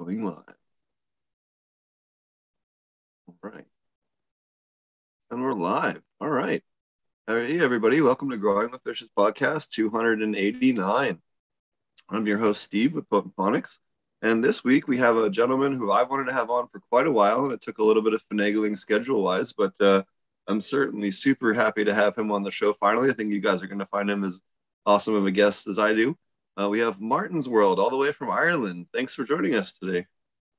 Going live. All right. And we're live. All right. Hey, everybody. Welcome to Growing with Fishes podcast 289. I'm your host, Steve with Potent Ponics. And this week we have a gentleman who I wanted to have on for quite a while. And it took a little bit of finagling schedule wise, but uh, I'm certainly super happy to have him on the show finally. I think you guys are going to find him as awesome of a guest as I do. Uh, we have Martin's World all the way from Ireland. Thanks for joining us today.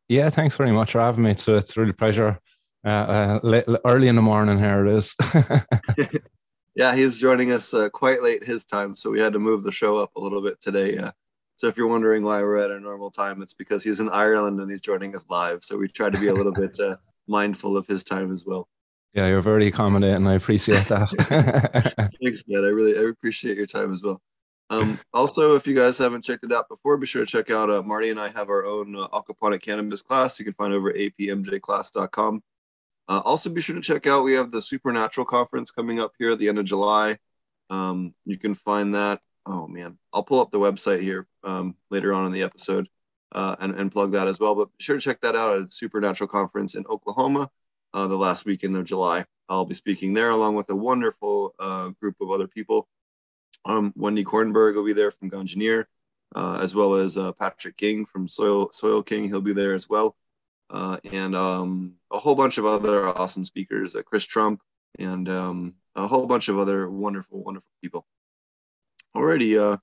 Yeah, thanks very much for having me. So it's really a pleasure. Uh, uh, late, early in the morning here it is. yeah, he's joining us uh, quite late his time, so we had to move the show up a little bit today. Uh, so if you're wondering why we're at a normal time, it's because he's in Ireland and he's joining us live. So we try to be a little bit uh, mindful of his time as well. Yeah, you're very accommodating. I appreciate that. Thanks, man. I really I appreciate your time as well. Um, also, if you guys haven't checked it out before, be sure to check out uh, Marty and I have our own uh, aquaponic cannabis class. You can find over apmjclass.com. Uh, also, be sure to check out we have the Supernatural conference coming up here at the end of July. Um, you can find that. Oh man, I'll pull up the website here um, later on in the episode uh, and, and plug that as well. But be sure to check that out at Supernatural Conference in Oklahoma uh, the last weekend of July. I'll be speaking there along with a wonderful uh, group of other people. Um, Wendy Kornberg will be there from Ganjanier, uh, as well as uh, Patrick King from Soil Soil King. He'll be there as well, uh, and um, a whole bunch of other awesome speakers, uh, Chris Trump, and um, a whole bunch of other wonderful, wonderful people. Alrighty, uh,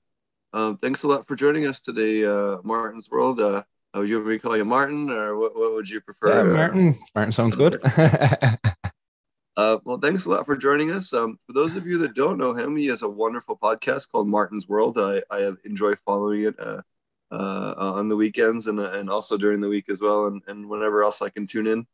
uh, thanks a lot for joining us today, Martin's World. would you ever call you Martin, or what, what would you prefer? Yeah, Martin. Martin sounds good. Uh, well, thanks a lot for joining us. Um, for those of you that don't know him, he has a wonderful podcast called Martin's World. I, I enjoy following it uh, uh, on the weekends and, and also during the week as well, and, and whenever else I can tune in.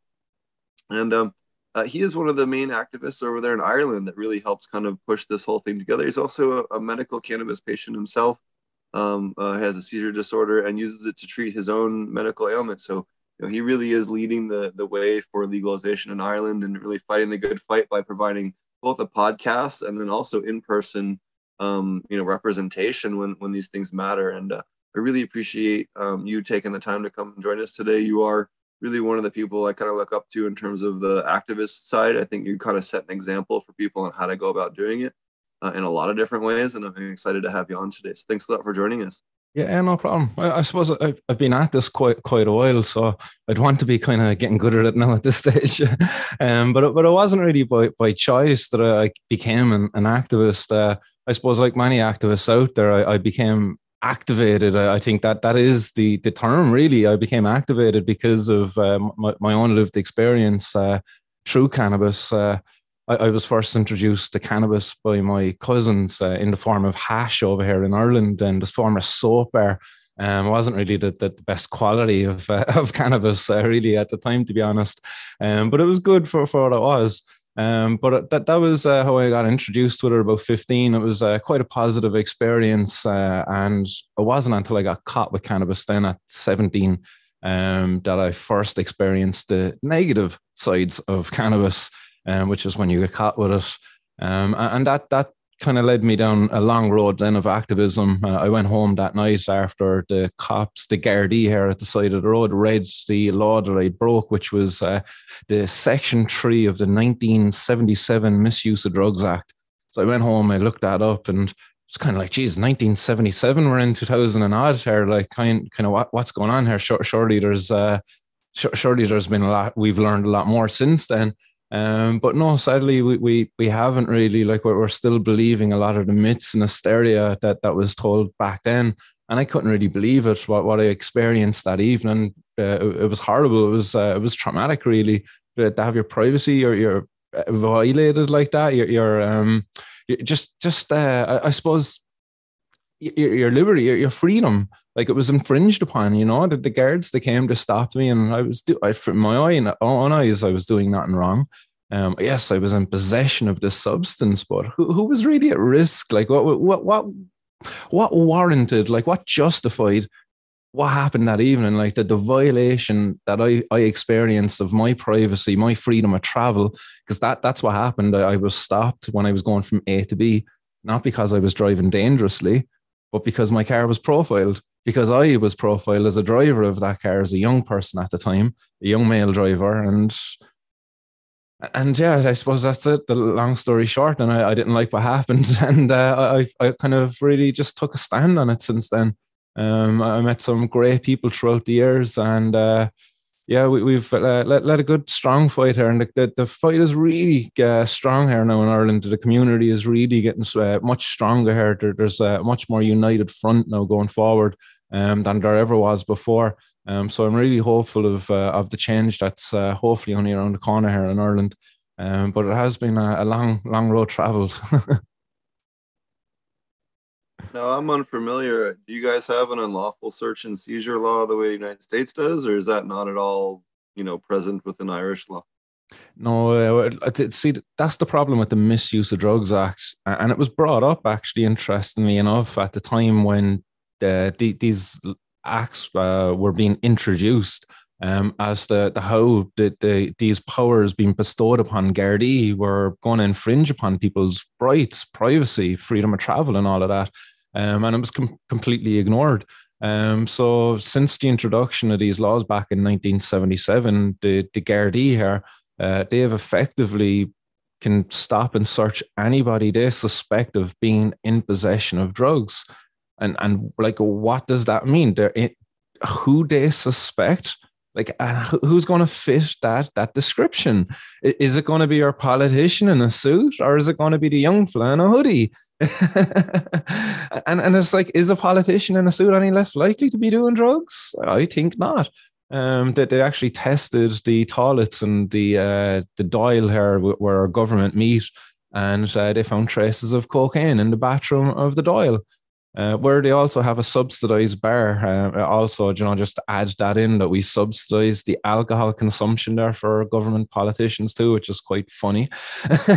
And um, uh, he is one of the main activists over there in Ireland that really helps kind of push this whole thing together. He's also a, a medical cannabis patient himself, um, uh, has a seizure disorder, and uses it to treat his own medical ailments. So you know, he really is leading the the way for legalization in Ireland and really fighting the good fight by providing both a podcast and then also in person, um, you know, representation when when these things matter. And uh, I really appreciate um, you taking the time to come and join us today. You are really one of the people I kind of look up to in terms of the activist side. I think you kind of set an example for people on how to go about doing it uh, in a lot of different ways. And I'm excited to have you on today. So thanks a lot for joining us. Yeah, no problem. I, I suppose I've, I've been at this quite quite a while, so I'd want to be kind of getting good at it now at this stage. um, but but it wasn't really by, by choice that I became an, an activist. Uh, I suppose, like many activists out there, I, I became activated. I, I, think that that is the the term. Really, I became activated because of uh, my, my own lived experience uh, through cannabis. Uh, I, I, was first introduced to cannabis by my cousins uh, in the form of hash over here in Ireland and this form of soap. Um, wasn't really the, the, best quality of uh, of cannabis uh, really at the time, to be honest. Um, but it was good for, for what it was. Um, but that that was uh, how I got introduced to it at about 15. It was uh, quite a positive experience. Uh, and it wasn't until I got caught with cannabis then at 17 um, that I first experienced the negative sides of cannabis um, which is when you get caught with it. Um, and that that kind of led me down a long road then of activism. Uh, I went home that night after the cops, the Gardaí here at the side of the road, read the law that I broke, which was uh, the Section 3 of the 1977 Misuse of Drugs Act. So I went home, I looked that up, and it's kind of like, geez, 1977, we're in 2000 and odd here. Like, kind, kind of what, what's going on here? Surely there's, uh, surely there's been a lot, we've learned a lot more since then. Um, but no, sadly, we, we we haven't really like we're, still believing a lot of the myths and hysteria that that was told back then, and I couldn't really believe it. What what I experienced that evening, uh, it, it, was horrible. It was uh, it was traumatic, really. To have your privacy or your violated like that, your um, just just uh, I, I suppose your, your liberty, your, your freedom like it was infringed upon, you know. The, the guards they came to stop me, and I was do I from my own, own eyes I was doing nothing wrong. Um, yes, I was in possession of this substance, but who, who was really at risk? Like what what what what warranted? Like what justified what happened that evening? Like the, the violation that I I experienced of my privacy, my freedom of travel, because that that's what happened. I, I was stopped when I was going from A to B, not because I was driving dangerously, but because my car was profiled because I was profiled as a driver of that car as a young person at the time, a young male driver, and and yeah, I suppose that's it. The long story short, and I, I didn't like what happened, and uh, I I kind of really just took a stand on it since then. Um, I met some great people throughout the years, and uh, yeah, we, have uh, let, let a good strong fight here, and the, the, the fight is really uh, strong here now in Ireland. The community is really getting uh, much stronger here. There, there's a much more united front now going forward um, than there ever was before. Um, so I'm really hopeful of uh, of the change that's uh, hopefully only around the corner here in Ireland. Um, but it has been a, a long, long road travelled. no, I'm unfamiliar. Do you guys have an unlawful search and seizure law the way the United States does, or is that not at all, you know, present within Irish law? No, uh, see, that's the problem with the Misuse of Drugs Act, and it was brought up actually, interestingly enough, at the time when the, the these acts uh, were being introduced um, as the, the how the, the, these powers being bestowed upon Gardaí were going to infringe upon people's rights, privacy, freedom of travel, and all of that. Um, and it was com- completely ignored. Um, so since the introduction of these laws back in 1977, the, the Gardaí here, uh, they have effectively can stop and search anybody they suspect of being in possession of drugs and and like what does that mean? Who they suspect like who's going to fit that that description? Is it going to be our politician in a suit or is it going to be the young fella in a hoodie? And and it's like is a politician in a suit any less likely to be doing drugs? I think not. Um, that they, they actually tested the toilets and the uh, the Dáil here where our government meet, and uh, they found traces of cocaine in the bathroom of the Dáil uh, where they also have a subsidized bar. Uh, also, you know, just add that in that we subsidize the alcohol consumption there for government politicians too, which is quite funny.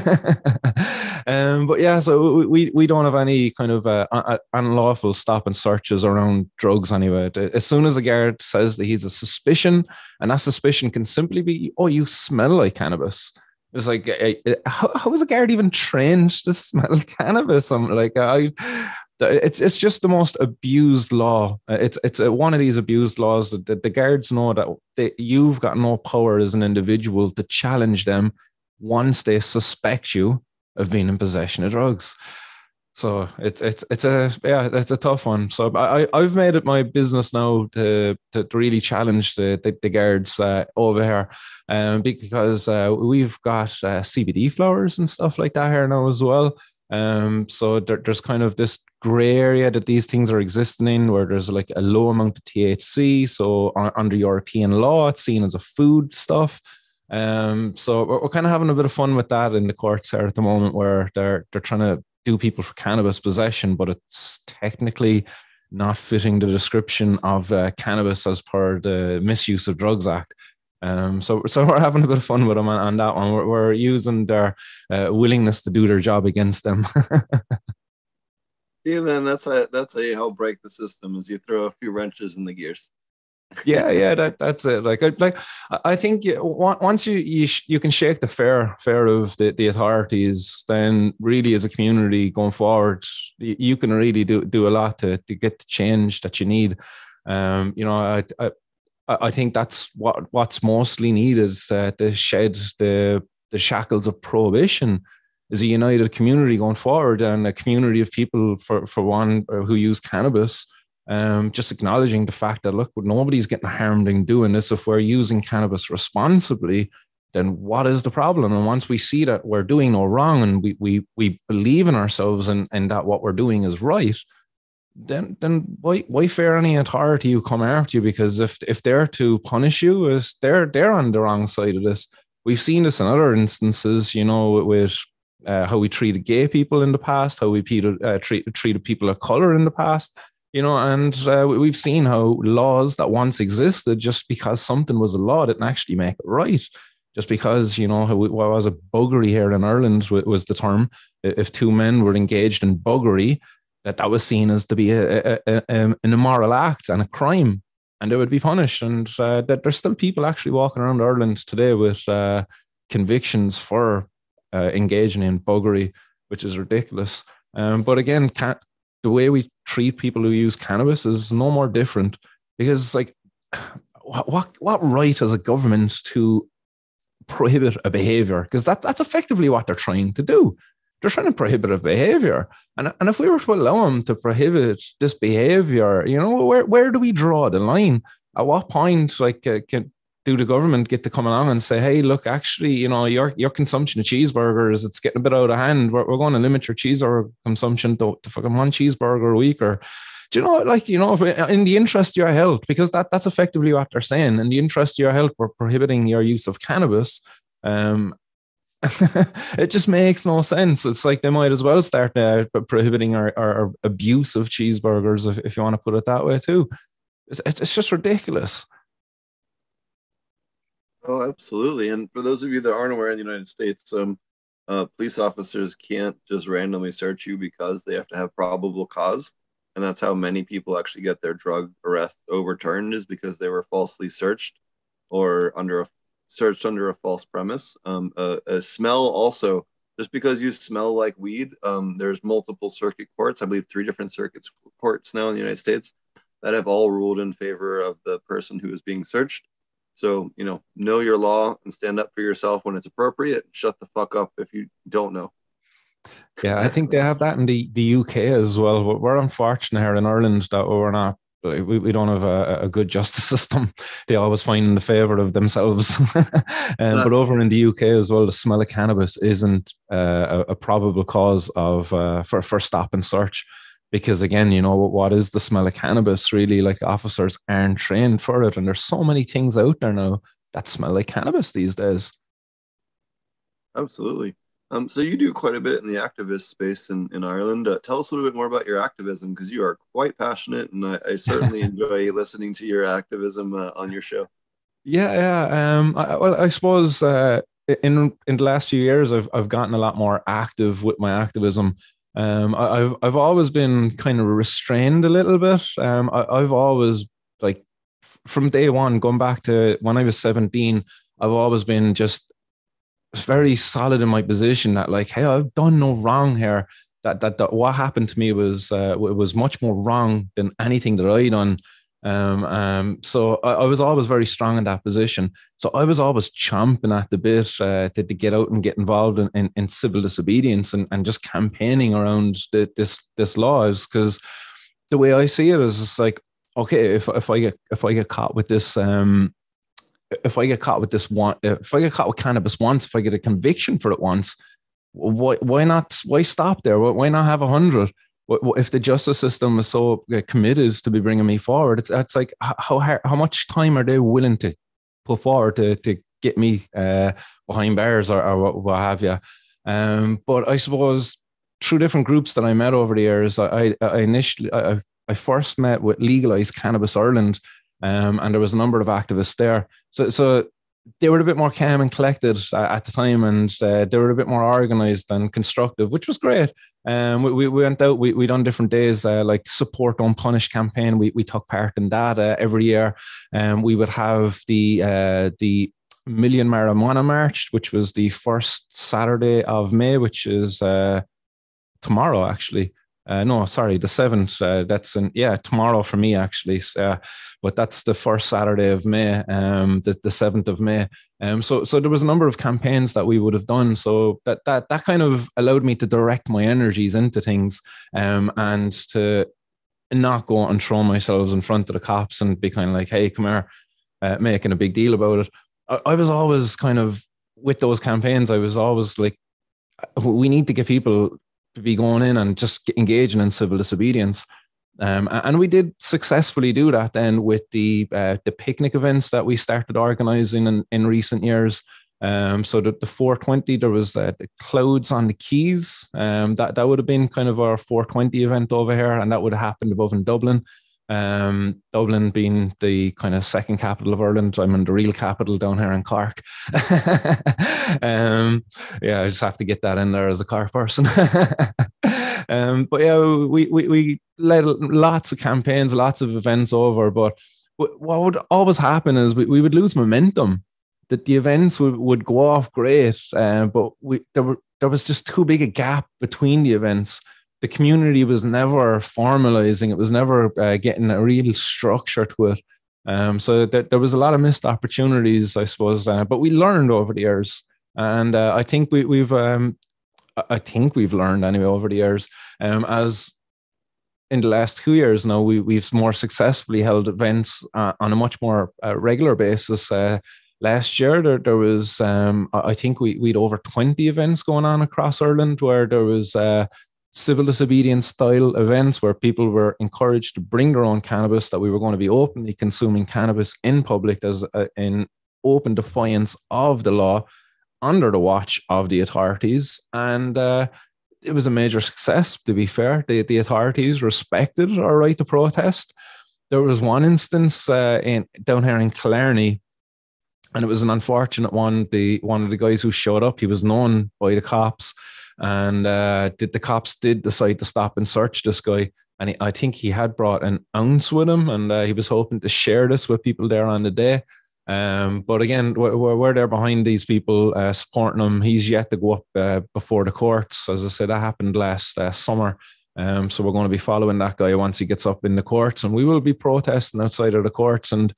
um, but yeah, so we we don't have any kind of uh, unlawful stop and searches around drugs anyway. As soon as a guard says that he's a suspicion, and that suspicion can simply be, oh, you smell like cannabis. It's like, how, how is a guard even trained to smell cannabis? I'm like, I, it's it's just the most abused law. Uh, it's it's one of these abused laws that the, the guards know that they, you've got no power as an individual to challenge them once they suspect you of being in possession of drugs. So it's it's it's a yeah it's a tough one. So I I've made it my business now to to, really challenge the the, the guards uh, over here, um, because uh, we've got uh, CBD flowers and stuff like that here now as well. Um, so there, there's kind of this gray area that these things are existing in where there's like a low amount of THC. So under European law, it's seen as a food stuff. Um, so we're, we're kind of having a bit of fun with that in the courts here at the moment where they're they're trying to do people for cannabis possession, but it's technically not fitting the description of uh, cannabis as per the Misuse of Drugs Act. Um, so, so we're having a bit of fun with them on, on that one. We're, we're using their uh, willingness to do their job against them. yeah, then that's how that's how you help break the system is you throw a few wrenches in the gears. yeah, yeah, that that's it. Like, like I think once you you you can shake the fear fear of the, the authorities, then really as a community going forward, you can really do do a lot to to get the change that you need. Um, you know, I, I I think that's what what's mostly needed uh, to shed the the shackles of prohibition is a united community going forward and a community of people for for one uh, who use cannabis um, just acknowledging the fact that look nobody's getting harmed in doing this. If we're using cannabis responsibly then what is the problem? And once we see that we're doing no wrong and we we, we believe in ourselves and, and that what we're doing is right then then why why fear any authority who come after you? Because if if they're to punish you, is they're they're on the wrong side of this. We've seen this in other instances, you know, with uh, how we treated gay people in the past, how we treated uh, treat, treated people of color in the past, you know, and uh, we've seen how laws that once existed, just because something was a law, didn't actually make it right. Just because you know what was a buggery here in Ireland was the term. If two men were engaged in buggery, that that was seen as to be a, a, a, an immoral act and a crime, and they would be punished. And uh, that there's still people actually walking around Ireland today with uh, convictions for uh, engaging in buggery, which is ridiculous. Um, but again, the way we treat people who use cannabis is no more different because like what what, what right has a government to prohibit a behavior because that's that's effectively what they're trying to do they're trying to prohibit a behavior. And, and if we were to allow them to prohibit this behavior you know where, where do we draw the line? At what point like uh, can do the government get to come along and say hey look actually you know your your consumption of cheeseburgers it's getting a bit out of hand. We're, we're going to limit your cheeseburger consumption to, to fucking one cheeseburger a week or do you know like you know in the interest of your health because that that's effectively what they're saying. In the interest of your health we're prohibiting your use of cannabis um it just makes no sense. It's like they might as well start uh, prohibiting our, our, abuse of cheeseburgers if, if you want to put it that way too. It's, it's just ridiculous. Oh absolutely. And for those of you that aren't aware in the united states um uh, police officers can't just randomly search you because they have to have probable cause. And that's how many people actually get their drug arrest overturned is because they were falsely searched or under a searched under a false premise. Um, a, a, smell also, just because you smell like weed, um, there's multiple circuit courts. I believe three different circuits courts now in the United States that have all ruled in favor of the person who is being searched. So you know, know your law and stand up for yourself when it's appropriate. Shut the fuck up if you don't know. Yeah, I think they have that in the, the UK as well. We're unfortunate here in Ireland that we're not we, we don't have a, a good justice system. They always find in the favor of themselves. um, but over in the UK as well, the smell of cannabis isn't uh, a, a, probable cause of uh, for for stop and search. Because again, you know what is the smell of cannabis? Really, like officers aren't trained for it, and there's so many things out there now that smell like cannabis these days. Absolutely. Um, so you do quite a bit in the activist space in, in Ireland. Uh, tell us a little bit more about your activism because you are quite passionate, and I, I certainly enjoy listening to your activism uh, on your show. Yeah, yeah. Um, I, well, I suppose uh, in in the last few years, I've I've gotten a lot more active with my activism. Um, I, have I've always been kind of restrained a little bit. Um, I, I've always like from day one, going back to when I was seventeen, I've always been just very solid in my position that like, hey, I've done no wrong here. That that, that what happened to me was uh, was much more wrong than anything that I done. Um, um, so I, I, was always very strong in that position. So I was always chomping at the bit uh, to, to, get out and get involved in, in, in civil disobedience and, and just campaigning around the, this this laws because the way I see it is it's like okay if if I get if I get caught with this um if I get caught with this one, if I get caught with cannabis once, if I get a conviction for it once, why why not? Why stop there? Why not have a hundred? If the justice system is so uh, committed to be bringing me forward, it's, it's like how how much time are they willing to put forward to to get me uh, behind bars or, or what, have you? Um, but I suppose through different groups that I met over the years, I, I initially I, I first met with Legalize Cannabis Ireland, um, and there was a number of activists there. So, so they were a bit more calm and collected at the time, and uh, they were a bit more organized and constructive, which was great. Um, we, we went out, we, we done different days, uh, like support don't punish campaign. We, we took part in that uh, every year. Um, we would have the, uh, the Million Marijuana March, which was the first Saturday of May, which is uh, tomorrow actually. Uh, no, sorry, the seventh. Uh, that's in yeah tomorrow for me actually. Uh, but that's the first Saturday of May, um, the the seventh of May. Um, so so there was a number of campaigns that we would have done. So that that that kind of allowed me to direct my energies into things, um, and to not go and throw myself in front of the cops and be kind of like, hey, come here, uh, making a big deal about it. I, I was always kind of with those campaigns. I was always like, we need to get people to be going in and just engaging in civil disobedience. Um, and we did successfully do that then with the uh, the picnic events that we started organizing in, in recent years. Um, so the, the 420, there was uh, the clouds on the keys. Um, that that would have been kind of our 420 event over here, and that would have happened above in Dublin. Um, Dublin being the kind of second capital of Ireland, I'm in the real capital down here in Cork. um, yeah, I just have to get that in there as a Cork person. um, but yeah, we, we, we led lots of campaigns, lots of events over. But what would always happen is we, we would lose momentum. That the events would, would go off great, uh, but we there were there was just too big a gap between the events the community was never formalizing. It was never uh, getting a real structure to it. Um, so th- there was a lot of missed opportunities, I suppose. Uh, but we learned over the years, and uh, I think we, we've, um, I think we've learned anyway over the years. Um, as in the last two years now, we we've more successfully held events uh, on a much more uh, regular basis. Uh, last year, there there was, um, I think we we'd over twenty events going on across Ireland, where there was uh, civil disobedience style events where people were encouraged to bring their own cannabis, that we were going to be openly consuming cannabis in public as uh, in open defiance of the law under the watch of the authorities. And uh, it was a major success, to be fair. The, the authorities respected our right to protest. There was one instance uh, in down here in Killarney, and it was an unfortunate one. The one of the guys who showed up, he was known by the cops and uh, did the cops did decide to stop and search this guy. And he, I think he had brought an ounce with him, and uh, he was hoping to share this with people there on the day. Um, but again, we're, we're there behind these people, uh, supporting them. He's yet to go up uh, before the courts. As I said, that happened last uh, summer. Um, so we're going to be following that guy once he gets up in the courts, and we will be protesting outside of the courts. And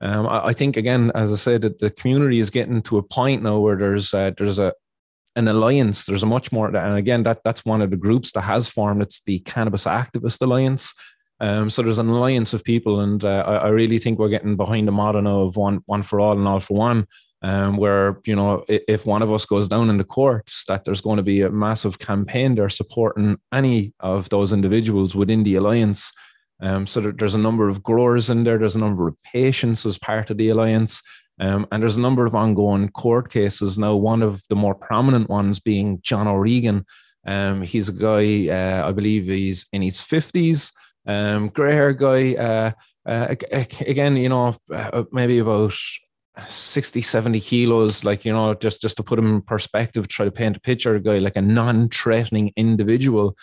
um, I, I, think again, as I said, that the community is getting to a point now where there's uh, there's a, an alliance. There's a much more, and again, that that's one of the groups that has formed. It's the Cannabis Activist Alliance. Um, so there's an alliance of people, and uh, I, I, really think we're getting behind the motto of one one for all and all for one. Um, where you know if one of us goes down in the courts, that there's going to be a massive campaign there supporting any of those individuals within the alliance. Um, so there, there's a number of growers in there. There's a number of patients as part of the alliance. Um, and there's a number of ongoing court cases now. One of the more prominent ones being John O'Regan. Um, he's a guy, uh, I believe he's in his 50s, um, gray hair guy. Uh, uh, again, you know, uh, maybe about 60, 70 kilos, like, you know, just, just to put him in perspective, try to paint a picture, of a guy like a non threatening individual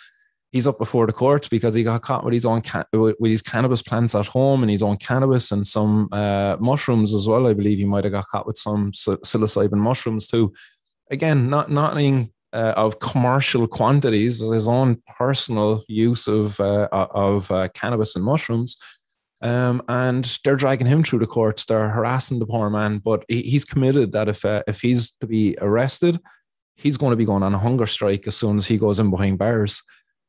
he's up before the courts because he got caught with his own with his cannabis plants at home and his own cannabis and some uh, mushrooms as well. I believe he might have got caught with some psilocybin mushrooms too. Again, not nothing uh, of commercial quantities, his own personal use of uh, of uh, cannabis and mushrooms. Um, and they're dragging him through the courts. They're harassing the poor man, but he, he's committed that if uh, if he's to be arrested, he's going to be going on a hunger strike as soon as he goes in behind bars.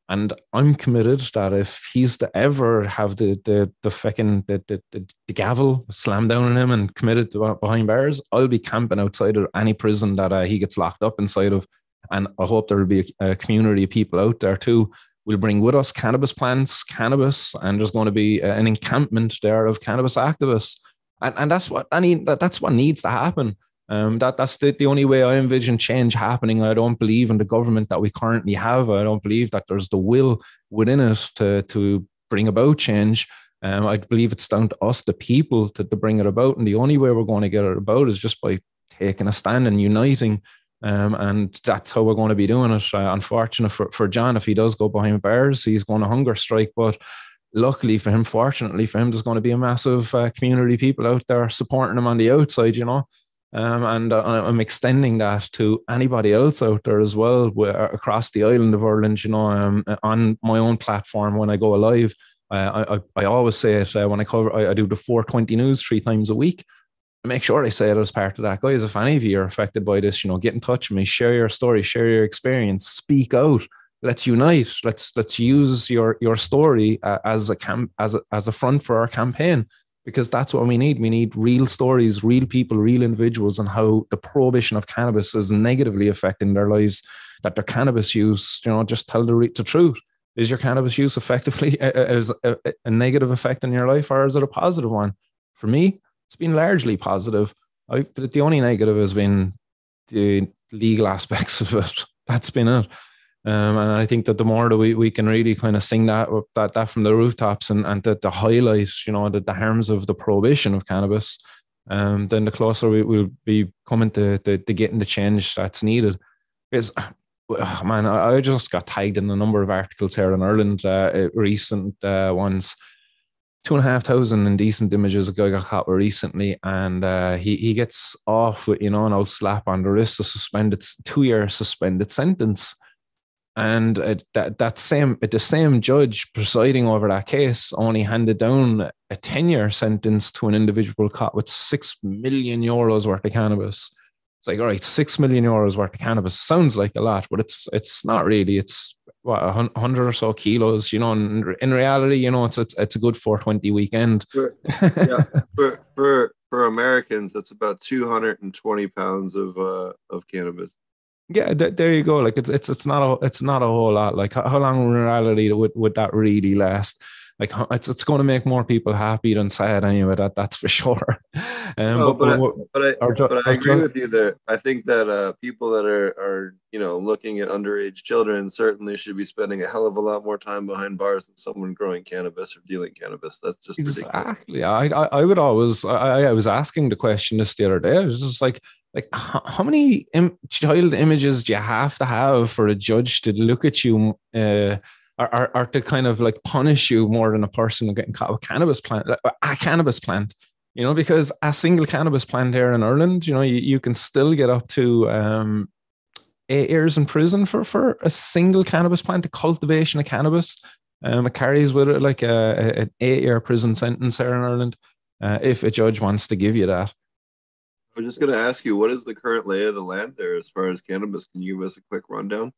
And I'm committed that if he's to ever have the the the fucking the, the, the, the gavel slammed down on him and committed to behind bars, I'll be camping outside of any prison that uh, he gets locked up inside of. And I hope there will be a, a community of people out there too. We'll bring with us cannabis plants, cannabis, and there's going to be an encampment there of cannabis activists. And, and that's what I mean. That, that's what needs to happen. Um, that that's the, the only way I envision change happening. I don't believe in the government that we currently have. I don't believe that there's the will within it to to bring about change. Um, I believe it's down to us, the people, to, to bring it about. And the only way we're going to get it about is just by taking a stand and uniting. Um, and that's how we're going to be doing it. Uh, unfortunate for, for John, if he does go behind bars, he's going to hunger strike. But luckily for him, fortunately for him, there's going to be a massive uh, community people out there supporting him on the outside, you know. Um, and I'm extending that to anybody else out there as well where, across the island of Ireland. You know, um, on my own platform when I go live, uh, I, I always say it uh, when I cover. I, I, do the 420 news three times a week. I make sure I say it as part of that. Guys, if any of you are affected by this, you know, get in touch with me, share your story, share your experience, speak out. Let's unite. Let's let's use your your story uh, as a camp as a, as a front for our campaign because that's what we need. We need real stories, real people, real individuals, and how the prohibition of cannabis is negatively affecting their lives. That their cannabis use, you know, just tell the, the truth. Is your cannabis use effectively a, a, a, negative effect in your life, or is it a positive one? For me, it's been largely positive. I, the only negative has been the legal aspects of it. That's been it. Um, and I think that the more that we, we can really kind of sing that that that from the rooftops and and the, the highlight, you know, the, the harms of the prohibition of cannabis, um, then the closer we will be coming to, to, to getting the change that's needed. Because oh, man, I, I, just got tagged in a number of articles here in Ireland, uh, recent uh, ones. Two and a half thousand indecent images a guy got caught with recently, and uh, he he gets off with you know an old slap on the wrist, a suspended two year suspended sentence and that that same the same judge presiding over that case only handed down a 10 year sentence to an individual caught with 6 million euros worth of cannabis. It's like all right 6 million euros worth of cannabis sounds like a lot but it's it's not really. It's what 100 or so kilos you know in, in reality you know it's, it's it's a good 420 weekend. For, yeah for for for americans it's about 220 pounds of uh of cannabis yeah, th- there you go. Like it's it's it's not a it's not a whole lot. Like how, how long in reality would would that really last? Like it's it's going to make more people happy than sad anyway. That that's for sure. Um, but, but, but, I, but I, but I agree with you there. I think that uh, people that are are you know looking at underage children certainly should be spending a hell of a lot more time behind bars than someone growing cannabis or dealing cannabis. That's just exactly. I, I I would always I I was asking the question this the other day. I was just like like how many Im- child images do you have to have for a judge to look at you uh, or, or, or, to kind of like punish you more than a person getting caught with cannabis plant a cannabis plant? You know because a single cannabis plant here in ireland you know you, you can still get up to um, eight years in prison for for a single cannabis plant the cultivation of cannabis. Um, it carries with it like a, an eight year prison sentence here in ireland uh, if a judge wants to give you that I was just going to ask you, what is the current lay of the land there as far as cannabis? Can you give us a quick rundown?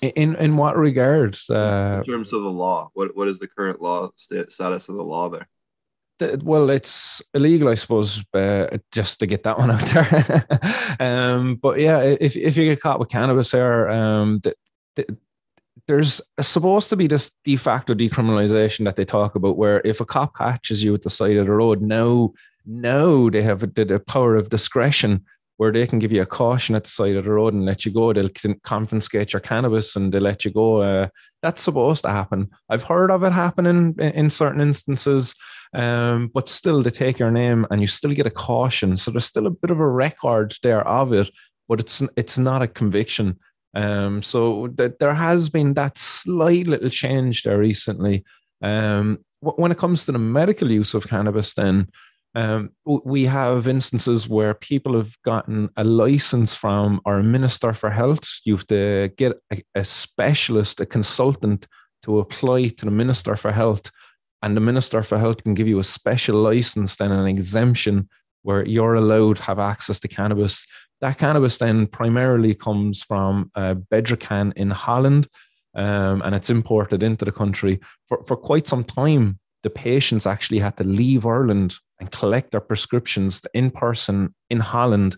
In in what regards? Uh, in terms of the law, what what is the current law status of the law there? The, well, it's illegal, I suppose, uh, just to get that one out there. um, but yeah, if if you get caught with cannabis there, um, the, the, there's supposed to be this de facto decriminalization that they talk about, where if a cop catches you at the side of the road, now now they have the, the power of discretion where they can give you a caution at the side of the road and let you go. They'll confiscate your cannabis and they let you go. Uh, that's supposed to happen. I've heard of it happening in, in certain instances, um, but still, they take your name and you still get a caution. So there's still a bit of a record there of it, but it's it's not a conviction. Um, so th- there has been that slight little change there recently. Um, when it comes to the medical use of cannabis, then um, we have instances where people have gotten a license from our minister for health. You have to get a, a specialist, a consultant to apply to the minister for health, and the minister for health can give you a special license, then an exemption where you're allowed to have access to cannabis. That cannabis then primarily comes from uh, Bedrocan in Holland, um, and it's imported into the country for, for quite some time the patients actually had to leave Ireland and collect their prescriptions in person in Holland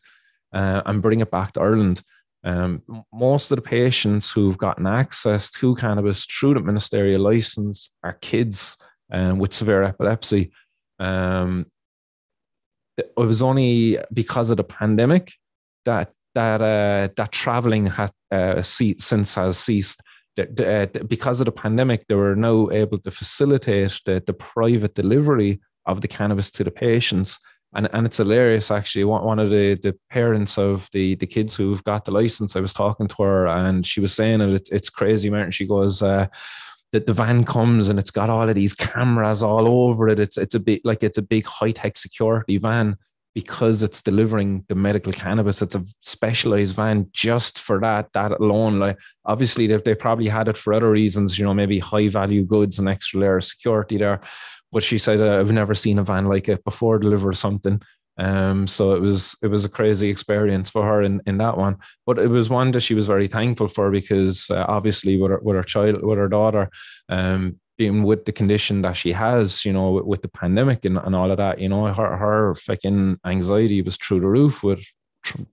uh, and bring it back to Ireland. Um, most of the patients who've gotten access to cannabis through the ministerial license are kids um, with severe epilepsy. Um, it was only because of the pandemic that that uh, that traveling had uh, since has ceased uh, because of the pandemic, they were now able to facilitate the, the private delivery of the cannabis to the patients. And, and it's hilarious actually. One of the, the parents of the, the kids who've got the license, I was talking to her and she was saying it, it's crazy, Martin. She goes, uh, that the van comes and it's got all of these cameras all over it. It's it's a big like it's a big high tech security van because it's delivering the medical cannabis. It's a specialized van just for that, that alone. Like obviously they, they probably had it for other reasons, you know, maybe high value goods and extra layer of security there. But she said, uh, I've never seen a van like it before deliver something. Um, so it was it was a crazy experience for her in, in that one, but it was one that she was very thankful for because uh, obviously with her, with her child with her daughter, um, being with the condition that she has, you know, with, with the pandemic and, and all of that, you know, her her fucking anxiety was through the roof with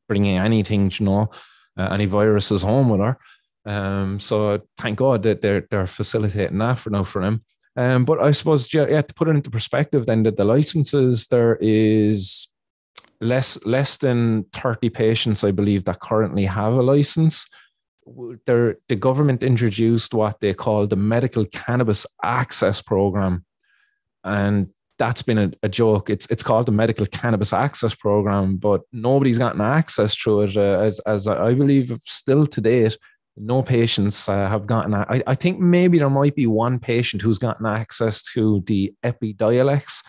bringing anything, you know, uh, any viruses home with her. Um, so thank God that they're they're facilitating that for now for him. Um, but I suppose yeah, yeah, to put it into perspective, then that the licenses there is less less than 30 patients, I believe, that currently have a license the government introduced what they call the medical cannabis access program, and that's been a, a, joke. It's it's called the medical cannabis access program, but nobody's gotten access through it. Uh, as as I believe, still to date, no patients uh, have gotten. I, I think maybe there might be one patient who's gotten access to the Epidiolex.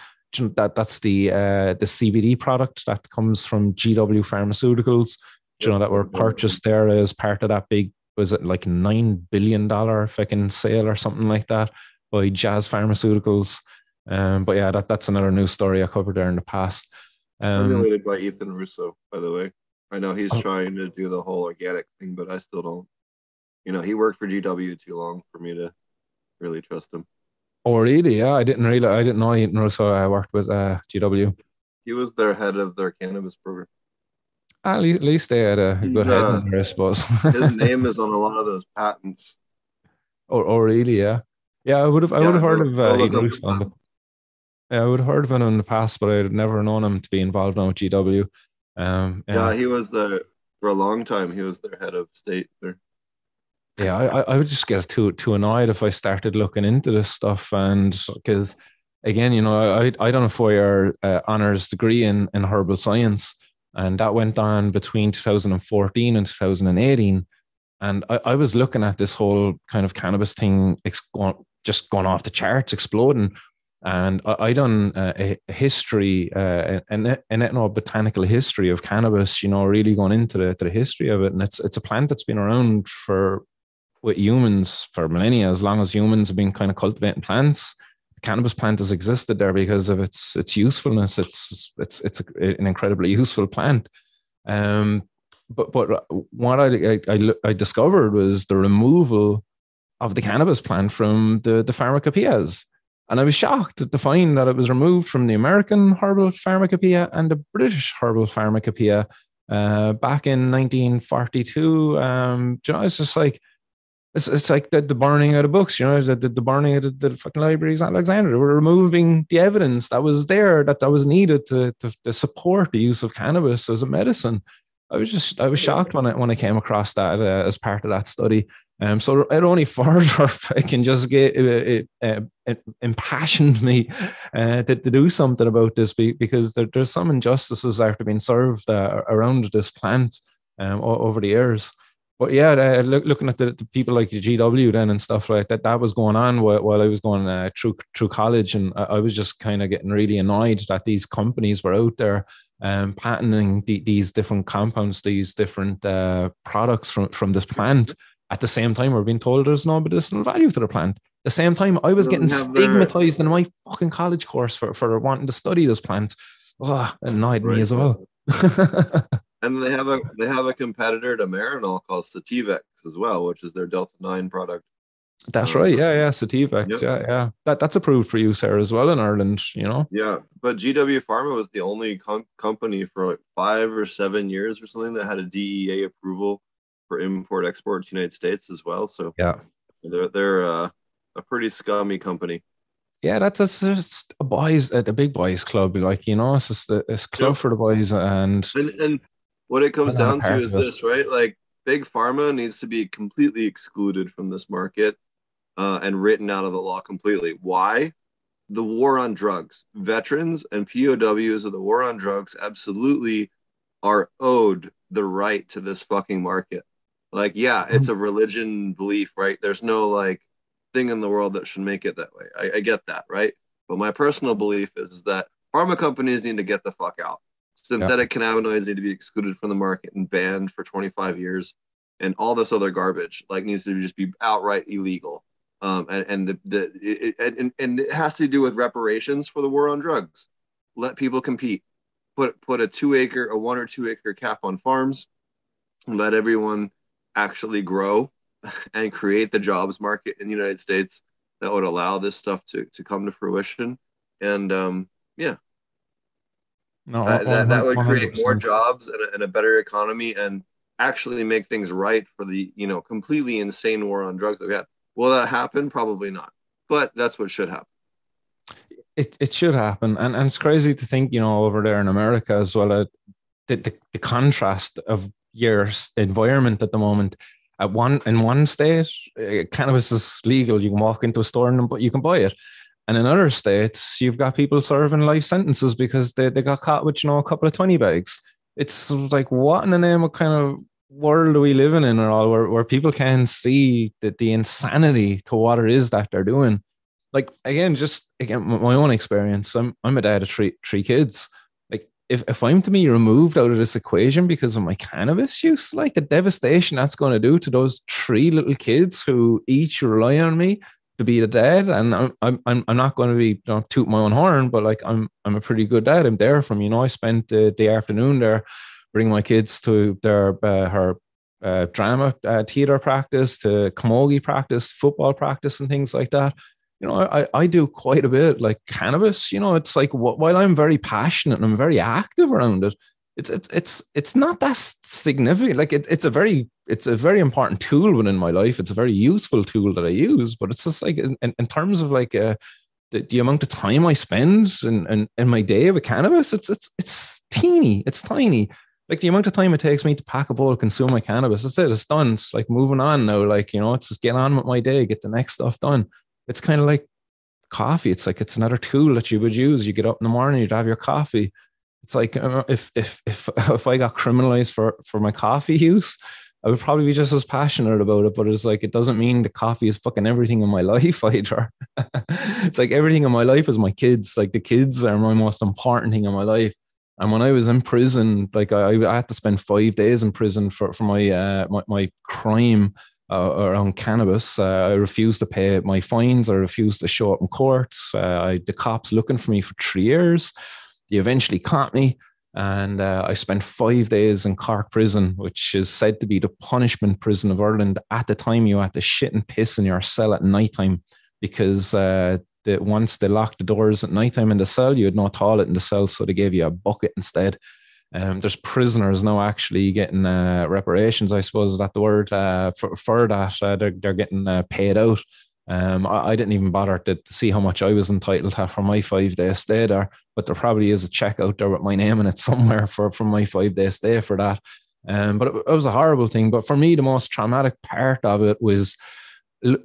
That that's the uh, the CBD product that comes from GW Pharmaceuticals you know, that were purchased there as part of that big was it like nine billion dollar fucking sale or something like that by Jazz Pharmaceuticals. Um, but yeah, that, that's another news story I covered there in the past. Um, by Ethan Russo, by the way. I know he's oh. trying to do the whole organic thing, but I still don't. You know, he worked for GW too long for me to really trust him. Oh, really? Yeah, I didn't really. I didn't know Ethan Russo. I worked with uh, GW. He was their head of their cannabis program. At least, at least they had a He's, good head uh, there, I suppose. his name is on a lot of those patents. Oh, oh really? Yeah, yeah. I would have. I yeah, would have heard of uh, Yeah, I would have heard of him in the past, but I'd never known him to be involved now with GW. Um, yeah. yeah, he was the for a long time. He was their head of state there. Yeah, I, I would just get too too annoyed if I started looking into this stuff, and because again, you know, I I done a four year uh, honors degree in in herbal science, and that went on between 2014 and 2018. And I, I was looking at this whole kind of cannabis thing just going off the charts, exploding. And I, I done a, a history, uh, an, an ethnobotanical history of cannabis, you know, really going into the, the history of it. And it's, it's a plant that's been around for with humans for millennia, as long as humans have been kind of cultivating plants cannabis plant has existed there because of its its usefulness. It's it's it's a, an incredibly useful plant. Um, but but what I, I I discovered was the removal of the cannabis plant from the the pharmacopoeias. And I was shocked to find that it was removed from the American herbal pharmacopoeia and the British herbal pharmacopoeia uh, back in 1942. Um, you know, it's just like, it's, it's like the, the burning of the books, you know, the, the, the burning of the, the fucking libraries in Alexandria. We're removing the evidence that was there, that that was needed to, to, to support the use of cannabis as a medicine. I was just, I was shocked when I, when I came across that uh, as part of that study. Um, so it only further I can just get it, it, it impassioned me uh, to, to, do something about this because there, there's some injustices after being served uh, around this plant um, over the years but yeah, uh, look, looking at the, the, people like the GW then and stuff like that, that was going on while, while I was going uh, through through college, and I, I was just kind of getting really annoyed that these companies were out there um, patenting the, these different compounds, these different uh, products from from this plant. At the same time, we're being told there's no medicinal value to the plant. At the same time, I was getting stigmatized in my fucking college course for, for wanting to study this plant. Oh, annoyed right. me as well. And they have a they have a competitor to Marinol called Sativex as well, which is their Delta Nine product. That's right. Yeah, yeah. Sativex. Yep. Yeah, yeah. That that's approved for use there as well in Ireland. You know. Yeah, but GW Pharma was the only com- company for like five or seven years or something that had a DEA approval for import export to United States as well. So yeah, they're they're uh, a pretty scummy company. Yeah, that's just a boys, a, a big boys club. Like you know, it's just a, it's club yep. for the boys, and and and what it comes down to is this, right? Like big pharma needs to be completely excluded from this market uh, and written out of the law completely. Why? The war on drugs. Veterans and POWs of the war on drugs absolutely are owed the right to this fucking market. Like, yeah, it's a religion belief, right? There's no like thing in the world that should make it that way. I, I get that, right? But my personal belief is, is that pharma companies need to get the fuck out. Synthetic yeah. cannabinoids need to be excluded from the market and banned for 25 years, and all this other garbage like needs to just be outright illegal. Um, and and the, the it, and, and it has to do with reparations for the war on drugs. Let people compete. Put put a two acre, a one or two acre cap on farms. Let everyone actually grow and create the jobs market in the United States that would allow this stuff to, to come to fruition. And um, yeah, no, uh, that, that would create more jobs and a, and a better economy and actually make things right for the you know completely insane war on drugs that we had. Will that happen? Probably not, but that's what should happen. It, it should happen, and and it's crazy to think you know over there in America as well. Uh, the, the the contrast of your environment at the moment. At one in one state, uh, cannabis is legal. You can walk into a store and but you can buy it. And in other states, you've got people serving life sentences because they, they got caught with, you know, a couple of 20 bags. It's like, what in the name of kind of world are we living in or all where, where people can see that the insanity to what it is that they're doing? Like, again, just again, my own experience. I'm, I'm a dad of three, three kids. If, if I'm to be removed out of this equation because of my cannabis use, like the devastation that's going to do to those three little kids who each rely on me to be the dad, and I'm I'm I'm not going to be know, toot my own horn, but like I'm I'm a pretty good dad. I'm there from you know I spent the, the afternoon there, bringing my kids to their uh, her uh, drama uh, theater practice, to camogie practice, football practice, and things like that you know, I, I do quite a bit like cannabis. You know, it's like while I'm very passionate and I'm very active around it, it's it's it's it's not that significant. Like it, it's a very it's a very important tool within my life. It's a very useful tool that I use. But it's just like in, in terms of like uh, the, the amount of time I spend in, in, in my day with cannabis, it's it's it's teeny, it's tiny. Like the amount of time it takes me to pack a bowl, consume my cannabis, that's it. It's done. It's like moving on now. Like you know, it's just get on with my day, get the next stuff done it's kind of like coffee. It's like it's another tool that you would use. You get up in the morning, you'd have your coffee. It's like if if if if I got criminalized for for my coffee use, I would probably be just as passionate about it. But it's like it doesn't mean the coffee is fucking everything in my life either. it's like everything in my life is my kids. Like the kids are my most important thing in my life. And when I was in prison, like I, I had to spend five days in prison for for my uh, my, my crime uh, around cannabis. Uh, I refused to pay my fines. I refused to show up in court. Uh, I, the cops looking for me for three years. They eventually caught me, and uh, I spent five days in Cork prison, which is said to be the punishment prison of Ireland. At the time, you had to shit and piss in your cell at night time because uh, once they locked the doors at night time in the cell, you had no toilet in the cell, so they gave you a bucket instead. Um, there's prisoners now actually getting uh, reparations, I suppose is that the word uh, for, for that. Uh, they're, they're getting uh, paid out. Um, I, I, didn't even bother to, to, see how much I was entitled to for my five day stay there, but there probably is a check out there with my name in it somewhere for, for my five day stay for that. Um, but it, it was a horrible thing. But for me, the most traumatic part of it was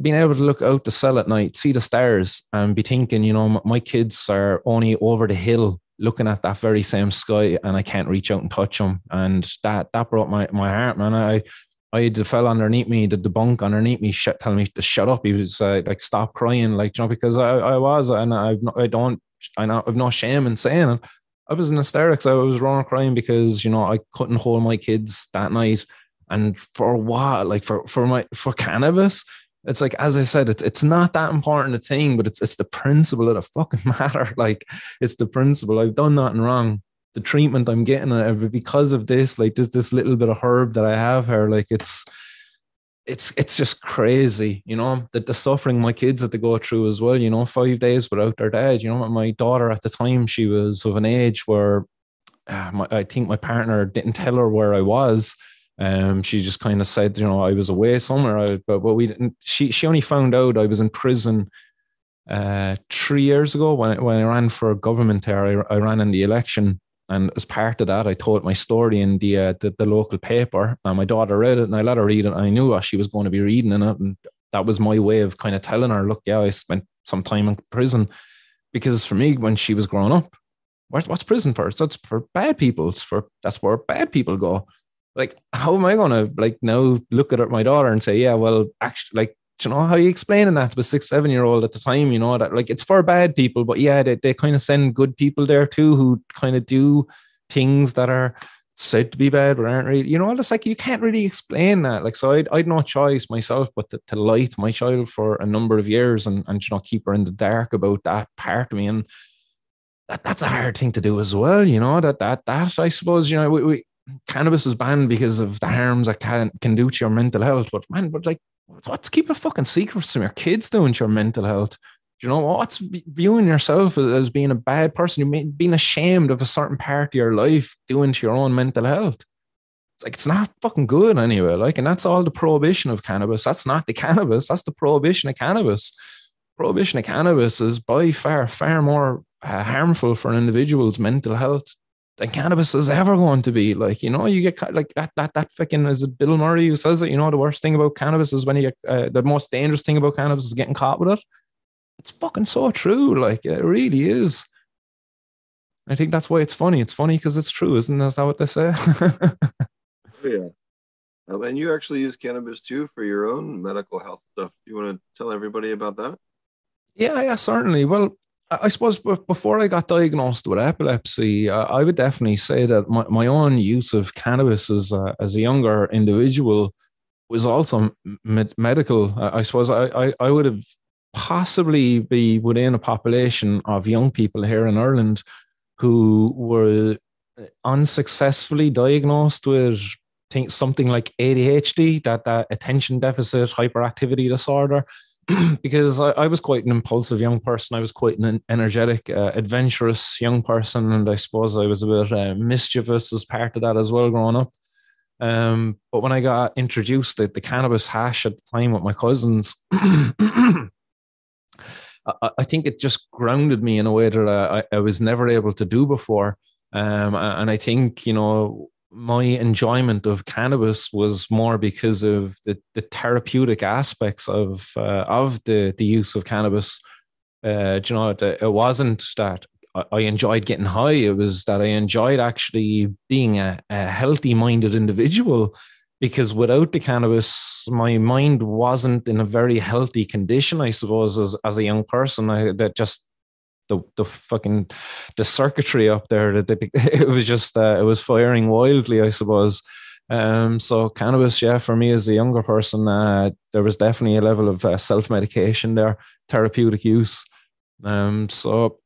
being able to look out the cell at night, see the stars, and be thinking, you know, my kids are only over the hill looking at that very same sky and I can't reach out and touch him. And that that brought my, my heart, man. I I had the fell underneath me, the, the bunk underneath me, shut, telling me to shut up. He was uh, like, stop crying, like, you know, because I, I was, and I, I don't, I know, I've no shame in saying it. I was in hysterics. I was wrong crying because, you know, I couldn't hold my kids that night. And for what? like for, for my, for cannabis, it's like as I said, it's it's not that important a thing, but it's it's the principle of the fucking matter. Like it's the principle. I've done nothing wrong. The treatment I'm getting because of this, like just this little bit of herb that I have here, like it's it's it's just crazy, you know, that the suffering my kids had to go through as well, you know, five days without their dad. You know, my daughter at the time, she was of an age where uh, my, I think my partner didn't tell her where I was um, she just kind of said, you know, I was away somewhere, but but we didn't. She she only found out I was in prison uh, three years ago when when I ran for government there. I, I ran in the election, and as part of that, I told my story in the uh, the, the, local paper. And my daughter read it, and I let her read it. And I knew what she was going to be reading in it, and that was my way of kind of telling her, look, yeah, I spent some time in prison, because for me, when she was growing up, what's, prison for? It's for bad people. It's for that's where bad people go like how am I gonna like now look at my daughter and say, yeah, well, actually, like, you know, how you explaining that to a six, seven year old at the time, you know, that like it's for bad people, but yeah, they, they kind of send good people there too who kind of do things that are said to be bad but aren't really, you know, it's like you can't really explain that. Like, so I'd, I'd no choice myself but to, to light my child for a number of years and, and, you know, keep her in the dark about that part of me. And that, that's a hard thing to do as well, you know, that, that, that I suppose, you know, we, we cannabis is banned because of the harms that can can do to your mental health. But man, but like, what's keeping fucking secret from your kids doing to your mental health? Do you know what's viewing yourself as being a bad person? You being ashamed of a certain part of your life doing to your own mental health. It's like it's not fucking good anyway. Like, and that's all the prohibition of cannabis. That's not the cannabis. That's the prohibition of cannabis. Prohibition of cannabis is by far far more uh, harmful for an individual's mental health than cannabis is ever going to be. Like, you know, you get like that, that, that fucking is it Bill Murray who says it, you know, the worst thing about cannabis is when you get uh, the most dangerous thing about cannabis is getting caught with it. It's fucking so true. Like, it really is. I think that's why it's funny. It's funny because it's true, isn't that what they say? oh, yeah. Um, and you actually use cannabis too for your own medical health stuff. Do you want to tell everybody about that? Yeah, yeah, certainly. Well, I suppose before I got diagnosed with epilepsy, I would definitely say that my, own use of cannabis as a, as a younger individual was also med- medical. I suppose I, I, I would have possibly be within a population of young people here in Ireland who were uh, unsuccessfully diagnosed with think something like ADHD, that, that attention deficit hyperactivity disorder, because I, I, was quite an impulsive young person. I was quite an energetic, uh, adventurous young person, and I suppose I was a bit uh, mischievous as part of that as well growing up. Um, but when I got introduced to the cannabis hash at the time with my cousins, I, I, think it just grounded me in a way that I, I was never able to do before. Um, and I think you know my enjoyment of cannabis was more because of the, the therapeutic aspects of uh, of the the use of cannabis. Uh, you know, it, it wasn't that I enjoyed getting high. It was that I enjoyed actually being a, a healthy minded individual because without the cannabis, my mind wasn't in a very healthy condition, I suppose, as, as a young person. I, that just the the fucking the circuitry up there. That it was just uh, it was firing wildly, I suppose. Um, so cannabis, yeah, for me as a younger person, uh, there was definitely a level of uh, self medication there, therapeutic use. Um, so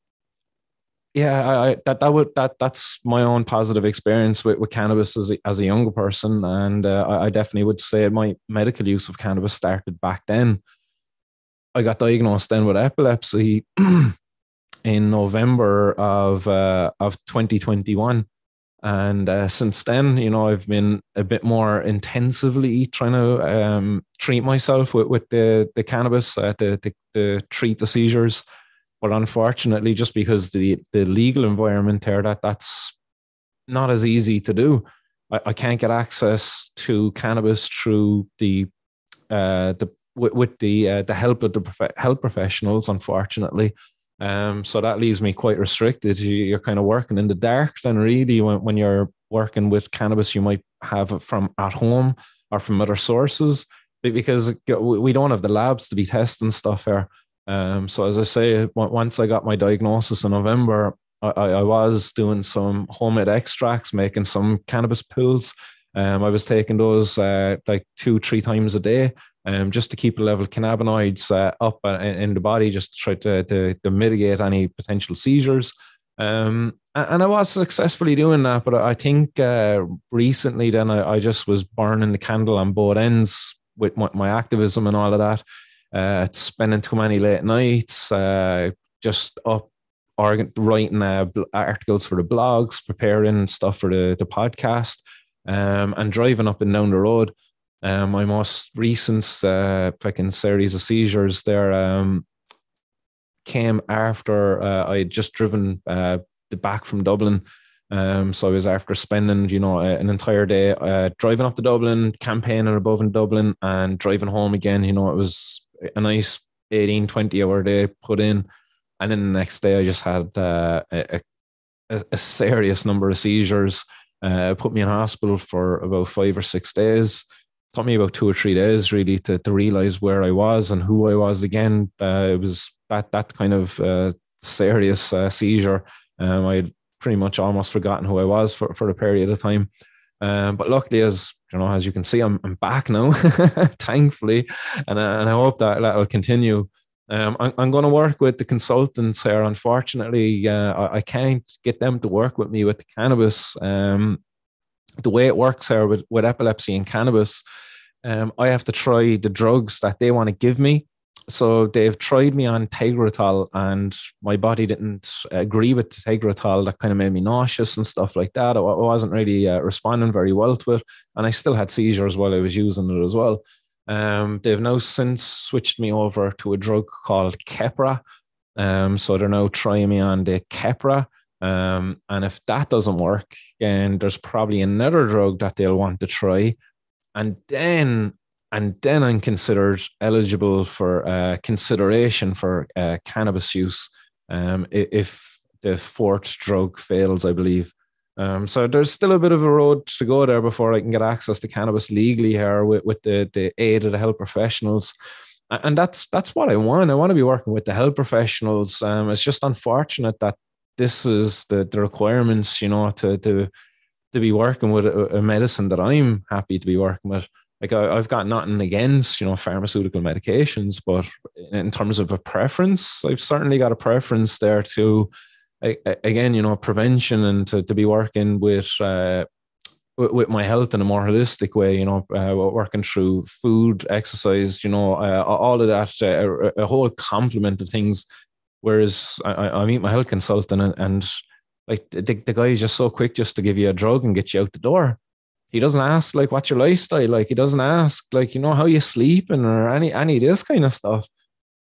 yeah, I, I, that that would that that's my own positive experience with, with cannabis as a, as a younger person, and uh, I, I definitely would say my medical use of cannabis started back then. I got diagnosed then with epilepsy in November of uh, of 2021. And uh, since then, you know, I've been a bit more intensively trying to um, treat myself with, with the the cannabis uh, to, to, to treat the seizures. But unfortunately, just because the the legal environment there, that that's not as easy to do. I, I can't get access to cannabis through the uh, the with, the uh, the help of the prof- health professionals. Unfortunately, um, so that leaves me quite restricted. You, are kind of working in the dark. Then really, when, when you're working with cannabis, you might have it from at home or from other sources because we don't have the labs to be testing stuff here. Um, so as I say, once I got my diagnosis in November, I, I was doing some homemade extracts, making some cannabis pills. Um, I was taking those uh, like two, three times a day um, just to keep the level of cannabinoids uh, up uh, in the body, just to try to, to, to mitigate any potential seizures. Um, and I was successfully doing that, but I think uh, recently then I, I, just was burning the candle on both ends with my, my activism and all of that. Uh, spending too many late nights, uh, just up writing uh, articles for the blogs, preparing stuff for the, the podcast, um, and driving up and down the road. Um, my most recent uh, fucking series of seizures there um, came after uh, I had just driven uh, back from Dublin. Um, so I was after spending, you know, an entire day uh, driving up to Dublin, campaigning above in Dublin, and driving home again. You know, it was a nice 18, 20 hour day put in. And then the next day, I just had uh, a, a, a, serious number of seizures. Uh, put me in hospital for about five or six days took me about two or three days really to, to realize where I was and who I was again. Uh, it was that that kind of uh, serious uh, seizure. Um, I had pretty much almost forgotten who I was for, for a period of time. Um, but luckily, as you know, as you can see, I'm, I'm back now, thankfully, and, uh, and I hope that that will continue. Um, I'm, I'm going to work with the consultants here. Unfortunately, uh, I, I, can't get them to work with me with the cannabis. The way it works here with, with epilepsy and cannabis, um, I have to try the drugs that they want to give me. So they've tried me on Tegretol, and my body didn't agree with Tegretol. That kind of made me nauseous and stuff like that. I wasn't really uh, responding very well to it, and I still had seizures while I was using it as well. Um, they've now since switched me over to a drug called Keppra. Um, so they're now trying me on the Keppra. Um, and if that doesn't work, then there's probably another drug that they'll want to try. And then and then I'm considered eligible for uh, consideration for uh, cannabis use um, if the fourth drug fails, I believe. Um, so there's still a bit of a road to go there before I can get access to cannabis legally here with, with the, the aid of the health professionals. and that's that's what I want. I want to be working with the health professionals. Um, it's just unfortunate that this is the the requirements, you know, to to to be working with a, a medicine that I'm happy to be working with. Like I, have got nothing against you know pharmaceutical medications, but in terms of a preference, I've certainly got a preference there to again, you know, prevention and to, to be working with uh, with, my health in a more holistic way, you know, uh, working through food, exercise, you know, uh, all of that, uh, a, a, whole complement of things. Whereas I, I meet my health consultant and, and like the, the guy is just so quick just to give you a drug and get you out the door. He doesn't ask like what's your lifestyle like. He doesn't ask like you know how you sleeping or any any of this kind of stuff.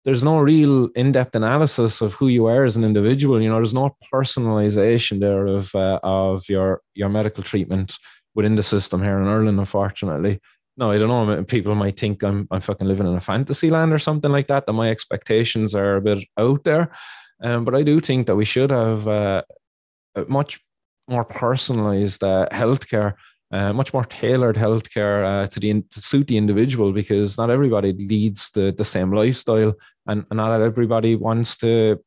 There's no real in-depth analysis of who you are as an individual. You know, there's no personalization there of uh, of your your medical treatment within the system here in Ireland, unfortunately. No, I don't know. People might think I'm I'm fucking living in a fantasy land or something like that. That my expectations are a bit out there, um, but I do think that we should have uh, much more personalized uh, healthcare, uh, much more tailored healthcare uh, to the to suit the individual because not everybody leads the the same lifestyle, and, and not everybody wants to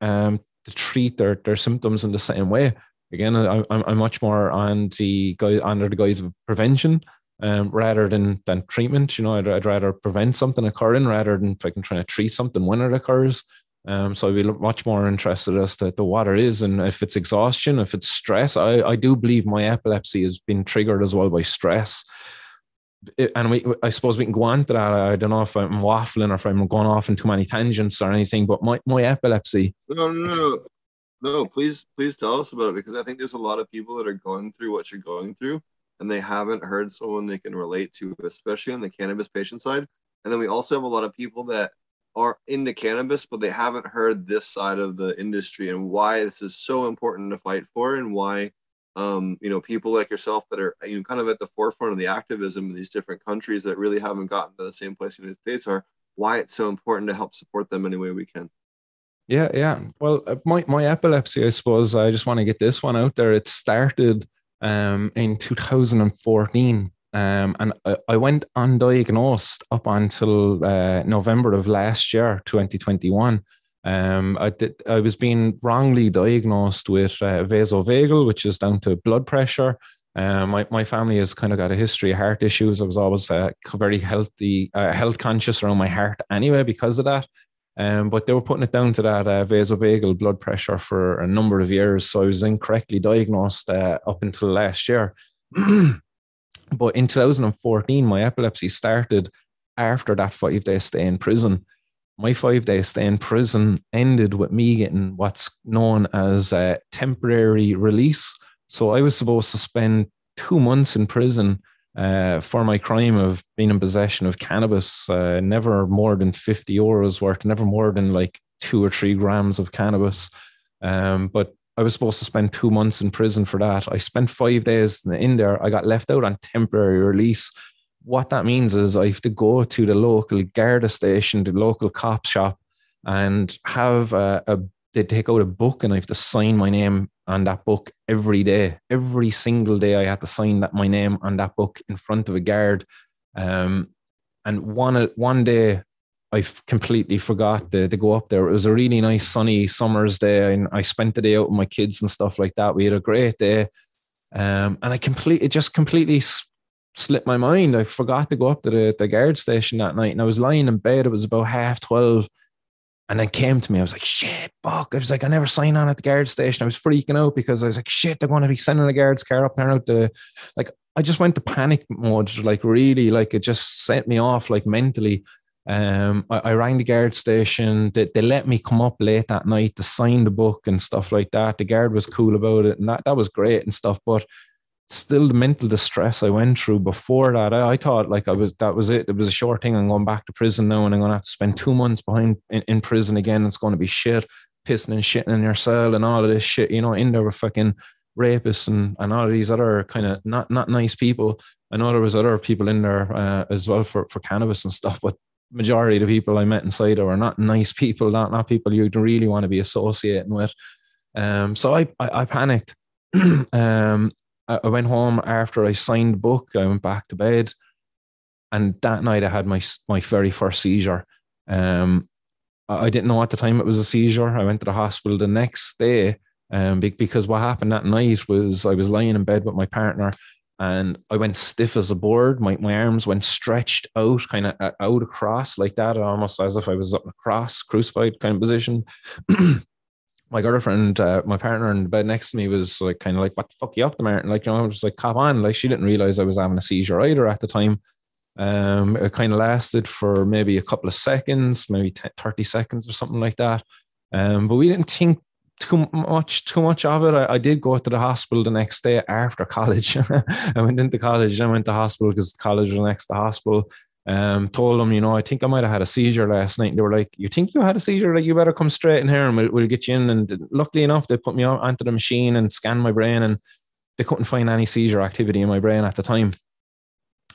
um to treat their their symptoms in the same way again, I, I'm, I'm much more on the guy under the guise of prevention um, rather than than treatment. You know, I'd, I'd rather prevent something occurring rather than if I can try to treat something when it occurs. Um, so I'd be much more interested as to, to what it is and if it's exhaustion, if it's stress. I, I do believe my epilepsy has been triggered as well by stress. It, and we, I suppose we can go on to that. I don't know if I'm waffling or if I'm going off in too many tangents or anything, but my, my epilepsy. No, no, no. No, please, please tell us about it because I think there's a lot of people that are going through what you're going through and they haven't heard someone they can relate to, especially on the cannabis patient side. And then we also have a lot of people that are into cannabis, but they haven't heard this side of the industry and why this is so important to fight for and why um, you know, people like yourself that are you know kind of at the forefront of the activism in these different countries that really haven't gotten to the same place the United States are, why it's so important to help support them any way we can. Yeah, yeah. Well, uh, my my epilepsy, I suppose. I just want to get this one out there. It started um, in 2014, um, and I, I, went undiagnosed up until uh, November of last year, 2021. Um, I did. I was being wrongly diagnosed with uh, vasovagal, which is down to blood pressure. Um, my, my family has kind of got a history of heart issues. I was always uh, very healthy, uh, health conscious around my heart anyway because of that. Um, but they were putting it down to that uh, vasovagal blood pressure for a number of years. So I was incorrectly diagnosed uh, up until last year. but in 2014, my epilepsy started after that five day stay in prison. My five day stay in prison ended with me getting what's known as a temporary release. So I was supposed to spend two months in prison uh, for my crime of being in possession of cannabis, uh, never more than 50 euros worth, never more than like two or three grams of cannabis. Um, but I was supposed to spend two months in prison for that. I spent five days in there. I got left out on temporary release. What that means is I have to go to the local Garda station, the local cop shop, and have a, a they take out a book and I have to sign my name on that book every day. Every single day, I had to sign that my name on that book in front of a guard. Um, and one one day, I completely forgot to, to go up there. It was a really nice sunny summer's day, and I spent the day out with my kids and stuff like that. We had a great day, um, and I completely just completely slipped my mind. I forgot to go up to the, the guard station that night, and I was lying in bed. It was about half twelve and then came to me. I was like, shit, fuck. I was like, I never signed on at the guard station. I was freaking out because I was like, shit, they're going to be sending a guard's car up there out the like I just went to panic mode, like really, like it just set me off like mentally. Um, I, I rang the guard station. They, they let me come up late that night to sign the book and stuff like that. The guard was cool about it, and that, that was great and stuff. But still the mental distress I went through before that, I, I, thought like I was that was it. It was a short thing. I'm going back to prison now, and I'm going to have to spend two months behind in, in prison again. It's going to be shit, pissing and shitting in your cell and all of this shit. You know, in there with fucking rapists and, and all of these other kind of not not nice people. I know there was other people in there uh, as well for for cannabis and stuff, but majority of the people I met inside were not nice people, not not people you'd really want to be associating with. Um, so I I, I panicked. um, I went home after I signed the book. I went back to bed, and that night I had my my very first seizure. Um, I didn't know at the time it was a seizure. I went to the hospital the next day um, because what happened that night was I was lying in bed with my partner and I went stiff as a board. My, my arms went stretched out, kind of out across like that, almost as if I was up in a cross, crucified kind of position. my girlfriend, uh, my partner in the bed next to me was like, kind of like, what the fuck you up to, Martin? Like, you know, I was like, cop on. Like, she didn't realize I was having a seizure either at the time. Um, it kind of lasted for maybe a couple of seconds, maybe 30 seconds or something like that. Um, but we didn't think too much too much of it. I, I, did go to the hospital the next day after college. I went into college and I went to hospital because college was next to hospital. Um, told them, you know, I think I might have had a seizure last night. And they were like, "You think you had a seizure? Like, you better come straight in here and we'll, we'll get you in." And luckily enough, they put me on, onto the machine and scanned my brain, and they couldn't find any seizure activity in my brain at the time.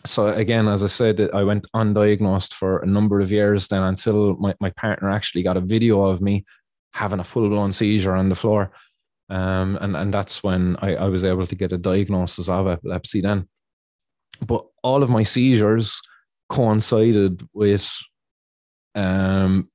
So again, as I said, I went undiagnosed for a number of years then until my, my partner actually got a video of me having a full blown seizure on the floor. Um, and, and that's when I, I was able to get a diagnosis of epilepsy then. But all of my seizures coincided with um,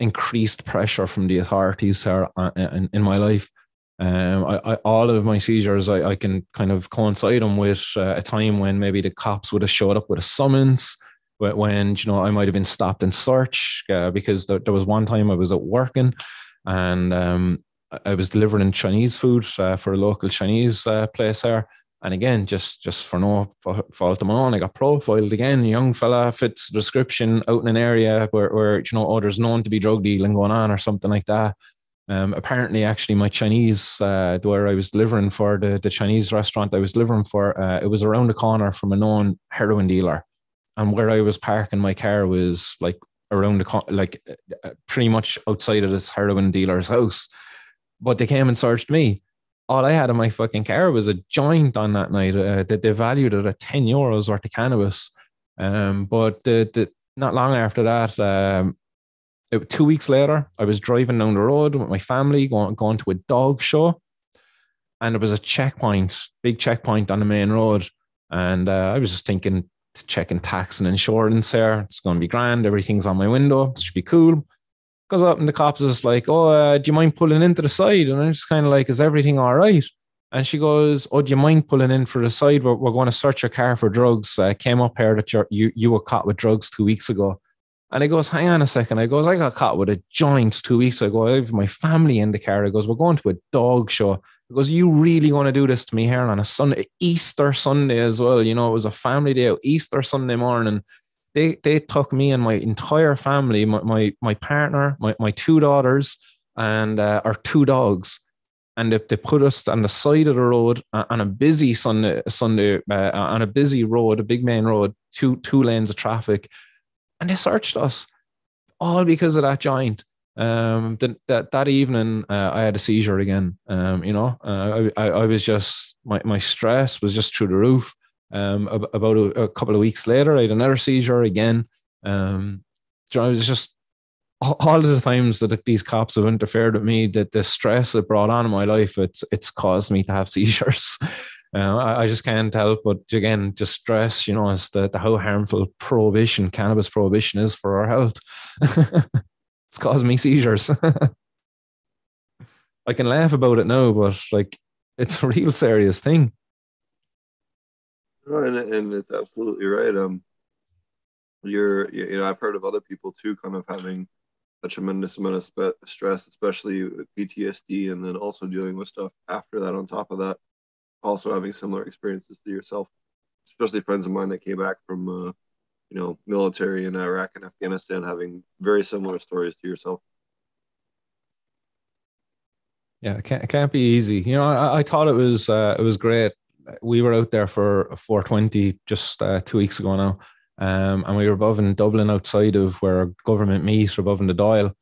increased pressure from the authorities here uh, in, in my life. Um, I, I, all of my seizures, I, I, can kind of coincide them with uh, a time when maybe the cops would have showed up with a summons, when you know I might have been stopped in search uh, because there, there, was one time I was at working and um, I was delivering Chinese food uh, for a local Chinese uh, place there. And again, just just for no fault of my own, I got profiled again. Young fella fits description out in an area where, where you know, there's known to be drug dealing going on or something like that. Um, apparently, actually, my Chinese, uh, where I was delivering for the, the Chinese restaurant I was delivering for, uh, it was around the corner from a known heroin dealer. And where I was parking my car was like around the like uh, pretty much outside of this heroin dealer's house. But they came and searched me. All I had in my fucking car was a joint on that night uh, that they valued it at 10 euros worth of cannabis. Um, but the, the, not long after that, um, it, two weeks later, I was driving down the road with my family going, going to a dog show. And there was a checkpoint, big checkpoint on the main road. And uh, I was just thinking, checking tax and insurance here. It's going to be grand. Everything's on my window. It should be cool. Goes up and the cops is like, "Oh, uh, do you mind pulling into the side?" And I'm just kind of like, "Is everything all right?" And she goes, "Oh, do you mind pulling in for the side? We're, we're going to search your car for drugs. Uh, came up here that you you were caught with drugs two weeks ago." And he goes, "Hang on a second. I goes, "I got caught with a joint two weeks ago. I have my family in the car." He goes, "We're going to a dog show." Because you really want to do this to me here on a Sunday, Easter Sunday as well. You know, it was a family day, Easter Sunday morning. They they took me and my entire family, my my, my partner, my, my two daughters, and uh, our two dogs, and they, they put us on the side of the road uh, on a busy Sunday Sunday uh, on a busy road, a big main road, two two lanes of traffic, and they searched us all because of that giant. Um that that, that evening uh, i had a seizure again um you know uh, I, I was just my, my stress was just through the roof um about a, a, couple of weeks later i had another seizure again um I was just all of the times that these cops have interfered with me that the stress it brought on in my life it's it's caused me to have seizures uh, I, I, just can't help but again just stress you know as the, the how harmful prohibition cannabis prohibition is for our health it's caused me seizures. I can laugh about it now, but like it's a real serious thing. And, and it's absolutely right. Um, you're, you know, I've heard of other people too, kind of having a tremendous amount of spe- stress, especially PTSD, and then also dealing with stuff after that. On top of that, also having similar experiences to yourself, especially friends of mine that came back from uh, you know, military in Iraq and Afghanistan having very similar stories to yourself. Yeah, it can't, it can't be easy. You know, I, I thought it was uh, it was great. We were out there for 420 just uh, two weeks ago now, um, and we were above in Dublin outside of where government meet, above in the Dáil,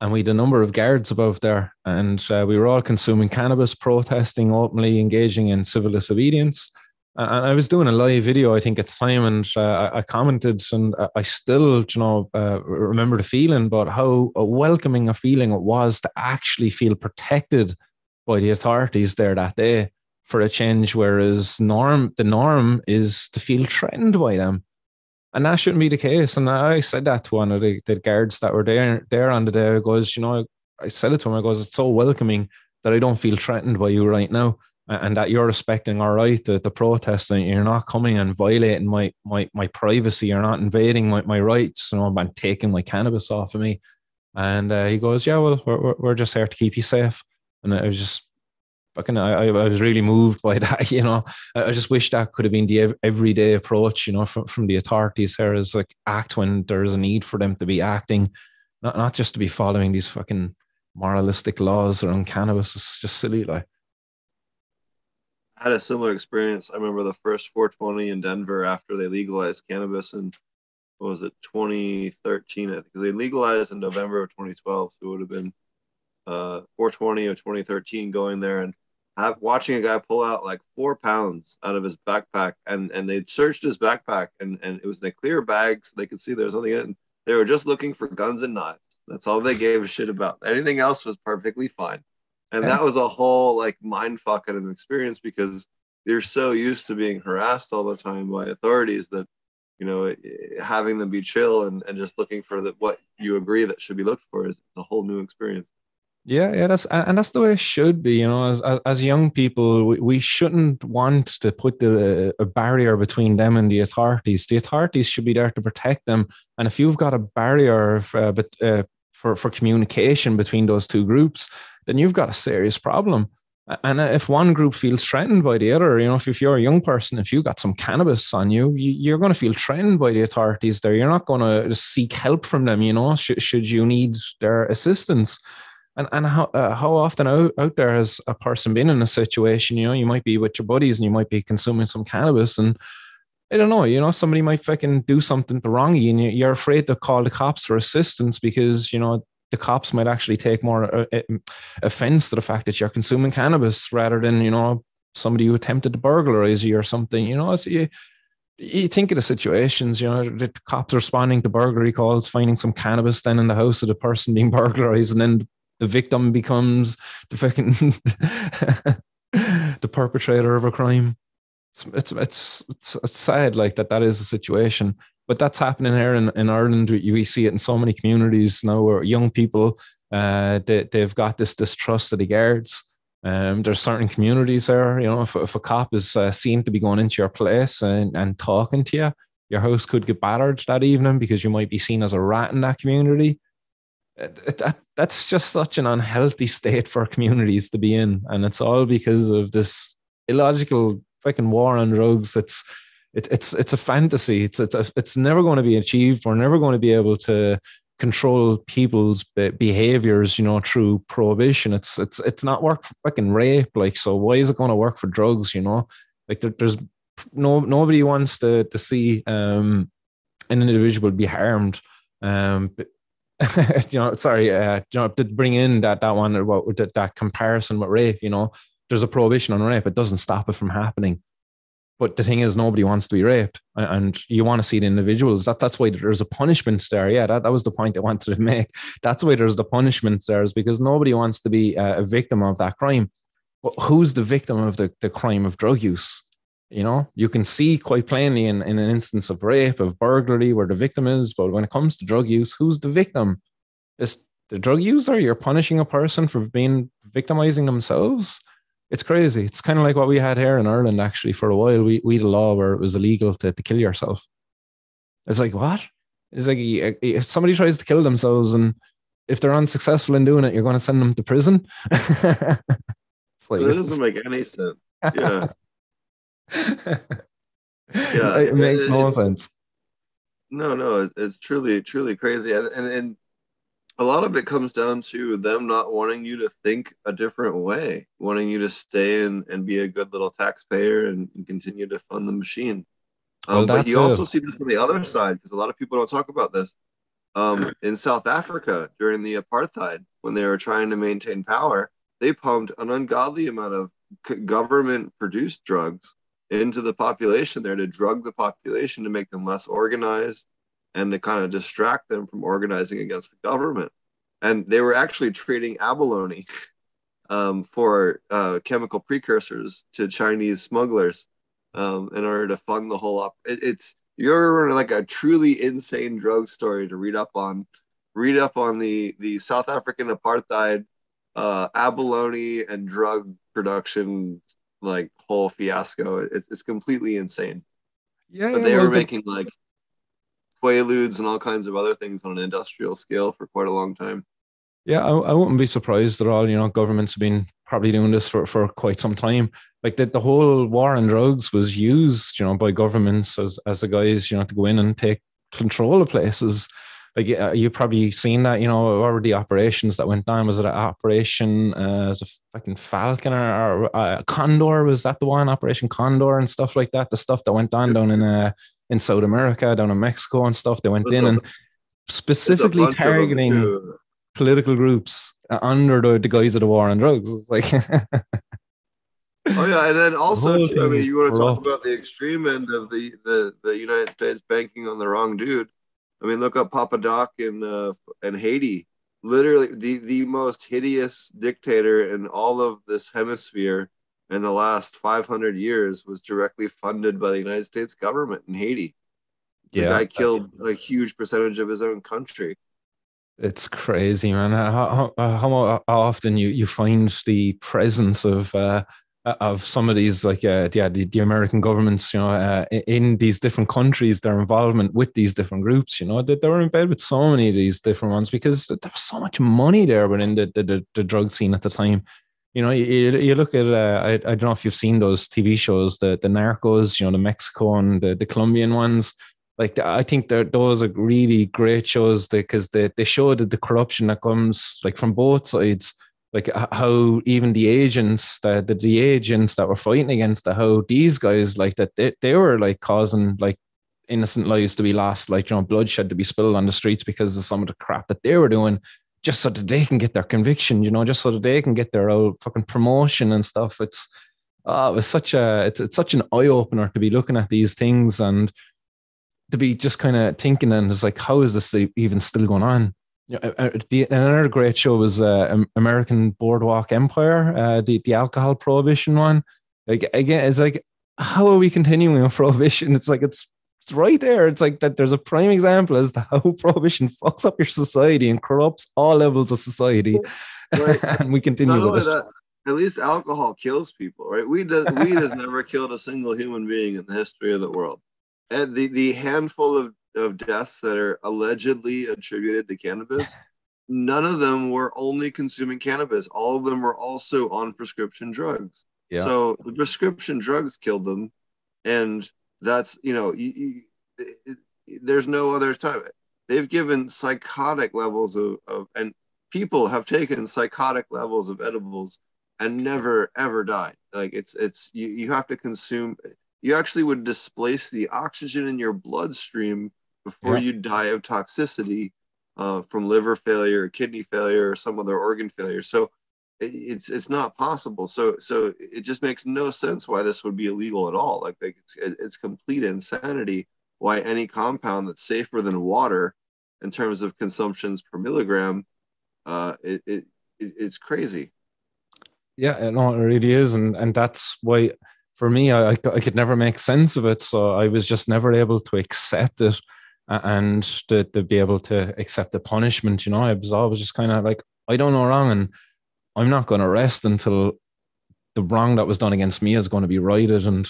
and we had a number of guards above there, and uh, we were all consuming cannabis, protesting openly, engaging in civil disobedience and I was doing a live video, I think, at the time, and uh, I commented, and I still, you know, uh, remember the feeling, but how welcoming a feeling it was to actually feel protected by the authorities there that day for a change. Whereas norm, the norm is to feel threatened by them. and that shouldn't be the case. And I said that to one of the, the guards that were there there on the day. I goes, you know, I said it to him. I goes, it's so welcoming that I don't feel threatened by you right now, and that you're respecting our right to the protest, and you're not coming and violating my my my privacy. You're not invading my, my rights. You know, and taking my cannabis off of me. And uh, he goes, yeah, well, we're we're just here to keep you safe. And I was just fucking I, I was really moved by that you know? I, just wish that could have been the everyday approach you know from, from the authorities here is like act when there's a need for them to be acting not not just to be following these fucking moralistic laws around cannabis. It's just silly like. I had a similar experience. I remember the first 420 in Denver after they legalized cannabis in what was it 2013 I think. They legalized in November of 2012 so it would have been uh 420 of 2013 going there and watching a guy pull out like four pounds out of his backpack, and and they searched his backpack, and and it was in a clear bag, so they could see there was nothing in it. They were just looking for guns and knives. That's all they gave a shit about. Anything else was perfectly fine, and that was a whole like mind fuck of experience because they're so used to being harassed all the time by authorities that you know having them be chill and, and just looking for the, what you agree that should be looked for is a whole new experience yeah, yeah, that's and that's the way it should be. You know, as as young people, we, we shouldn't want to put the a barrier between them and the authorities. The authorities should be there to protect them. And if you've got a barrier for, uh, but, uh, for for communication between those two groups, then you've got a serious problem. And if one group feels threatened by the other, you know, if, if you're a young person, if you got some cannabis on you, you are going to feel threatened by the authorities there. You're not going to seek help from them, you know, should, should you need their assistance. And and how uh, how often out, out there has a person been in a situation? You know, you might be with your buddies and you might be consuming some cannabis, and I don't know. You know, somebody might fucking do something to wrong you, and you're afraid to call the cops for assistance because you know the cops might actually take more uh, uh, offense to the fact that you're consuming cannabis rather than you know somebody who attempted to burglarize you or something. You know, so you you think of the situations, you know, the cops responding to burglary calls, finding some cannabis then in the house of the person being burglarized, and then the victim becomes the fucking the perpetrator of a crime. It's, it's it's it's it's sad like that. That is a situation, but that's happening here in, in Ireland. We see it in so many communities now where young people uh, they they've got this distrust of the guards. Um, there's certain communities there, you know, if, if a cop is uh, seen to be going into your place and, and talking to you, your house could get battered that evening because you might be seen as a rat in that community that, that's just such an unhealthy state for communities to be in. And it's all because of this illogical fucking war on drugs. It's it, it's it's a fantasy. It's it's a, it's never going to be achieved. We're never going to be able to control people's behaviors you know through prohibition. It's it's it's not work for fucking rape. Like so why is it going to work for drugs you know? Like there, there's no nobody wants to to see um an individual be harmed um you know, sorry, uh, you know, to bring in that that one about that, that comparison with rape, you know, there's a prohibition on rape. It doesn't stop it from happening. But the thing is, nobody wants to be raped, and you want to see the individuals. That that's why there's a punishment there. Yeah, that, that was the point I wanted to make. That's why there's the punishment there, is because nobody wants to be a victim of that crime. But who's the victim of the, the crime of drug use? You know, you can see quite plainly in, in an instance of rape, of burglary, where the victim is. But when it comes to drug use, who's the victim? Is the drug user? You're punishing a person for being victimizing themselves. It's crazy. It's kind of like what we had here in Ireland, actually, for a while. We, we had a law where it was illegal to, to kill yourself. It's like, what? It's like if somebody tries to kill themselves and if they're unsuccessful in doing it, you're going to send them to prison. it's like, that doesn't make any sense. Yeah. yeah, it makes no it, sense. No, no, it's truly, truly crazy, and, and and a lot of it comes down to them not wanting you to think a different way, wanting you to stay and, and be a good little taxpayer and, and continue to fund the machine. Um, well, but you also see this on the other side because a lot of people don't talk about this. Um, in South Africa during the apartheid, when they were trying to maintain power, they pumped an ungodly amount of government produced drugs into the population there to drug the population to make them less organized and to kind of distract them from organizing against the government. And they were actually trading abalone um, for uh, chemical precursors to Chinese smugglers um, in order to fund the whole op. It, it's you're like a truly insane drug story to read up on. Read up on the the South African apartheid, uh, abalone and drug production like whole fiasco. It's it's completely insane. Yeah, But yeah, they well, were making like quaaludes and all kinds of other things on an industrial scale for quite a long time. Yeah, I, I wouldn't be surprised at all. You know, governments have been probably doing this for, for quite some time. Like that, the whole war on drugs was used, you know, by governments as as the guys, you know, to go in and take control of places. Like uh, you've probably seen that, you know, what were the operations that went down? Was it an operation uh, as a fucking Falcon or, or uh, Condor? Was that the one, Operation Condor and stuff like that? The stuff that went down down in uh, in South America, down in Mexico and stuff. They went There's in a- and specifically targeting political groups uh, under the, the guise of the war on drugs. It's like, Oh yeah, and then also, I mean, you want to talk about the extreme end of the the the United States banking on the wrong dude. I mean, look up Papa Doc in uh, in Haiti. Literally, the the most hideous dictator in all of this hemisphere in the last 500 years was directly funded by the United States government in Haiti. The guy killed a huge percentage of his own country. it's crazy, man. How, how, how often you, you find the presence of uh, of some of these, like uh, yeah, the, the American governments, you know, uh, in these different countries, their involvement with these different groups, you know, that they were in bed with so many of these different ones because there was so much money there within the the, the, the drug scene at the time. You know, you, you look at uh, I, I don't know if you've seen those TV shows, the the Narcos, you know, the Mexico and the, the Colombian ones. Like I think those are really great shows because they, they show that the corruption that comes like from both sides, like how even the agents that the, the agents that were fighting against the how these guys like that they, they were like causing like innocent lives to be lost, like you know, bloodshed to be spilled on the streets because of some of the crap that they were doing, just so that they can get their conviction, you know, just so that they can get their old fucking promotion and stuff. It's oh, it was such a it's, it's such an eye opener to be looking at these things and to be just kind of thinking and it's like, how is this even still going on? You uh, the, another great show was uh, American Boardwalk Empire, uh, the the alcohol prohibition one. Like again, it's like, how are we continuing with prohibition? It's like it's it's right there. It's like that. There's a prime example as to how prohibition fucks up your society and corrupts all levels of society, Right. and we continue Not with it. that, at least alcohol kills people, right? Weed does, weed has never killed a single human being in the history of the world. And the, the handful of, of deaths that are allegedly attributed to cannabis, none of them were only consuming cannabis. All of them were also on prescription drugs. Yeah. So the prescription drugs killed them. And that's, you know, you, you, it, it- there's no other time. They've given psychotic levels of, of, and people have taken psychotic levels of edibles and never ever died like it's it's you, you have to consume you actually would displace the oxygen in your bloodstream before Yeah. you die of toxicity uh, from liver failure kidney failure or some other organ failure so it's it's not possible so so it just makes no sense why this would be illegal at all like, like it's it's complete insanity why any compound that's safer than water in terms of consumptions per milligram uh, it, it, it it's crazy. Yeah, no, it really is, and and that's why for me, I I could never make sense of it. So I was just never able to accept it, and to to be able to accept the punishment. You know, I was always just kind of like, I don't know wrong, and I'm not going to rest until the wrong that was done against me is going to be righted. And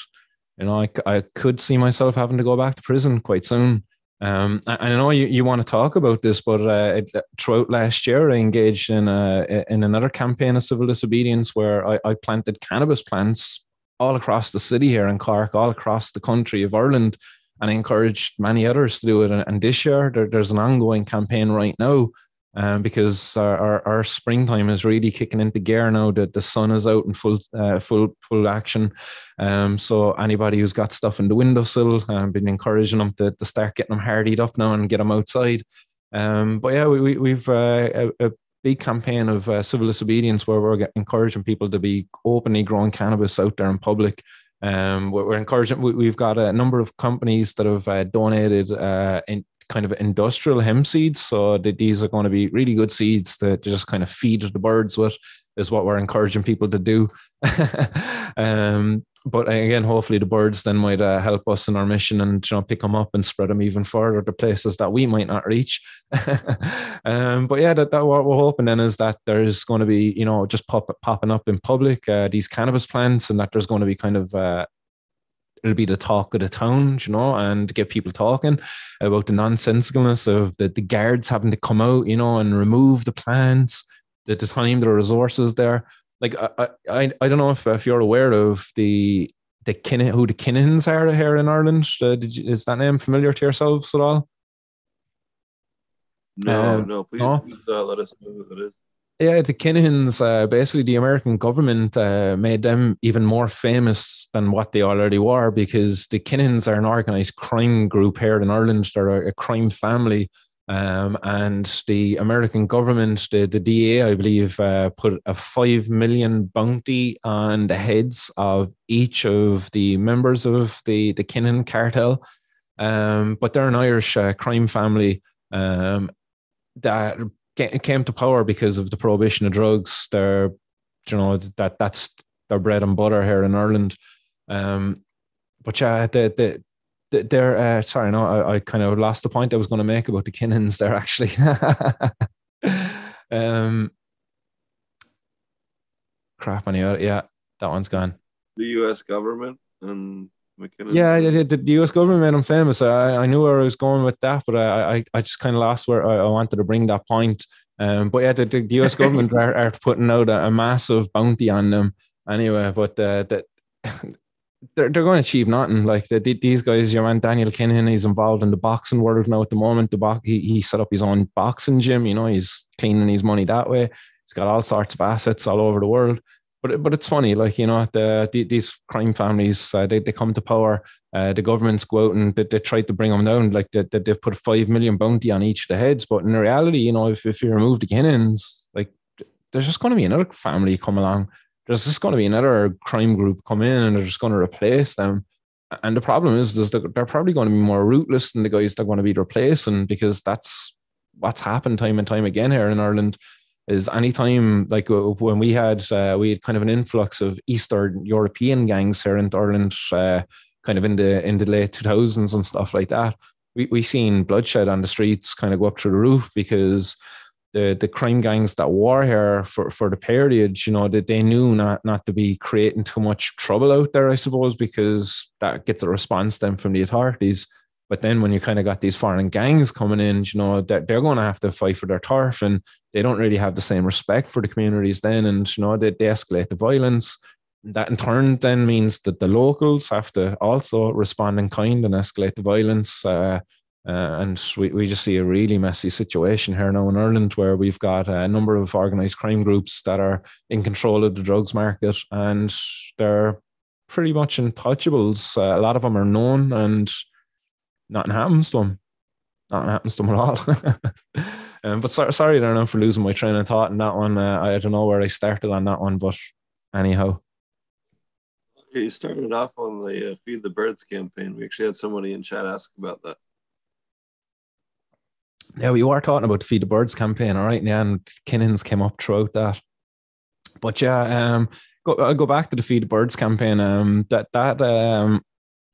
you know, I could see myself having to go back to prison quite soon. Um, I, I know you, you want to talk about this, but uh, it, throughout last year, I engaged in a, in another campaign of civil disobedience where I, I planted cannabis plants all across the city here in Cork, all across the country of Ireland, and I encouraged many others to do it. And, this year, there, there's an ongoing campaign right now um, because our, our, our springtime is really kicking into gear now that the sun is out in full uh, full full action. Um, so anybody who's got stuff in the windowsill, I've been encouraging them to, to start getting them hardied up now and get them outside. Um, but yeah, we, we, we've uh, a, a big campaign of uh, civil disobedience where we're encouraging people to be openly growing cannabis out there in public. Um, we're, encouraging. We, have got a number of companies that have uh, donated uh, in kind of industrial hemp seeds. So these are going to be really good seeds to, to just kind of feed the birds with. Is what we're encouraging people to do. um, but again, hopefully the birds then might uh, help us in our mission and you know pick them up and spread them even further to places that we might not reach. um, but yeah, that, that what we're hoping then is that there's going to be you know just pop, popping up in public uh, these cannabis plants and that there's going to be kind of uh, it'll be the talk of the town, you know, and get people talking about the nonsensicalness of the, the guards having to come out, you know, and remove the plants, the, the time, the resources there. Like I, I, I don't know if, if you're aware of the the Kin- who the Kinahans are here in Ireland. Uh, did you, is that name familiar to yourselves at all? No, um, no. Please, no? please uh, let us know who it is. Yeah, the Kinahans, uh, basically, the American government uh, made them even more famous than what they already were because the Kinahans are an organized crime group here in Ireland. They're a crime family. Um, and the American government, the, the DA, I believe, uh, put a five million bounty on the heads of each of the members of the, the Kinahan cartel. Um, but they're an Irish uh, crime family um, that came to power because of the prohibition of drugs. They're, you know, that that's their bread and butter here in Ireland. Um, but yeah, the the they're uh, sorry, no, I, I kind of lost the point I was going to make about the Kinahans there actually. um, crap, anyway, yeah, that one's gone. The U.S. government and McKinnon. Yeah, the, the, U.S. government made him famous. I, I knew where I was going with that, but I, I, I just kind of lost where I, I, wanted to bring that point. Um, but yeah, the, the U.S. government are, are, putting out a, a, massive bounty on them anyway. But uh, that they're, they're going to achieve nothing. Like the, these guys, your man Daniel Kinahan, he's involved in the boxing world now at the moment. The box, he, he set up his own boxing gym. You know, he's cleaning his money that way. He's got all sorts of assets all over the world but but it's funny, like you know, the, the these crime families uh, they they come to power. Uh, the governments go out and they, they try to bring them down. Like they, they, they've put five million bounty on each of the heads, but in reality, you know, if if you remove the Kinahans, like there's just going to be another family come along. There's just going to be another crime group come in, and they're just going to replace them. And the problem is, is they're probably going to be more rootless than the guys they're going to be replacing because that's what's happened time and time again here in Ireland is anytime like when we had uh, we had kind of an influx of Eastern European gangs here in Ireland, uh, kind of in the in the late two thousands and stuff like that. We we seen bloodshed on the streets kind of go up through the roof because the the crime gangs that were here for, for the period, you know, that they knew not not to be creating too much trouble out there, I suppose, because that gets a response then from the authorities. But then when you kind of got these foreign gangs coming in, you know, that they're going to have to fight for their turf and they don't really have the same respect for the communities then. And, you know, they, they escalate the violence. That in turn then means that the locals have to also respond in kind and escalate the violence. Uh, uh, and we, we just see a really messy situation here now in Ireland where we've got a number of organized crime groups that are in control of the drugs market and they're pretty much untouchables. Uh, a lot of them are known and nothing happens to him. Nothing happens to him at all. um, but so, sorry now for losing my train of thought in that one. Uh, I don't know where I started on that one, but anyhow. You started off on the uh, Feed the Birds campaign. We actually had somebody in chat ask about that. Yeah, we were talking about the Feed the Birds campaign, all right, and Kinahans came up throughout that. But yeah, um, go, I'll go back to the Feed the Birds campaign. Um, that that um,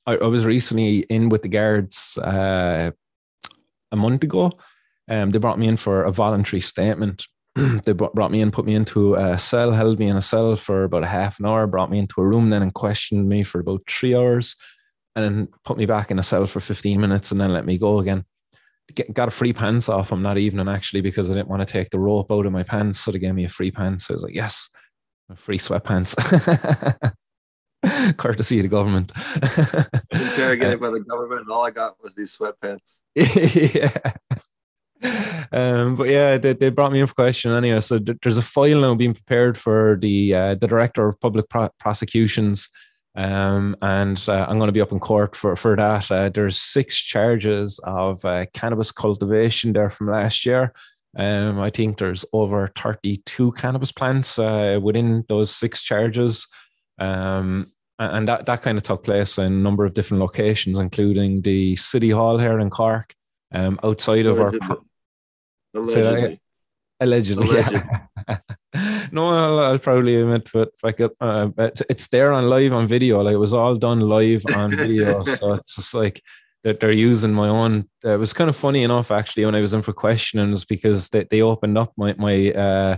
I, I was recently in with the guards uh, a month ago. Um, they brought me in for a voluntary statement. they brought me in, put me into a cell, held me in a cell for about a half an hour, brought me into a room then and questioned me for about three hours, and then put me back in a cell for 15 minutes and then let me go again. Get, got a free pants off them that evening actually because I didn't want to take the rope out of my pants. So they gave me a free pants. So I was like, yes, free sweatpants. courtesy of the government. Interrogated by the government. All I got was these sweatpants. yeah. Um, but yeah, they, they brought me in for question anyway. So th- there's a file now being prepared for the uh, the director of public pro- prosecutions, um, and uh, I'm going to be up in court for for that. Uh, there's six charges of uh, cannabis cultivation there from last year. Um, I think there's over 32 cannabis plants uh, within those six charges. Um, and that, that kind of took place in a number of different locations, including the city hall here in Cork, um, outside of allegedly. our. Allegedly. Allegedly, allegedly. Yeah. no, I'll, I'll, probably admit, but if I could, uh, it's, it's there on live on video. Like it was all done live on video, so it's just like that they're using my own. Uh, it was kind of funny enough actually when I was in for questionings because they, they opened up my my uh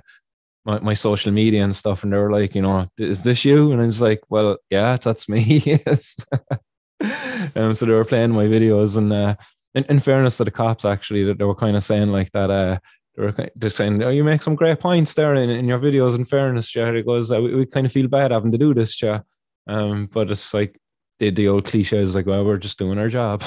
my, my social media and stuff, and they were like, you know, is this you? And I was like, well, yeah, that's me. yes. um, so they were playing my videos, and uh, in, in fairness to the cops, actually, that they were kind of saying like that. Uh, they're saying, "Oh, you make some great points there in, in your videos." In fairness, Jerry goes, uh, we, we kind of feel bad having to do this, yeah. Um, but it's like the the old cliche is like, "Well, we're just doing our job."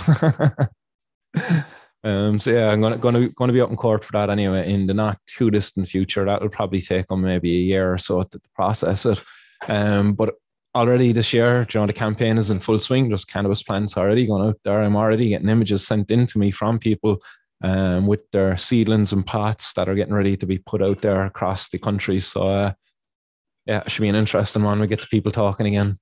Um, so yeah, I'm gonna gonna gonna be up in court for that anyway in the not too distant future. That will probably take them maybe a year or so to process it. Um, but already this year, you know, the campaign is in full swing. There's cannabis plants already going out there. I'm already getting images sent in to me from people um, with their seedlings and pots that are getting ready to be put out there across the country. So uh, yeah, it should be an interesting one. We get the people talking again.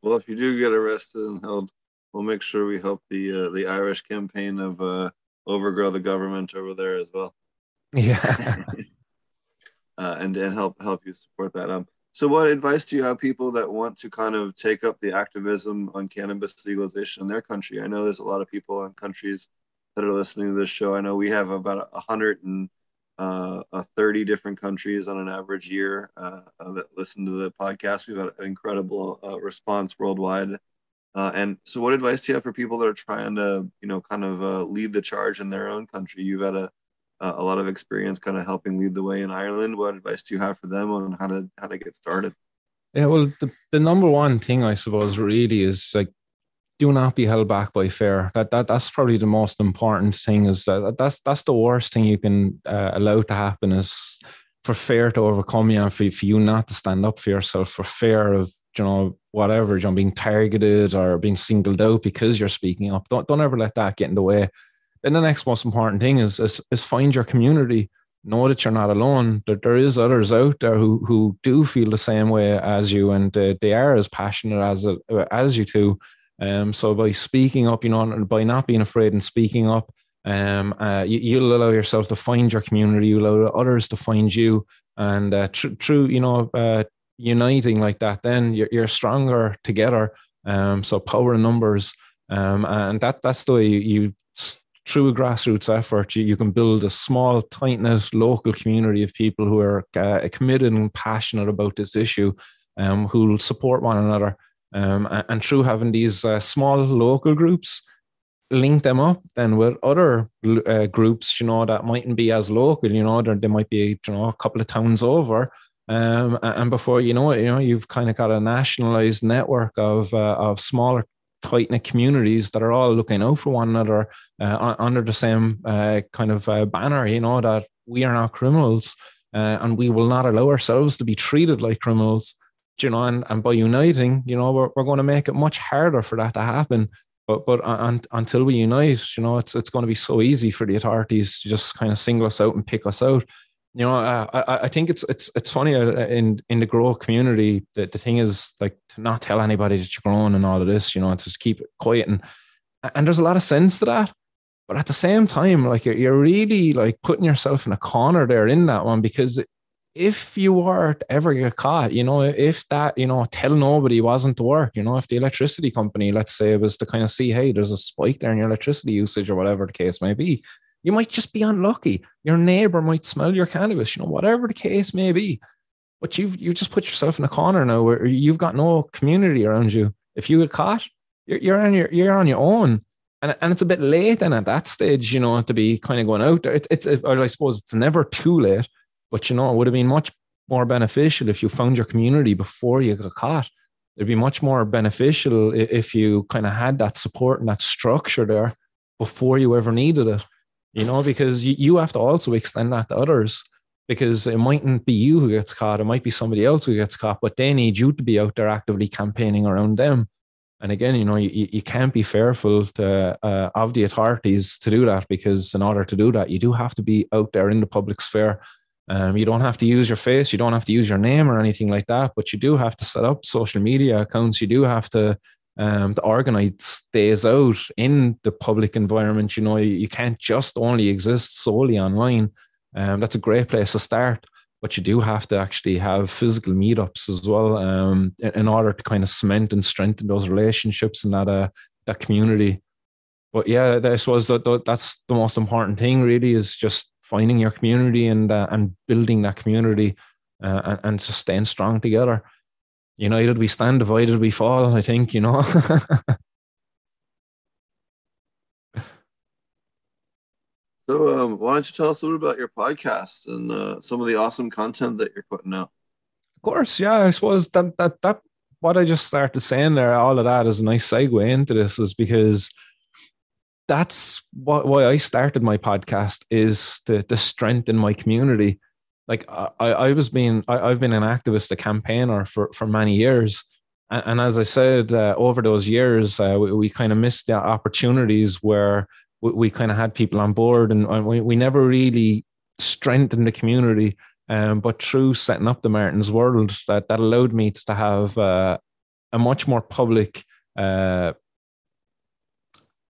Well, if you do get arrested and held we'll make sure we help the uh, the Irish campaign of uh, overgrow the government over there as well. Yeah. uh, and and help help you support that. Um. So, what advice do you have people that want to kind of take up the activism on cannabis legalization in their country? I know there's a lot of people in countries that are listening to this show. I know we have about a hundred and uh, 30 different countries on an average year uh, uh, that listen to the podcast. We've had an incredible uh, response worldwide. Uh, and so, what advice do you have for people that are trying to, you know, kind of uh, lead the charge in their own country? You've had a a lot of experience, kind of helping lead the way in Ireland. What advice do you have for them on how to how to get started? Yeah, well, the, the number one thing I suppose really is like do not be held back by fear. That that that's probably the most important thing. Is that that's that's the worst thing you can uh, allow to happen is for fear to overcome you and for, for you not to stand up for yourself for fear of you know, whatever, you know, being targeted or being singled out because you're speaking up. Don't don't ever let that get in the way. Then the next most important thing is is, is find your community. Know that you're not alone. That there is others out there who who do feel the same way as you, and uh, they are as passionate as as you too. Um, so by speaking up, you know, and by not being afraid and speaking up, um, uh, you, will allow yourself to find your community. You allow others to find you, and uh, true, you know, uh, uniting like that, then you're, you're stronger together. Um, so power in numbers, um, and that that's the way you, you through a grassroots effort, you, you can build a small, tight knit local community of people who are uh, committed and passionate about this issue, um, who will support one another. Um, and, and, through having these uh, small local groups, link them up then with other uh, groups, you know, that mightn't be as local, you know, they might be, you know, a couple of towns over, um, and before you know it, you know you've kind of got a nationalized network of uh, of smaller tight knit communities that are all looking out for one another uh, under the same uh, kind of uh, banner. You know that we are not criminals, uh, and we will not allow ourselves to be treated like criminals. You know, and, and by uniting, you know, we're, we're going to make it much harder for that to happen. But but until we unite, you know, it's it's going to be so easy for the authorities to just kind of single us out and pick us out you know, uh, I, I think it's it's it's funny uh, in in the grow community. that the thing is like to not tell anybody that you're growing and all of this. You know, to just keep it quiet and and there's a lot of sense to that. But at the same time, like you're, you're really like putting yourself in a corner there in that one because if you were to ever get caught, you know, if that, you know, tell nobody wasn't to work, you know, if the electricity company, let's say, was to kind of see, hey, there's a spike there in your electricity usage or whatever the case may be, you might just be unlucky. Your neighbor might smell your cannabis, you know, whatever the case may be. But you've you just put yourself in a corner now where you've got no community around you. If you get caught, you're, you're on your you're on your own. And, and it's a bit late then at that stage, you know, to be kind of going out there. It's, it's I suppose it's never too late, but you know, it would have been much more beneficial if you found your community before you got caught. It'd be much more beneficial if you kind of had that support and that structure there before you ever needed it you know, because you, you have to also extend that to others because it mightn't be you who gets caught, it might be somebody else who gets caught, but they need you to be out there actively campaigning around them. And again, you know, you, you can't be fearful to, uh, of the authorities to do that because in order to do that, you do have to be out there in the public sphere. Um, you don't have to use your face, you don't have to use your name or anything like that, but you do have to set up social media accounts. You do have to um, to organize days out in the public environment. You know, you, can't just only exist solely online. Um, that's a great place to start. But you do have to actually have physical meetups as well um, in, order to kind of cement and strengthen those relationships and that uh, that community. But yeah, I suppose that that's the most important thing. Really, is just finding your community and uh, and building that community uh, and, and just strong together. United we stand, divided we fall. I think you know. So, um, why don't you tell us a little about your podcast and uh, some of the awesome content that you're putting out? Of course, yeah. I suppose that that that what I just started saying there, all of that is a nice segue into this, is because that's what why I started my podcast is to to strengthen my community. Like I, I was being I, have been an activist, a campaigner for for many years, and, and as I said, uh, over those years, uh, we, we kind of missed the opportunities where we, we kind of had people on board and, and we, we never really strengthened the community. Um, but through setting up the Martin's World, that, that allowed me to have uh, a much more public, uh,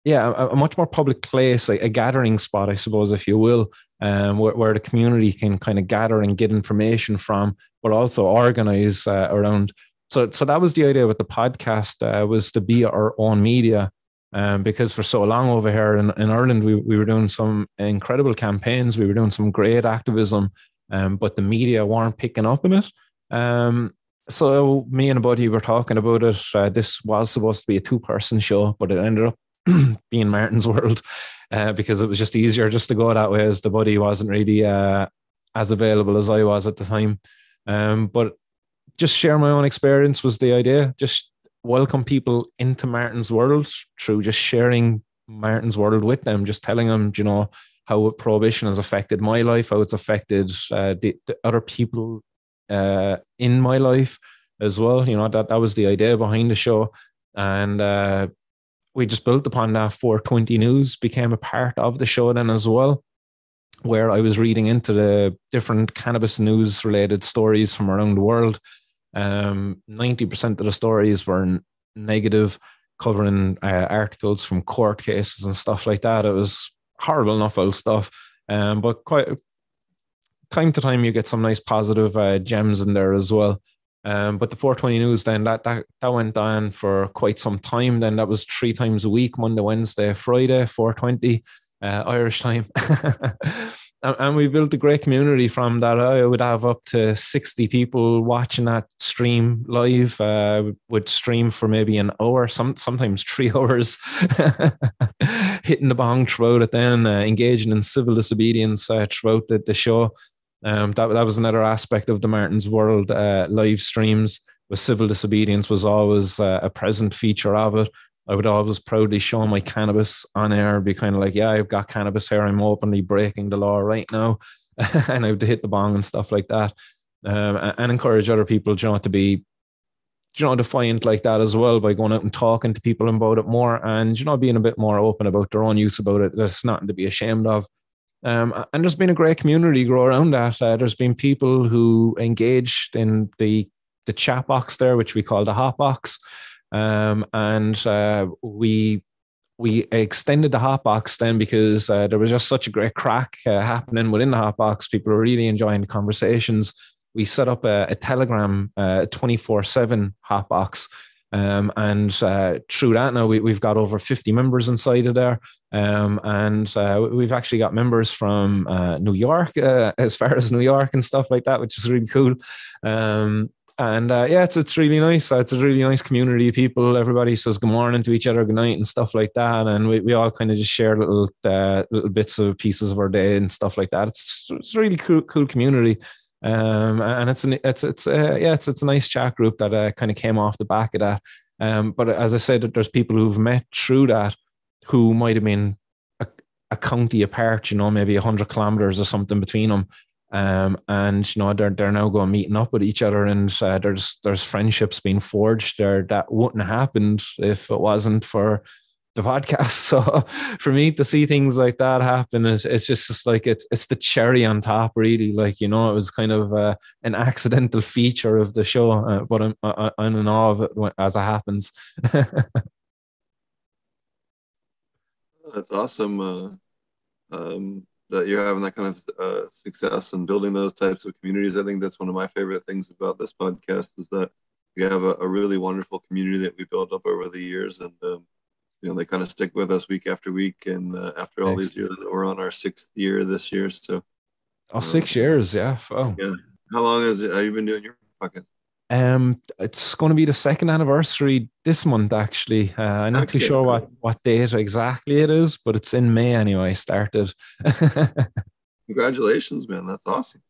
yeah, a, a, much more public place, a, a, gathering spot, I suppose, if you will, um, where, where the community can kind of gather and get information from, but also organize uh, around. So, so that was the idea with the podcast uh, was to be our own media um, because for so long over here in, in Ireland, we, we were doing some incredible campaigns, we were doing some great activism, um, but the media weren't picking up on it. Um, so me and a buddy were talking about it. Uh, this was supposed to be a two-person show, but it ended up being Martin's World uh, because it was just easier just to go that way, as the buddy wasn't really uh, as available as I was at the time. Um, but just share my own experience was the idea. Just welcome people into Martin's world through just sharing Martin's world with them, just telling them, you know, how prohibition has affected my life, how it's affected uh, the, the, other people uh, in my life as well. You know, that, that was the idea behind the show. And uh, we just built upon that 420 News became a part of the show then as well, where I was reading into the different cannabis news related stories from around the world um, 90% of the stories were negative, covering uh, articles from court cases and stuff like that. It was horrible enough old stuff. Um, but quite time to time, you get some nice positive uh, gems in there as well. Um, but the 420 news then that, that that went on for quite some time. Then that was three times a week, Monday, Wednesday, Friday, 420 uh, Irish time. and we built a great community from that. I would have up to 60 people watching that stream live. Uh, would stream for maybe an hour, some sometimes three hours, hitting the bong throughout it. Then uh, engaging in civil disobedience uh, throughout the, the show. Um, that that was another aspect of the Martin's World uh, live streams. Was civil disobedience was always uh, a present feature of it. I would always proudly show my cannabis on air, be kind of like, yeah, I've got cannabis here. I'm openly breaking the law right now. and I would hit the bong and stuff like that. Um, and encourage other people, you know, to be, you know, defiant like that as well by going out and talking to people about it more and, you know, being a bit more open about their own use about it. There's nothing to be ashamed of. Um, and there's been a great community grow around that. Uh, there's been people who engaged in the the chat box there, which we call the hot box. Um, and uh, we we extended the hot box then because uh, there was just such a great craic uh, happening within the hot box. People were really enjoying the conversations. We set up a, a Telegram uh, 24 uh, 7 hot box. Um, and uh, through that now we, we've got over 50 members inside of there. Um, and uh, we've actually got members from New York, as far as New York and stuff like that, which is really cool. Um, and uh, yeah, it's it's really nice. It's a really nice community of people. Everybody says good morning to each other, good night, and stuff like that. And we, we all kind of just share little uh, little bits of pieces of our day and stuff like that. It's it's a really cool cool community. Um, and it's an it's it's uh, yeah it's it's a nice chat group that uh, kind of came off the back of that. Um, but as I said, there's people who've met through that who might have been a, a county apart, you know, maybe hundred kilometers or something between them. Um, and you know they're they're now going meeting up with each other, and uh, there's there's friendships being forged there that wouldn't have happened if it wasn't for the podcast. So for me to see things like that happen is it's just, just like it's it's the cherry on top, really. Like you know, it was kind of uh, an accidental feature of the show, uh, but I'm I'm in awe of it as it happens. That's awesome. Uh, um, that you're having that kind of uh, success and building those types of communities. I think that's one of my favorite things about this podcast is that we have a, a really wonderful community that we built up over the years, and um, you know they kind of stick with us week after week. And uh, after all these years, we're on our sixth year this year. So, oh, six years, yeah. Oh. Yeah. How long has it, have you been doing your podcast? Um, it's going to be the second anniversary this month. Actually, uh, I'm not okay. too sure what what date exactly it is, but it's in May anyway. I started. Congratulations, man! That's awesome.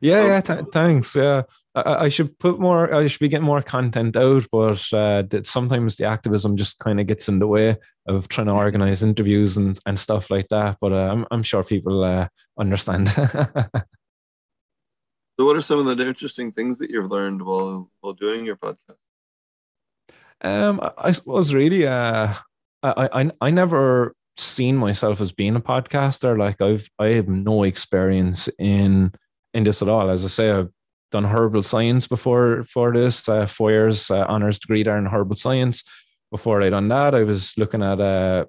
Yeah, um, yeah. Th- thanks. Yeah, I, I, should put more. I should be getting more content out, but uh, that sometimes the activism just kind of gets in the way of trying to organize interviews and and stuff like that. But uh, I'm I'm sure people uh, understand. So, what are some of the interesting things that you've learned while while doing your podcast? Um, I suppose really, uh, I I I never seen myself as being a podcaster. Like I've I have no experience in in this at all. As I say, I've done herbal science before for this uh, four years uh, honors degree there in herbal science. Before I done that, I was looking at uh,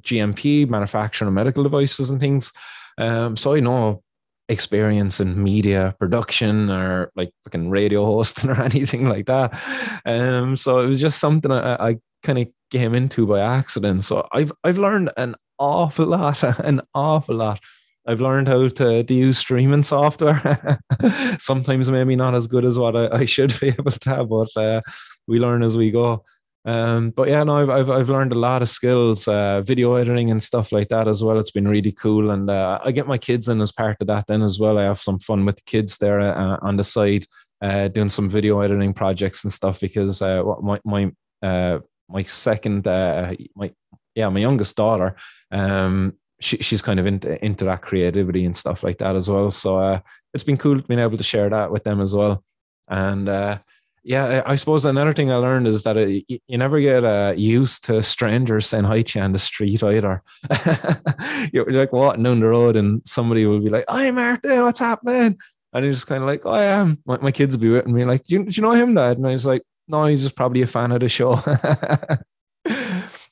GMP manufacturing of medical devices and things. Um, so I know experience in media production or like fucking radio hosting or anything like that. Um, so it was just something I, I kind of came into by accident. So I've I've learned an awful lot, an awful lot. I've learned how to, to use streaming software. Sometimes maybe not as good as what I, I should be able to, but uh, we learn as we go. Um, but yeah, no, I've, I've, I've learned a lot of skills, uh, video editing and stuff like that as well. It's been really cool, and uh, I get my kids in as part of that then as well. I have some fun with the kids there uh, on the side, uh, doing some video editing projects and stuff because uh, my my uh, my second my yeah my youngest daughter um she, she's kind of into into that creativity and stuff like that as well. So uh, it's been cool being able to share that with them as well, and uh, yeah, I suppose another thing I learned is that uh, it, you never get uh, used to strangers saying hi to you on the street either. you're like walking down the road and somebody will be like, "Hi, Martin, what's happening?" And you're just kind of like, "Oh, am." My, my kids will be with me like, do you, do you know him, Dad?" And I was like, "No, he's just probably a fan of the show."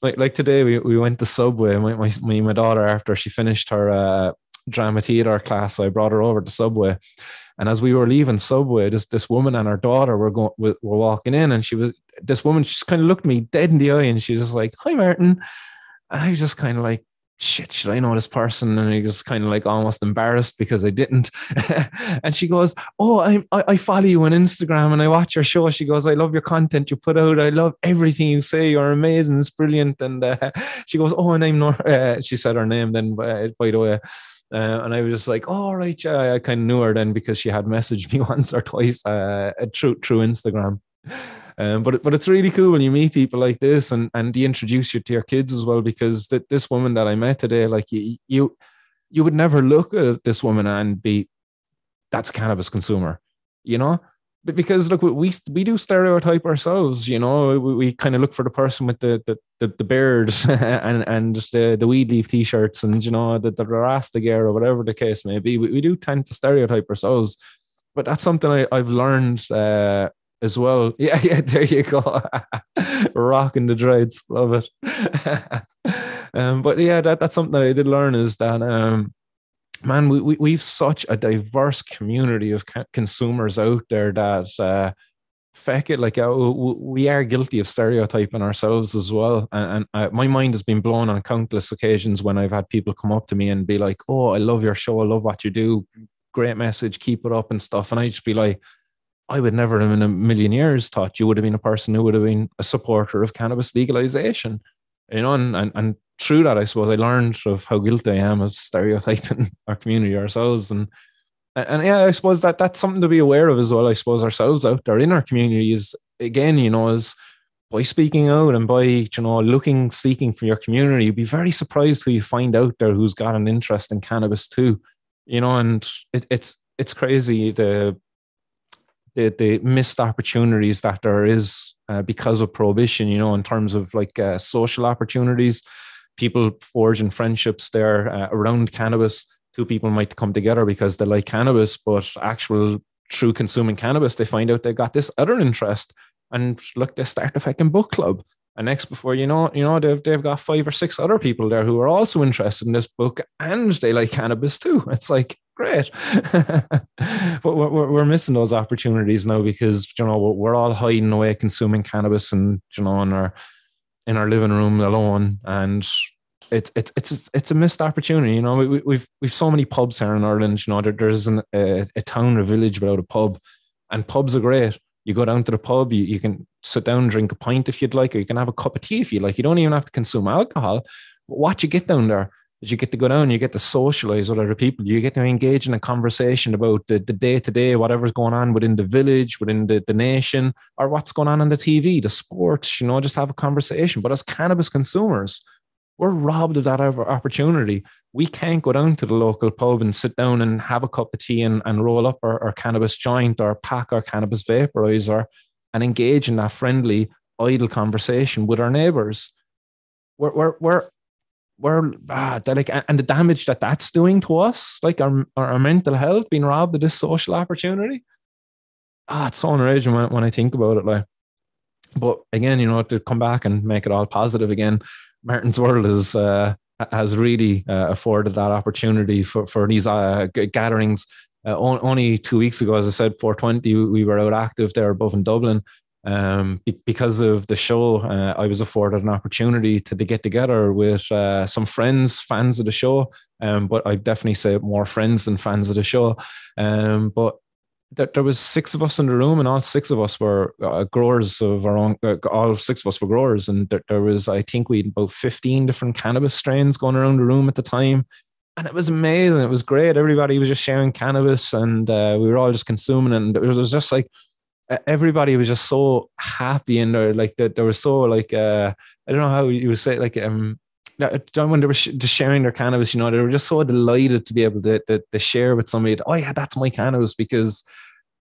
like like today, we, we went to Subway. My, my my my daughter after she finished her uh, drama theater class, I brought her over to Subway and as we were leaving Subway, this this woman and her daughter were going were, were walking in, and she was this woman. She kind of looked me dead in the eye, and she's just like, "Hi, Martin," and I was just kind of like, shit, should I know this person? And I was kind of like almost embarrassed because I didn't. and she goes, Oh, I, I follow you on Instagram and I watch your show. She goes, I love your content you put out. I love everything you say. You're amazing. It's brilliant. And uh, she goes, Oh, and I'm not, uh, she said her name then, uh, by the way. Uh, and I was just like, "All oh, right, yeah." I kind of knew her then because she had messaged me once or twice uh, through through Instagram. Um, but but it's really cool when you meet people like this and and they introduce you to your kids as well because th- this woman that I met today, like you you you would never look at this woman and be that's a cannabis consumer, you know But because look, we we do stereotype ourselves. You know, we, we kind of look for the person with the the the, the beard and and the the weed leaf t-shirts and you know the the Rasta gear or whatever the case may be. We, we do tend to stereotype ourselves, but that's something I, I've learned uh, as well. Yeah, yeah. There you go, rocking the dreads, love it. um, but yeah, that that's something that I did learn is that um man, we, we we've such a diverse community of consumers out there that uh, feck it, like uh, we are guilty of stereotyping ourselves as well. And, and my mind has been blown on countless occasions when I've had people come up to me and be like, "Oh, I love your show. I love what you do. Great message. Keep it up and stuff." And I just be like. I would never have in a million years thought you would have been a person who would have been a supporter of cannabis legalization you know, and, and, and through that, I suppose I learned of how guilty I am of stereotyping our community ourselves. And, and yeah, I suppose that that's something to be aware of as well. I suppose ourselves out there in our community is again, you know, is by speaking out and by, you know, looking, seeking for your community, you'd be very surprised who you find out there who's got an interest in cannabis too, you know, and it, it's, it's crazy the the, the missed opportunities that there is uh, because of prohibition you know in terms of like uh, social opportunities people forging friendships there uh, around cannabis two people might come together because they like cannabis but actual true consuming cannabis they find out they got this other interest and look they start a fucking book club And next, before you know, you know, they've they've got five or six other people there who are also interested in this book and they like cannabis too. It's like great, but we're, we're missing those opportunities now because you know we're all hiding away consuming cannabis and you know in our in our living room alone, and it's it's it's it's a missed opportunity. You know, we, we've we've so many pubs here in Ireland. You know, there, there's a, a town or village without a pub, and pubs are great you go down to the pub, you, you can sit down, drink a pint if you'd like, or you can have a cup of tea if you like. You don't even have to consume alcohol. But what you get down there is you get to go down, you get to socialize with other people, you get to engage in a conversation about the, the day-to-day, whatever's going on within the village, within the, the nation, or what's going on on the TV, the sports, you know, just have a conversation. But as cannabis consumers, we're robbed of that opportunity. We can't go down to the local pub and sit down and have a cup of tea and, and roll up our, our cannabis joint or pack our cannabis vaporizer and engage in that friendly, idle conversation with our neighbors. We're, we're, we're, we're ah, like, and the damage that that's doing to us, like our, our mental health being robbed of this social opportunity. Ah, it's so enraging when, when I think about it. Like, but again, you know, to come back and make it all positive again, Martin's World is uh, has really uh, afforded that opportunity for for these uh, gatherings. Uh, only two weeks ago, as I said, 420, we were out active there above in Dublin. Um, because of the show, uh, I was afforded an opportunity to, to get together with uh, some friends, fans of the show. Um, but I definitely say more friends than fans of the show. Um, but there, there was six of us in the room, and all six of us were uh, growers of our own. Uh, all six of us were growers, and there, there was, I think, we had about fifteen different cannabis strains going around the room at the time, and it was amazing. It was great. Everybody was just sharing cannabis, and uh, we were all just consuming, and it was just like everybody was just so happy, and there, like that, there was so like uh, I don't know how you would say like um when they were just sharing their cannabis, you know, they were just so delighted to be able to, to, to share with somebody, oh, yeah, that's my cannabis because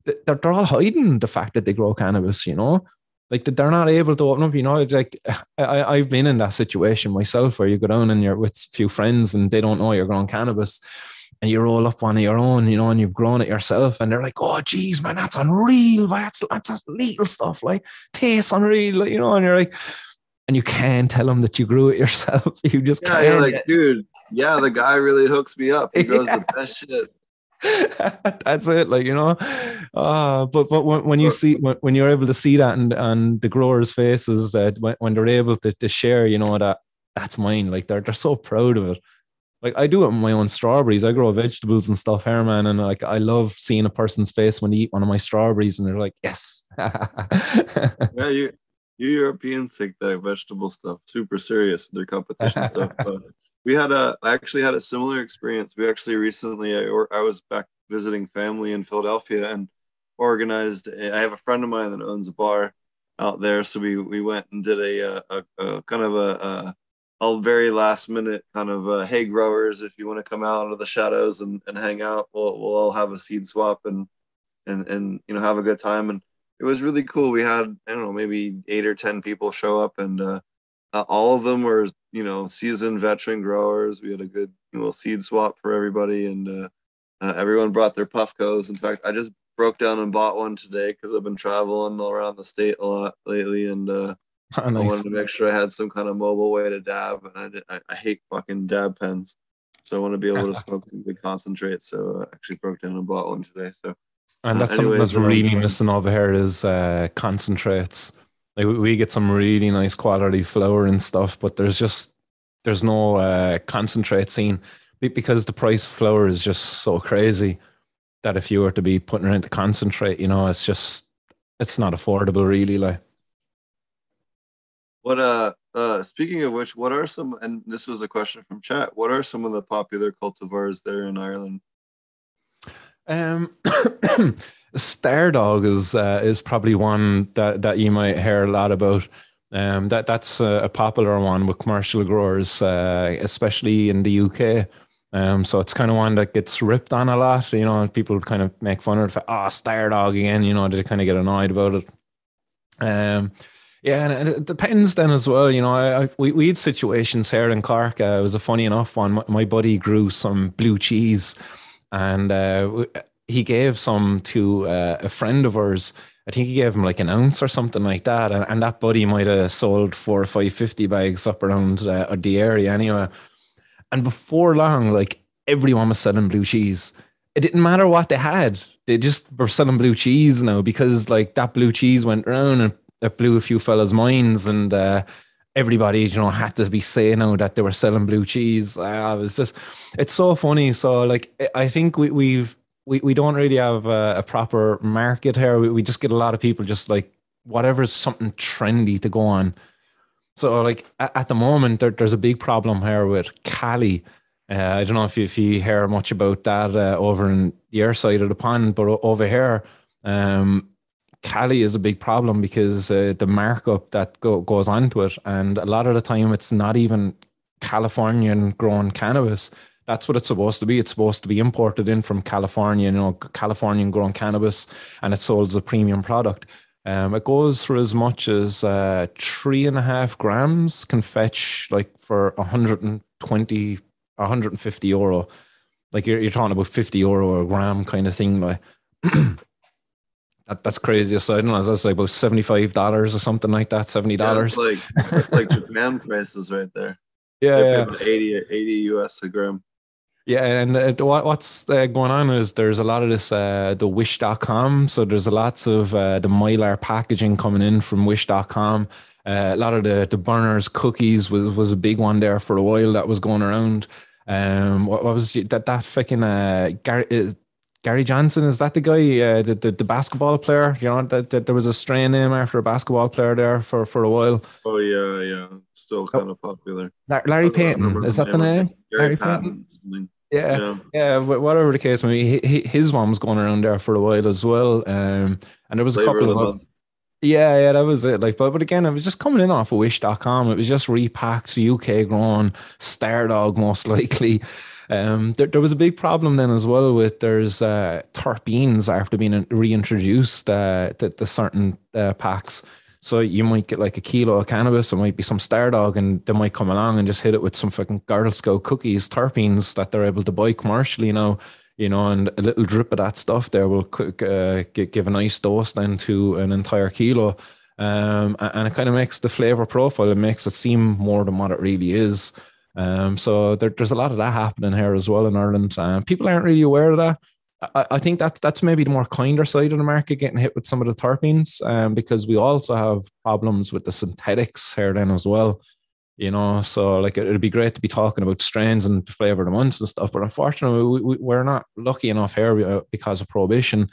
they're, they're all hiding the fact that they grow cannabis, you know, like that they're not able to open up, you know, like I, I've been in that situation myself where you go down and you're with a few friends and they don't know you're growing cannabis and you roll up one of your own, you know, and you've grown it yourself, and they're like, "Oh, geez, man, that's unreal. That's that's just little stuff, like tastes unreal, you know." And you're like, and you can't tell them that you grew it yourself. You just yeah, you're like, dude, yeah, the guy really hooks me up. He grows yeah. the best shit. That's it, like you know. Uh, but but when, when you see when, when, you're able to see that and and the growers' faces that when, when they're able to, to share, you know that that's mine. Like they're they're so proud of it. Like I do it with my own strawberries. I grow vegetables and stuff here, man. And like I love seeing a person's face when they eat one of my strawberries and they're like, yes. yeah, you you Europeans take that vegetable stuff super serious with their competition stuff. But we had a, I actually had a similar experience. We actually recently, I, or I was back visiting family in Philadelphia and organized. A, I have a friend of mine that owns a bar out there, so we we went and did a, uh, a, a kind of a, uh, a, a very last minute kind of a, hey growers, if you want to come out of the shadows and, and hang out, we'll we'll all have a seed swap and and and you know have a good time and it was really cool. We had I don't know maybe eight or ten people show up, and uh, uh, all of them were you know seasoned veteran growers. We had a good you know seed swap for everybody, and uh, uh everyone brought their Puffcos. In fact, I just broke down and bought one today because I've been traveling all around the state a lot lately, and uh, oh, nice. I wanted to make sure I had some kind of mobile way to dab. And I did, I, I hate fucking dab pens, so I want to be able to smoke some good concentrate. So I actually broke down and bought one today. So and that's uh, something that's really missing over here is uh, concentrates. Like we get some really nice quality flour and stuff, but there's just there's no uh, concentrate scene because the price of flour is just so crazy that if you were to be putting it into concentrate, you know, it's just it's not affordable really. Like what uh uh speaking of which, what are some and this was a question from chat. What are some of the popular cultivars there in Ireland? Um, Stardawg is uh, is probably one that, that you might hear a lot about. Um, that that's a, a popular one with commercial growers, uh, especially in the UK. Um, so it's kind of one that gets ripped on a lot. You know, people kind of make fun of it. Oh, Stardawg again. You know, they kind of get annoyed about it. Um, yeah, and it depends then as well. You know, I, I, we we had situations here in Cork. Uh, it was a funny enough one. My, my buddy grew some blue cheese and uh, he gave some to uh, a friend of ours I think he gave him like an ounce or something like that, and, and that buddy might have sold four or five fifty bags up around uh, the area anyway. And before long, like everyone was selling blue cheese. It didn't matter what they had; they just were selling blue cheese now because like that blue cheese went around and it blew a few fellas' minds, and uh, everybody you know had to be saying now that they were selling blue cheese. It was just, it's so funny. So like, I think we we've we, we don't really have a, a proper market here. We, we just get a lot of people just like whatever's something trendy to go on. So like at, at the moment, there, there's a big problem here with Cali. Uh, I don't know if you, if you hear much about that uh, over in your side of the pond, but over here, um, Cali is a big problem because uh, the markup that go, goes onto it, and a lot of the time it's not even Californian grown cannabis. That's what it's supposed to be. It's supposed to be imported in from California, you know, Californian grown cannabis, and it's sold as a premium product. Um, it goes for as much as uh, three and a half grams, can fetch like for 120, 150 euro. Like you're, you're talking about 50 euro a gram kind of thing. Like that, that's crazy. So I don't know, that's like about $75 or something like that, $70. Yeah, like, like Japan prices right there. Yeah, yeah. 80, 80 US a gram. Yeah, and uh, what, what's uh, going on is there's a lot of this, uh, the wish.com. So there's a lots of uh, the Mylar packaging coming in from wish.com. Uh, a lot of the, the Berner's cookies was, was a big one there for a while that was going around. Um, what, what was that, that fucking, uh, Gary, uh, Gary Johnson, is that the guy, uh, the, the, the basketball player? You know, that, that there was a strain name after a basketball player there for, for a while. Oh, yeah, yeah. Still kind oh. of popular. Larry Payton, is that the name? Larry Payton. Payton? Yeah, yeah, yeah, whatever the case may be, his one was going around there for a while as well. Um, and there was a couple of, of yeah, yeah, that was it. Like, but but again, it was just coming in off of Wish.com. It was just repacked, UK grown, Stardawg most likely. Um, there, there was a big problem then as well with there's uh, terpenes after being reintroduced uh, to, to certain uh, packs. So you might get like a kilo of cannabis, it might be some Stardawg, and they might come along and just hit it with some fucking Girl cookies, terpenes that they're able to buy commercially now, you know, and a little drip of that stuff there will uh, give a nice dose then to an entire kilo. Um, and it kind of makes the flavor profile, it makes it seem more than what it really is. Um, so there, there's a lot of that happening here as well in Ireland. Um, people aren't really aware of that. I, I think that that's maybe the more kinder side of the market getting hit with some of the terpenes, um, because we also have problems with the synthetics here then as well. You know, so like it, would be great to be talking about strains and flavor of the months and stuff, but unfortunately, we, we, are not lucky enough here uh, because of prohibition.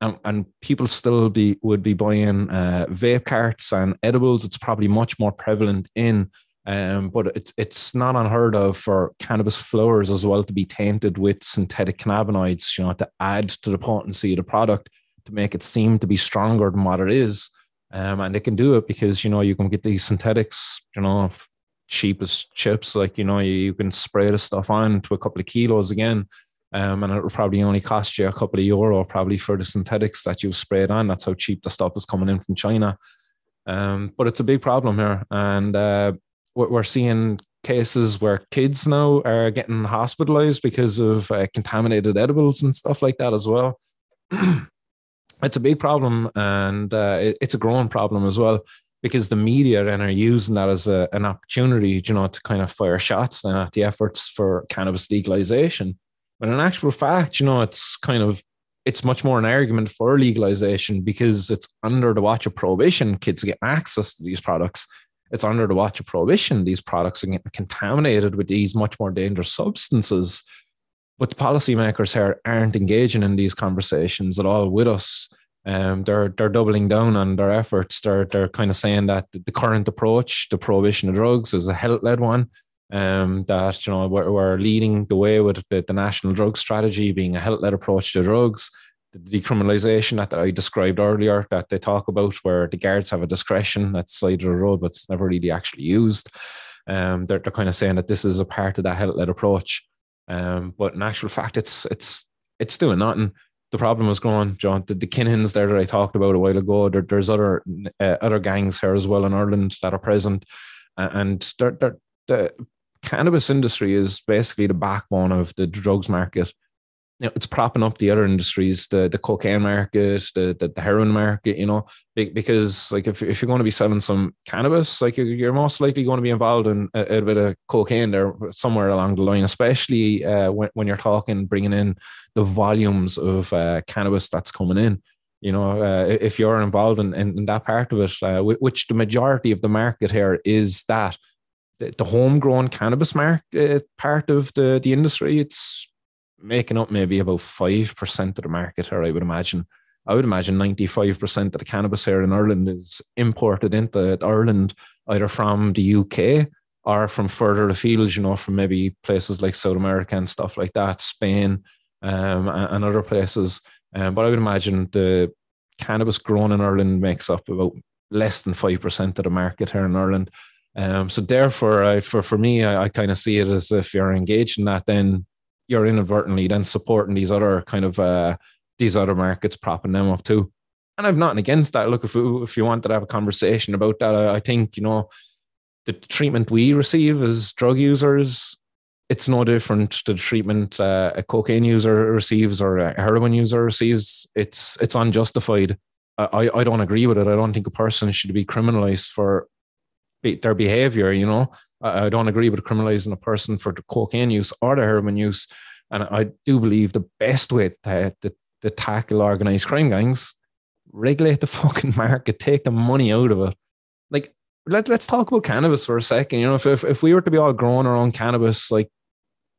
And, and, people still be would be buying uh, vape carts and edibles. It's probably much more prevalent in um, but it's it's not unheard of for cannabis flowers as well to be tainted with synthetic cannabinoids, you know, to add to the potency of the product to make it seem to be stronger than what it is. Um, and they can do it because you know you can get these synthetics, you know, cheap as chips. Like you know, you, you can spray the stuff on to a couple of kilos again, um, and it will probably only cost you a couple of euro probably for the synthetics that you've sprayed on. That's how cheap the stuff is coming in from China. Um, but it's a big problem here, and uh, we're seeing cases where kids now are getting hospitalized because of uh, contaminated edibles and stuff like that as well. it's a big problem and uh, it, it's a growing problem as well because the media then are using that as a, an opportunity, you know, to kind of fire shots then at the efforts for cannabis legalization. But in actual fact, you know, it's kind of it's much more an argument for legalization because it's under the watch of prohibition. Kids get access to these products it's under the watch of prohibition. These products are getting contaminated with these much more dangerous substances. But the policymakers here aren't engaging in these conversations at all with us. Um, they're they're doubling down on their efforts. They're they're kind of saying that the current approach, the prohibition of drugs, is a health led one. Um, that you know we're, we're leading the way with the, the national drug strategy being a health led approach to drugs the decriminalization that I described earlier that they talk about, where the guards have a discretion at the side of the road, but it's never really actually used. Um, they're, they're kind of saying that this is a part of that health-led approach. Um, but in actual fact, it's it's it's doing nothing. The problem is growing, John. The, the Kinahans there that I talked about a while ago. There, there's other uh, other gangs here as well in Ireland that are present, and they're, they're, the cannabis industry is basically the backbone of the drugs market you know, it's propping up the other industries, the the cocaine market, the the, the heroin market, you know, because like if, if you're going to be selling some cannabis, like you're, most likely going to be involved in a, a bit of cocaine there somewhere along the line, especially uh, when, when you're talking bringing in the volumes of uh, cannabis that's coming in. You know, uh, if you're involved in, in, in that part of it, uh, which the majority of the market here is that the, the homegrown cannabis market part of the, the industry, it's making up maybe about 5% of the market here, I would imagine. I would imagine 95% of the cannabis here in Ireland is imported into Ireland either from the UK or from further afield, you know, from maybe places like South America and stuff like that, Spain um, and other places. Um, but I would imagine the cannabis grown in Ireland makes up about less than 5% of the market here in Ireland. Um, so therefore, I, for, for me, I, I kind of see it as if you're engaged in that, then you're inadvertently then supporting these other kind of uh, these other markets, propping them up too. And I've nothing against that. Look, if if you want to have a conversation about that, I, I think you know the treatment we receive as drug users, it's no different to the treatment uh, a cocaine user receives or a heroin user receives. It's it's unjustified. I, I don't agree with it. I don't think a person should be criminalized for their behavior. You know, I don't agree with criminalizing a person for the cocaine use or the heroin use. And I do believe the best way to, to, to tackle organized crime gangs, regulate the fucking market, take the money out of it. Like, let, let's talk about cannabis for a second. You know, if, if, if we were to be all growing our own cannabis, like,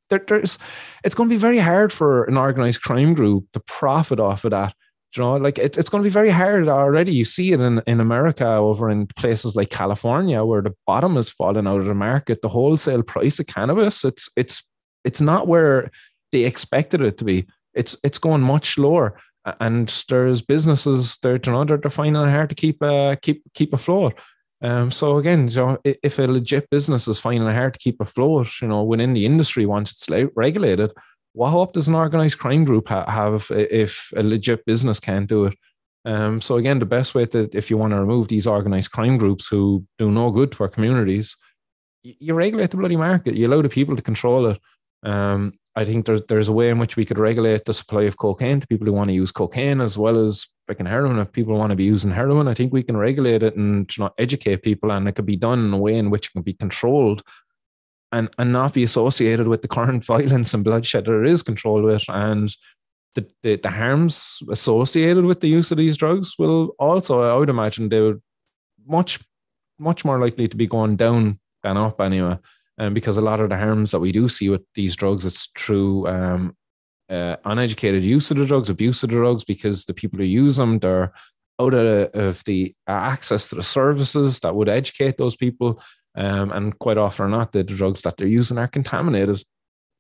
there, there's, it's going to be very hard for an organized crime group to profit off of that you know, like it, it's going to be very hard already. You see it in, in America over in places like California where the bottom is falling out of the market. The wholesale price of cannabis, it's it's it's not where they expected it to be. It's it's going much lower. And there's businesses there, you know, they're, they're finding it hard to keep uh, keep keep afloat. Um, so again, you know, if a legit business is finding it hard to keep afloat, you know, within the industry once it's regulated, what hope does an organized crime group ha- have if a legit business can't do it? Um, so again, the best way to, if you want to remove these organized crime groups who do no good to our communities, you regulate the bloody market. You allow the people to control it. Um, I think there's there's a way in which we could regulate the supply of cocaine to people who want to use cocaine as well as freaking heroin. If people want to be using heroin, I think we can regulate it and you know, educate people, and it could be done in a way in which it can be controlled and and not be associated with the current violence and bloodshed there is control with. And the, the, the harms associated with the use of these drugs will also I would imagine they would much much more likely to be going down than up anyway. And um, because a lot of the harms that we do see with these drugs it's through um, uh, uneducated use of the drugs abuse of the drugs because the people who use them they're out of, of the access to the services that would educate those people um, and quite often or not, the drugs that they're using are contaminated,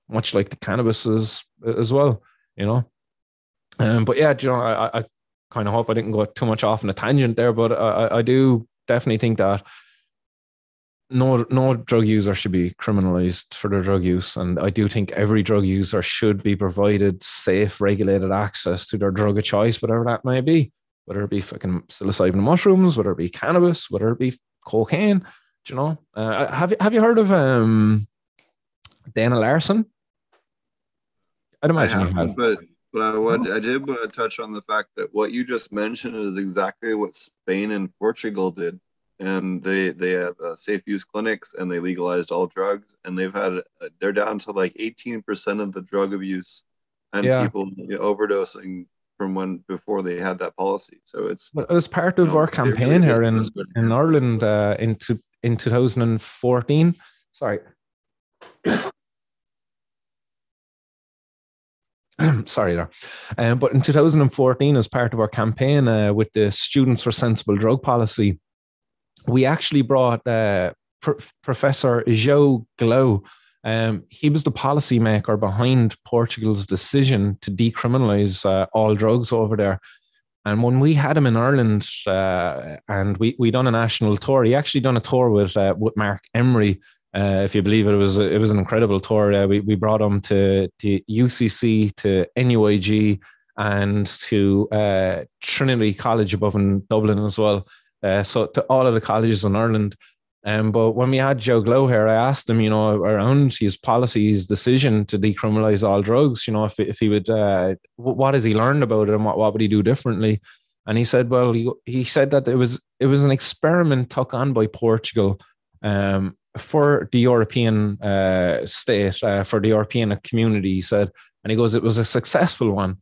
much like the cannabis is as well, you know. Um, but yeah, you know, I, I kind of hope I didn't go too much off on a tangent there, but I, I do definitely think that no no drug user should be criminalized for their drug use and i do think every drug user should be provided safe regulated access to their drug of choice whatever that may be whether it be fucking psilocybin mushrooms whether it be cannabis whether it be cocaine do you know? Uh, have you have you heard of um, Dana Larsen? I'd imagine I haven't, but but I would oh. I did want to touch on the fact that what you just mentioned is exactly what Spain and Portugal did, and they they have uh, safe use clinics and they legalized all drugs, and they've had uh, they're down to like eighteen percent of the drug abuse and yeah. people you know, overdosing from when before they had that policy. So it's it was part of you know, our campaign really here in in Ireland uh, into in 2014. Sorry. Sorry there. Um, but in 2014, as part of our campaign uh, with the Students for Sensible Drug Policy, we actually brought uh, Pr- Professor João Goulão. Um, he was the policymaker behind Portugal's decision to decriminalize uh, all drugs over there. And when we had him in Ireland, uh, and we we done a national tour, he actually done a tour with uh, with Marc Emery. Uh, if you believe it, it was it was an incredible tour. Uh, we we brought him to to UCC, to NUIG, and to uh, Trinity College above in Dublin as well. Uh, so to all of the colleges in Ireland. Um, but when we had João Goulão here, I asked him, you know, around his policy's decision to decriminalize all drugs, you know, if, if he would, uh, what has he learned about it and what, what would he do differently? And he said, well, he, he said that it was it was an experiment took on by Portugal um, for the European uh, state, uh, for the European community. He said, and he goes, it was a successful one.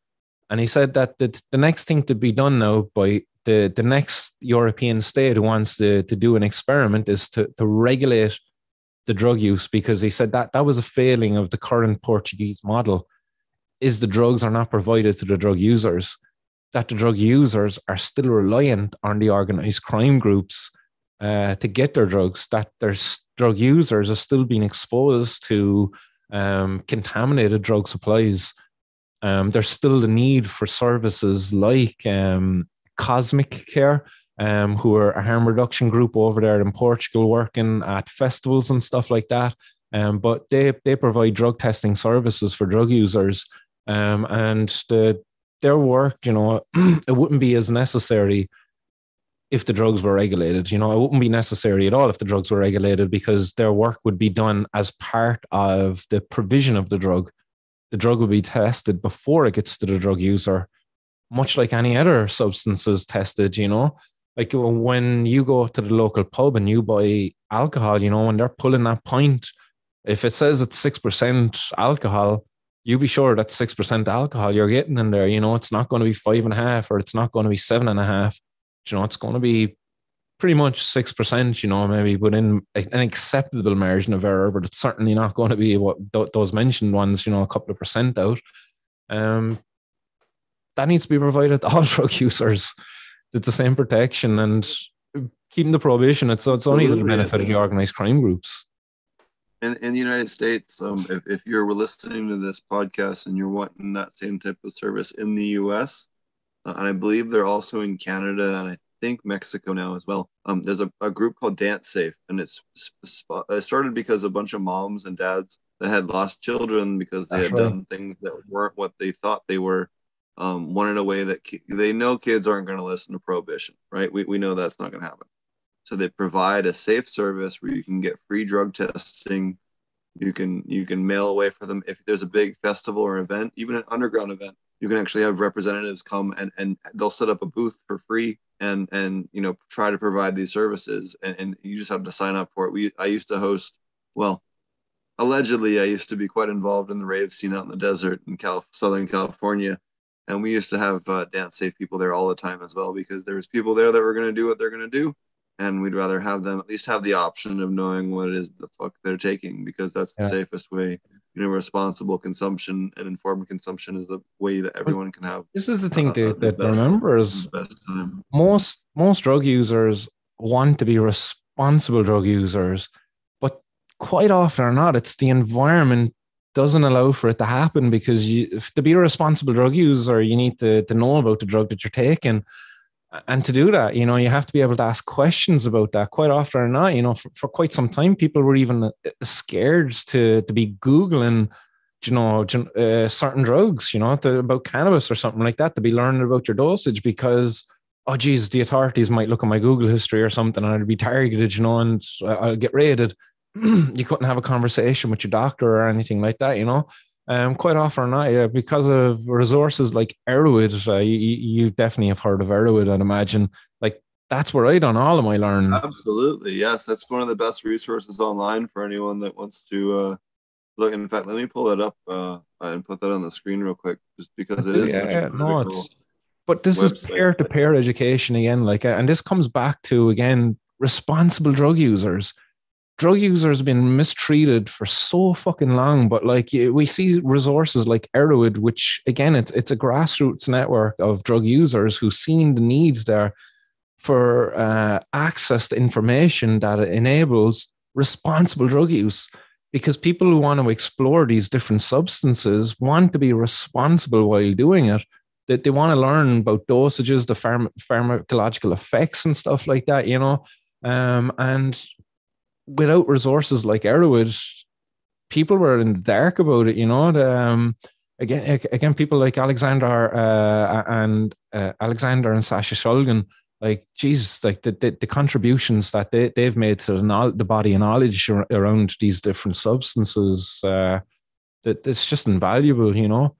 And he said that the, the next thing to be done now by the, the next European state who wants to, to do an experiment is to, to regulate the drug use because he said that that was a failing of the current Portuguese model is the drugs are not provided to the drug users that the drug users are still reliant on the organized crime groups uh, to get their drugs that their drug users are still being exposed to um, contaminated drug supplies. Um, there's still the need for services like um, Kosmicare, um, who are a harm reduction group over there in Portugal, working at festivals and stuff like that. Um, but they they provide drug testing services for drug users, um, and the their work, you know, it wouldn't be as necessary if the drugs were regulated. You know, it wouldn't be necessary at all if the drugs were regulated because their work would be done as part of the provision of the drug the drug would be tested before it gets to the drug user, much like any other substances tested, you know. Like when you go to the local pub and you buy alcohol, you know, when they're pulling that pint, if it says it's 6% alcohol, you be sure that 6% alcohol you're getting in there. You know, it's not going to be five and a half or it's not going to be seven and a half. You know, it's going to be pretty much six percent, you know, maybe within an acceptable margin of error, but it's certainly not going to be what those mentioned ones, you know, a couple of percent out. Um, that needs to be provided to all drug users. It's the same protection and keeping the prohibition. It's it's only the benefit of the organized crime groups. In, in the United States, um, if, if you're listening to this podcast and you're wanting that same type of service in the US, uh, and I believe they're also in Canada and I think Mexico now as well. Um, there's a, a group called DanceSafe, and it's it started because a bunch of moms and dads that had lost children because they That's had right. done things that weren't what they thought they were. Um, one in a way that ki- they know kids aren't going to listen to prohibition, right? We, we know that's not going to happen. So they provide a safe service where you can get free drug testing. You can you can mail away for them if there's a big festival or event, even an underground event. You can actually have representatives come and, and they'll set up a booth for free and and you know try to provide these services and, and you just have to sign up for it we i used to host well allegedly i used to be quite involved in the rave scene out in the desert in Cal- southern california and we used to have uh, DanceSafe people there all the time as well because there was people there that were going to do what they're going to do. And we'd rather have them at least have the option of knowing what it is the fuck they're taking because that's the yeah. safest way. You know responsible consumption and informed consumption is the way that everyone can have this is the thing uh, that, that remember is most most drug users want to be responsible drug users but quite often or not. It's the environment doesn't allow for it to happen because you, to be a responsible drug user you need to, to know about the drug that you're taking and to do that, you know, you have to be able to ask questions about that. Quite often or not, you know, for, for quite some time, people were even uh, scared to to be googling, you know, uh, certain drugs, you know, to, about cannabis or something like that, to be learning about your dosage because, oh, geez, the authorities might look at my Google history or something, and I'd be targeted, you know, and I'll get raided. you couldn't have a conversation with your doctor or anything like that, you know. Um, quite often, not yeah, because of resources like Erowid. Uh, you, you definitely have heard of Erowid, I'd imagine. Like that's where I done all of my learning. Absolutely, yes. That's one of the best resources online for anyone that wants to uh, look. In fact, let me pull that up uh, and put that on the screen real quick, just because it is. Yeah, no, it's. But this website. is peer-to-peer education again, like, and this comes back to again responsible drug users drug users have been mistreated for so fucking long. But like we see resources like Erowid, which again, it's it's a grassroots network of drug users who seen the need there for uh, access to information that enables responsible drug use. Because people who want to explore these different substances want to be responsible while doing it. That they want to learn about dosages, the pharm- pharmacological effects, and stuff like that. You know, um, and without resources like Erowid, people were in the dark about it. You know, the, um, again, again, people like Alexander uh, and uh, Alexander and Sasha Shulgin like Jesus, like the, the, the contributions that they they've made to the, the body and knowledge around these different substances, uh, that it's just invaluable, you know.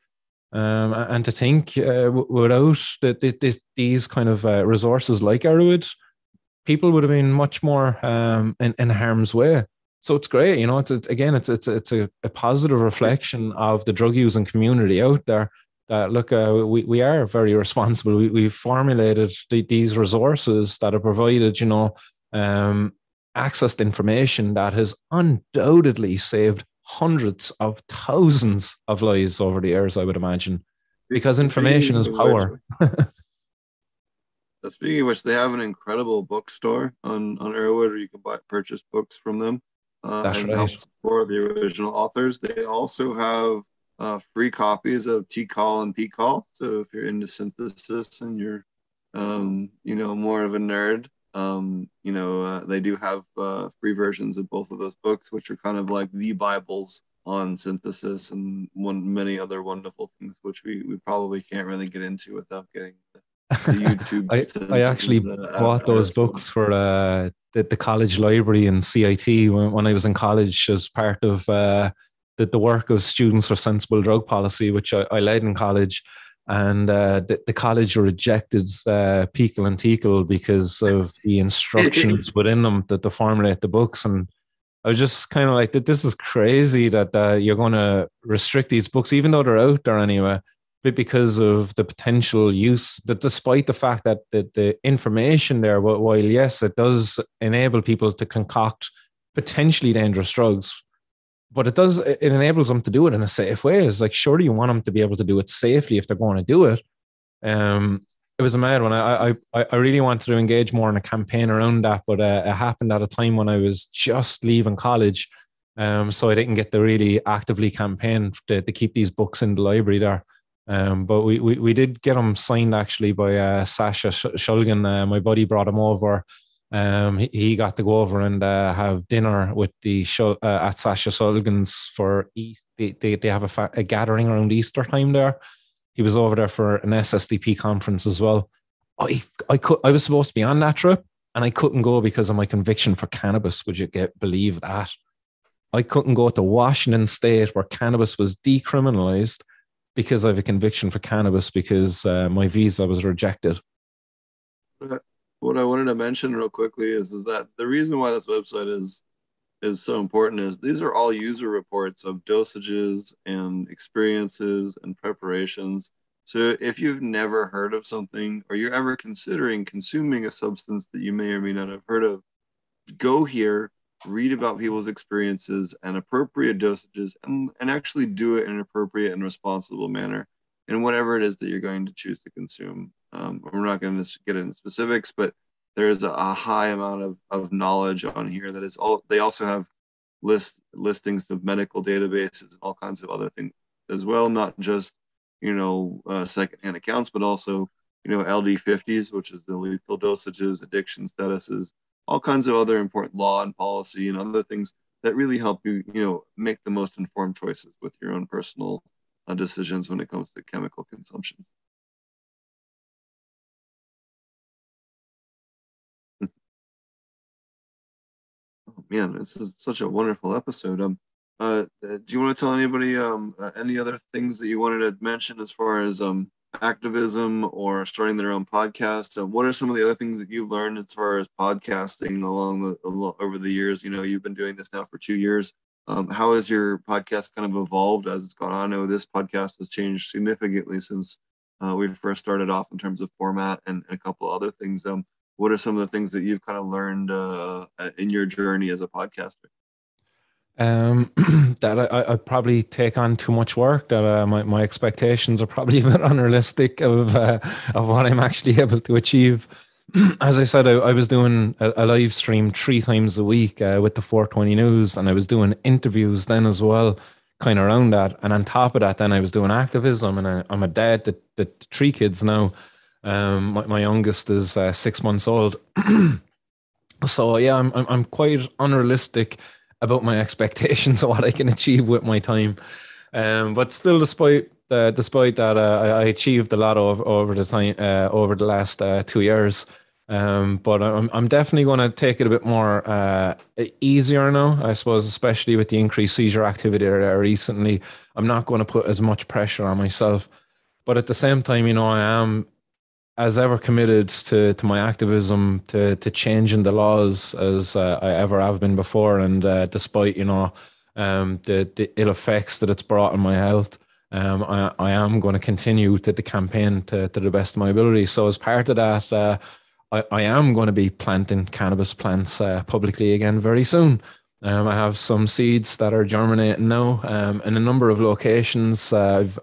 Um, and to think uh, without the, this, these kind of uh, resources like Erowid, people would have been much more um, in, in harm's way. So it's great, you know. It's, it's again, it's it's it's a, a positive reflection of the drug using community out there that look, uh, we, we are very responsible. We, we've formulated the, these resources that have provided, you know, um, access to information that has undoubtedly saved hundreds of thousands of lives over the years, I would imagine, because information is power. Speaking of which, they have an incredible bookstore on on Erowid, where you can buy purchase books from them. Uh, That's and right. Help support the original authors. They also have uh, free copies of TiHKAL and PiHKAL. So if you're into synthesis and you're, um, you know, more of a nerd, um, you know, uh, they do have uh, free versions of both of those books, which are kind of like the Bibles on synthesis and one many other wonderful things, which we, we probably can't really get into without getting YouTube. I, I actually bought those books for uh, the, the college library in CIT when, when I was in college as part of uh, the, the work of Students for Sensible Drug Policy, which I, I led in college. And uh, the, the, college rejected uh, PiHKAL and TiHKAL because of the instructions within them that to formulate the books. And I was just kind of like, this is crazy that uh, you're going to restrict these books, even though they're out there anyway, but because of the potential use, that despite the fact that the, the information there, while yes, it does enable people to concoct potentially dangerous drugs, but it does it enables them to do it in a safe way. It's like surely you want them to be able to do it safely if they're going to do it. Um, it was a mad one. I I I really wanted to engage more in a campaign around that, but uh, it happened at a time when I was just leaving college, um, so I didn't get to really actively campaign to, to keep these books in the library there. Um, but we, we we did get him signed actually by uh, Sasha Shulgin. Uh, my buddy brought him over um, he, he got to go over and uh, have dinner with the show uh, at Sasha Shulgin's for East. They, they, they have a, fa- a gathering around Easter time there. He was over there for an SSDP conference as well. I I could I was supposed to be on that trip and I couldn't go because of my conviction for cannabis. Would you get believe that? I couldn't go to Washington State where cannabis was decriminalized because I have a conviction for cannabis because uh, my visa was rejected what I wanted to mention real quickly is, is that the reason why this website is is so important is these are all user reports of dosages and experiences and preparations. So if you've never heard of something or you're ever considering consuming a substance that you may or may not have heard of, go here, read about people's experiences and appropriate dosages and, and actually do it in an appropriate and responsible manner in whatever it is that you're going to choose to consume. Um, we're not going to get into specifics, but there is a, a, high amount of, of knowledge on here that is all. They also have list listings of medical databases and all kinds of other things as well, not just you know uh, secondhand accounts, but also you know LD50s, which is the lethal dosages, addiction statuses, all kinds of other important law and policy and other things that really help you you know make the most informed choices with your own personal uh, decisions when it comes to chemical consumption. oh, man, this is such a wonderful episode. Um, uh, do you want to tell anybody um, uh, any other things that you wanted to mention as far as um, activism or starting their own podcast? What are some of the other things that you've learned as far as podcasting along the over the years? You know, you've been doing this now for two years. Um, how has your podcast kind of evolved as it's gone on? I know this podcast has changed significantly since uh, we first started off in terms of format and, and a couple other things. Um, what are some of the things that you've kind of learned uh, in your journey as a podcaster? Um, that I, I probably take on too much work. That uh, my my expectations are probably a bit unrealistic of uh, of what I'm actually able to achieve. As I said, I, I was doing a, a, live stream three times a week uh, with the 420 News, and I was doing interviews then as well, kind of around that. And on top of that, then I was doing activism, and I, am a dad to, to three kids now. Um, my, my youngest is uh, six months old. so yeah, I'm, I'm I'm quite unrealistic about my expectations of what I can achieve with my time. Um, but still, despite uh, despite that, uh, I, I, achieved a lot over, over the time uh, over the last uh, two years. Um, but I'm, I'm definitely going to take it a bit more uh, easier now, I suppose, especially with the increased seizure activity there recently. I'm not going to put as much pressure on myself. But at the same time, you know, I am as ever committed to, to my activism, to, to changing the laws as uh, I ever have been before. And uh, despite, you know, um, the, the ill effects that it's brought on my health, um, I, I am going to continue to the campaign to, to the best of my ability. So as part of that, uh, I, I am going to be planting cannabis plants uh, publicly again very soon. Um, I have some seeds that are germinating now um, in a number of locations. Uh, I've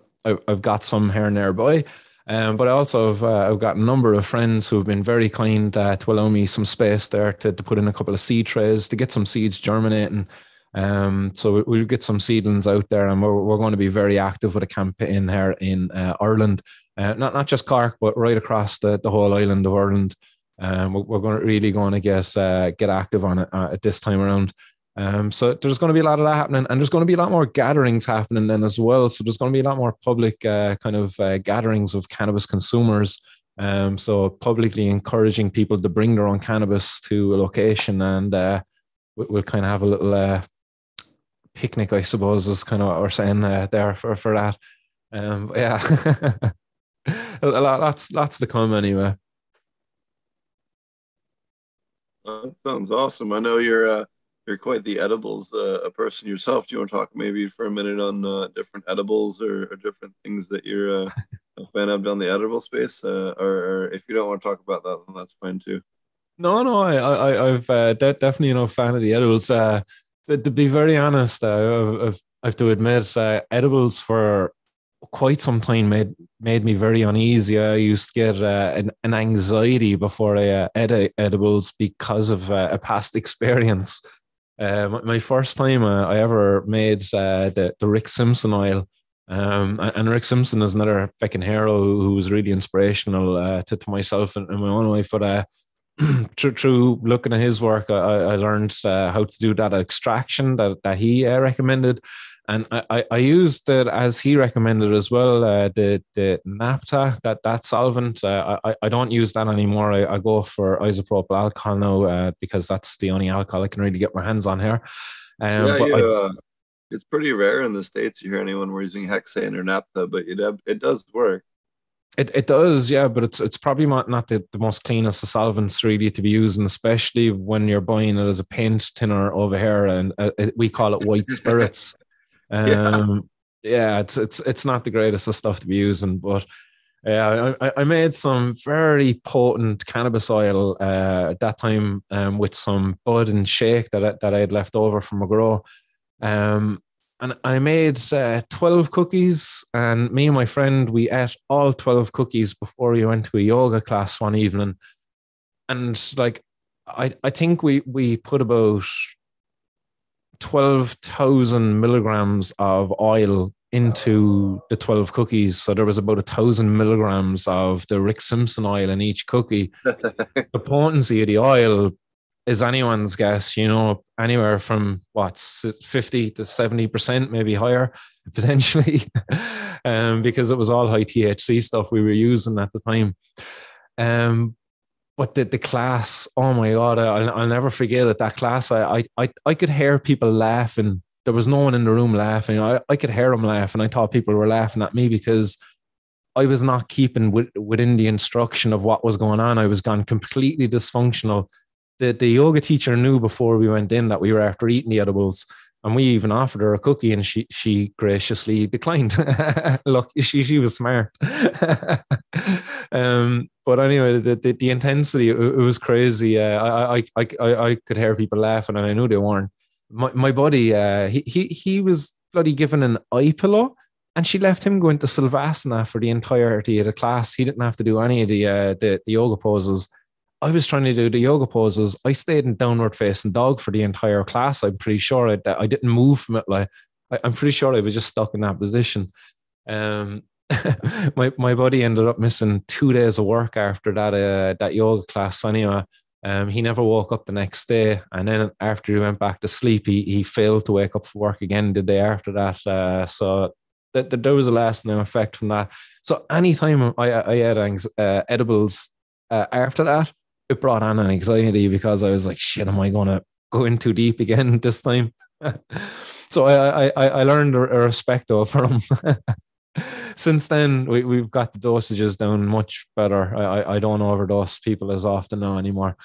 I've got some here nearby, um, but I also have uh, I've got a number of friends who have been very kind uh, to allow me some space there to, to put in a couple of seed trays to get some seeds germinating. Um, so we'll get some seedlings out there, and we're, we're going to be very active with a campaign here in uh, Ireland, uh, not not just Cork, but right across the, the whole island of Ireland. Um, we're, we're going to really going to get uh, get active on it uh, at this time around. Um, so there's going to be a lot of that happening, and there's going to be a lot more gatherings happening then as well. So there's going to be a lot more public uh, kind of uh, gatherings of cannabis consumers. Um, so publicly encouraging people to bring their own cannabis to a location, and uh, we'll kind of have a little uh, picnic, I suppose, is kind of what we're saying there for for that. Um, yeah, a lot, lots lots to come anyway. That sounds awesome. I know you're uh, you're quite the edibles uh, person yourself. Do you want to talk maybe for a minute on uh, different edibles or, or, different things that you're uh, a fan of down the edible space? Uh, or, or, if you don't want to talk about that, then that's fine too. No, no, I, I, I've uh, de- definitely no fan of the edibles. Uh, to, to be very honest, I've, I have to admit, edibles for quite some time made made me very uneasy. I used to get uh, an, an, anxiety before I uh, ed- edibles because of uh, a past experience. Uh, my, first time uh, I ever made uh, the the Rick Simpson oil, um, and Rick Simpson is another fucking hero who was really inspirational to, to myself and, and, my own life. But through, through looking at his work, I, I learned how to do that extraction that that he recommended and I, I used it as he recommended as well. Uh, the the naphtha that that solvent. Uh, I I don't use that anymore. I, I go for isopropyl alcohol now uh, because that's the only alcohol I can really get my hands on here. Um, yeah, you, I, uh, it's pretty rare in the states you hear anyone using hexane or naphtha, but it it does work. It, it does, yeah, but it's it's probably not, not the, the most cleanest of solvents really to be using, especially when you're buying it as a paint thinner over here, and uh, we call it white spirits. Um, yeah. yeah, it's it's it's not the greatest of stuff to be using, but yeah, I, I made some very potent cannabis oil uh, at that time um, with some bud and shake that I, that I had left over from a grow. Um, and I made uh, 12 cookies, and me and my friend, we ate all 12 cookies before we went to a yoga class one evening. And like, I, I think we, we put about 12,000 milligrams of oil into the 12 cookies. So there was about a thousand milligrams of the Rick Simpson oil in each cookie. the potency of the oil is anyone's guess, you know, anywhere from what's 50 to 70%, maybe higher potentially, um, because it was all high THC stuff we were using at the time. Um, but the, the class, oh my god, I'll, I'll never forget it. That class, I, I I could hear people laughing. There was no one in the room laughing. I, I could hear them laughing. I thought people were laughing at me because I was not keeping with, within the instruction of what was going on. I was gone completely dysfunctional. The the yoga teacher knew before we went in that we were after eating the edibles and we even offered her a cookie and she she graciously declined look she she was smart um, but anyway the, the, the intensity it, it, was crazy uh, I, I i i could hear people laughing and i knew they weren't my, my buddy uh, he, he he was bloody given an eye pillow and she left him going to Savasana for the entirety of the class. He didn't have to do any of the uh, the, the yoga poses. I was trying to do the yoga poses. I stayed in downward facing dog for the entire class. I'm pretty sure I, I didn't move from it. Like I, am pretty sure I was just stuck in that position. Um, my my body ended up missing two days of work after that uh, that yoga class. Anyway, um, he never woke up the next day, and then after he went back to sleep, he he failed to wake up for work again the day after that. Uh, so that there was a lasting effect from that. So anytime I I had uh, edibles uh, after that, it brought on an anxiety because I was like, shit, am I going to go in too deep again this time? so I, I, I learned a respect though from since then we, we've got the dosages down much better. I, I don't overdose people as often now anymore.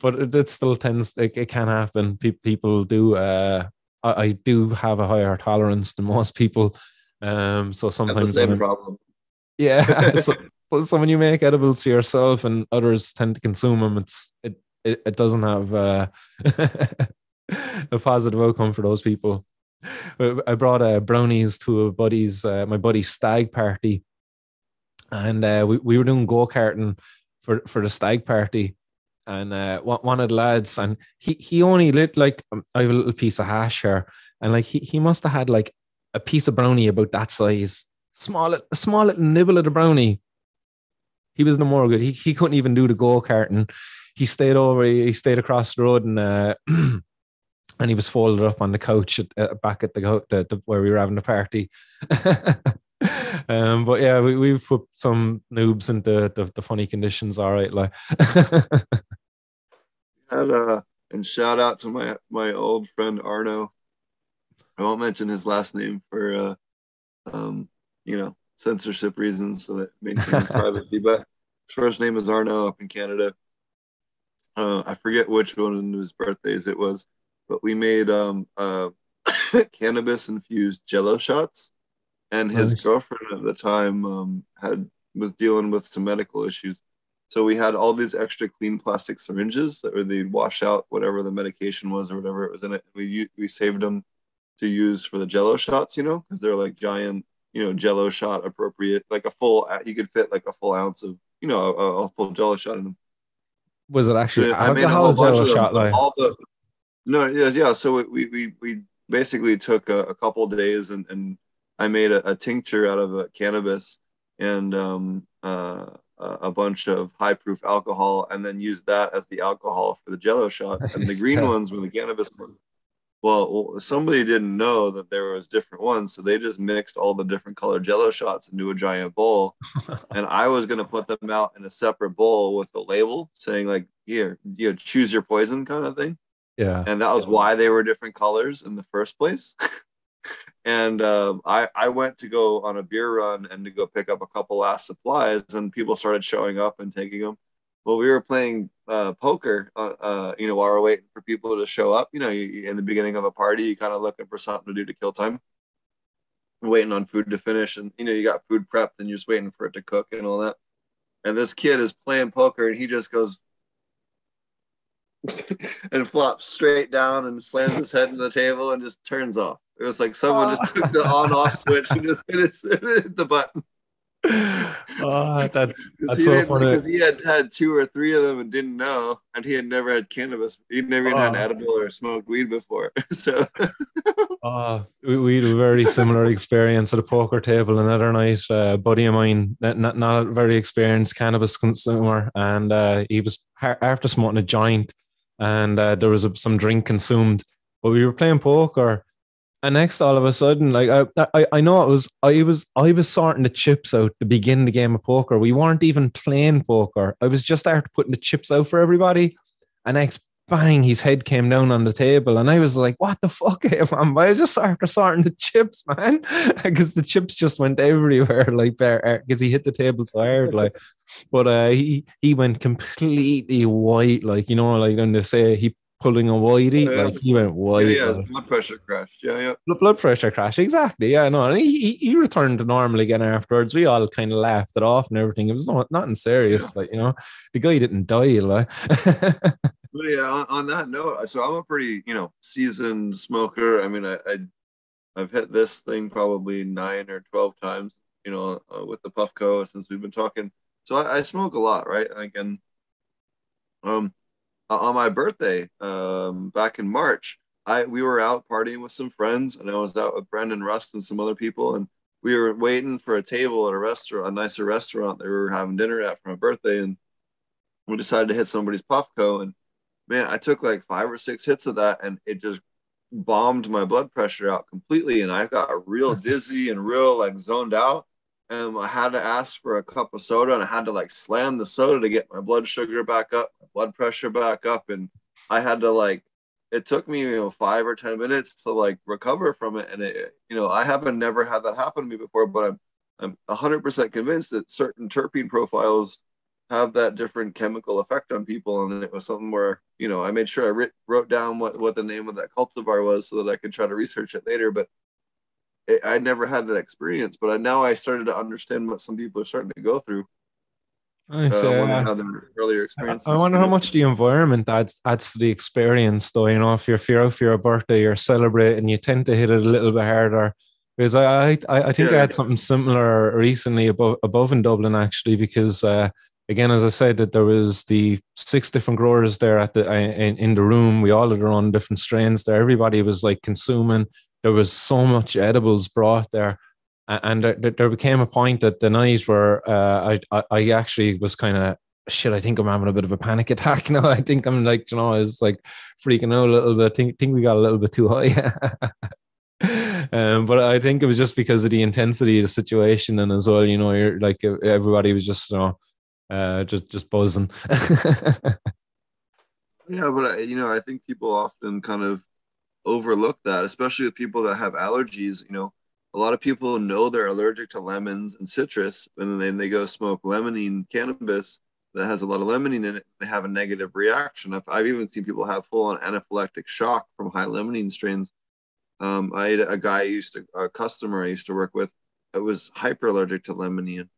but it, it, still tends it, it can happen. Pe- people do uh I, I, do have a higher tolerance than most people. Um so sometimes same problem. Yeah. so, so when you make edibles to yourself and others tend to consume them, it's it it, it doesn't have uh, a positive outcome for those people. I brought uh, brownies to a buddy's uh, my buddy's stag party, and uh, we we were doing go karting for for the stag party, and uh, one of the lads and he he only lit like um, I have a little piece of hash here, and like he he must have had like a piece of brownie about that size, small a small little nibble of the brownie. He was no more good. He he couldn't even do the go karting he stayed over. He stayed across the road and uh, and he was folded up on the couch at, back at the, the, the, where we were having the party. um, but yeah, we we've put some noobs into the, the funny conditions. All right, like. and, uh, and shout out to my my old friend Arno. I won't mention his last name for uh, um, you know censorship reasons, so that maintains privacy. But his first name is Arno up in Canada uh, I forget which one of his birthdays it was, but we made um, uh, cannabis infused Jello shots, and his nice. girlfriend at the time um, had was dealing with some medical issues. So we had all these extra clean plastic syringes that were they'd wash out whatever the medication was or whatever it was in it. We we saved them to use for the Jello shots, you know, because they're like giant, you know, Jello shot appropriate, like a full. You could fit like a full ounce of, you know, a, a full Jello shot in them. Was it actually so I made a whole bunch of shot them, all the no yes yeah so we we we basically took a, a couple days and and I made a, a tincture out of a cannabis and um, uh, a bunch of high proof alcohol and then used that as the alcohol for the jello shots and the green ones were the cannabis ones well, somebody didn't know that there was different ones, so they just mixed all the different colored Jello shots into a giant bowl, and I was gonna put them out in a separate bowl with a label saying like, "Here, you know, choose your poison" kind of thing. Yeah. And that was why they were different colors in the first place. and um, I I went to go on a beer run and to go pick up a couple last supplies, and people started showing up and taking them well, we were playing uh, poker, uh, uh, you know, while we're waiting for people to show up. You know, you, in the beginning of a party, you kind of looking for something to do to kill time, waiting on food to finish, and you know, you got food prepped, and you're just waiting for it to cook and all that. And this kid is playing poker, and he just goes and flops straight down and slams his head into the table and just turns off. It was like someone just took the on-off switch and just hit, it, hit the button oh, that's that's so funny. Because he had had two or three of them and didn't know, and he had never had cannabis. He'd never even had oh. edible or smoked weed before. so, oh, we, we had a very similar experience at a poker table another night. Uh, buddy of mine, not not a very experienced cannabis consumer, and uh, he was after smoking a joint, and uh, there was a, some drink consumed. But we were playing poker and next, all of a sudden, like I, I, I know it was, I was, I was sorting the chips out to begin the game of poker. We weren't even playing poker. I was just after putting the chips out for everybody, and next, bang, his head came down on the table, and I was like, "What the fuck, man?" I was just after sorting the chips, man, because the chips just went everywhere, like because he hit the table so hard, like. But uh, he he went completely white, like you know, like when they say he pulling a whitey. Yeah, like he went wide. Yeah, yeah, blood pressure crashed. Yeah, yeah. Blood pressure crash. Exactly. Yeah, no. And he, he returned to normal again afterwards. We all kind of laughed it off and everything. It was not nothing serious. Yeah. Like, you know, the guy didn't die, like. but yeah, on, on, that note, so I'm a pretty, you know, seasoned smoker. I mean, I, I I've hit this thing probably nine or twelve times, you know, uh, with the Puffco since we've been talking. So I, I smoke a lot, right? Like, and um, uh, on my birthday um, back in March, I we were out partying with some friends, and I was out with Brendan Rust and some other people, and we were waiting for a table at a restaurant, a nicer restaurant that we were having dinner at for my birthday, and we decided to hit somebody's Puffco, and man, I took like five or six hits of that, and it just bombed my blood pressure out completely, and I got real dizzy and real like zoned out. Um, I had to ask for a cup of soda and I had to like slam the soda to get my blood sugar back up, my blood pressure back up. And I had to like, it took me, you know, five or 10 minutes to like recover from it. And it, you know, I haven't never had that happen to me before, but I'm, I'm 100% convinced that certain terpene profiles have that different chemical effect on people. And it was something where, you know, I made sure I writ, wrote down what, what the name of that cultivar was so that I could try to research it later. But I never had that experience, but I, now I started to understand what some people are starting to go through. I, uh, uh, earlier experiences. I wonder how much the environment adds adds to the experience, though. You know, if you're, out for your birthday, you're celebrating, you tend to hit it a little bit harder. Because I, I, I think yeah. I had something similar recently above above in Dublin actually, because uh, again, as I said, that there was the six different growers there at the in, in the room. We all had our own different strains there. Everybody was like consuming there was so much edibles brought there and there, there became a point that the night where uh, I, I actually was kind of shit. I think I'm having a bit of a panic attack now. I think I'm like you know I was like freaking out a little bit. I think think we got a little bit too high. um, but I think it was just because of the intensity of the situation and as well. You know, you're like everybody was just you know uh, just just buzzing. yeah, but you know I think people often kind of overlook that, especially with people that have allergies. You know, a lot of people know they're allergic to lemons and citrus, and then they go smoke limonene cannabis that has a lot of limonene in it. They have a negative reaction. I've, I've even seen people have full on anaphylactic shock from high limonene strains. Um, I had a guy I used to, a customer I used to work with, that was hyper allergic to limonene.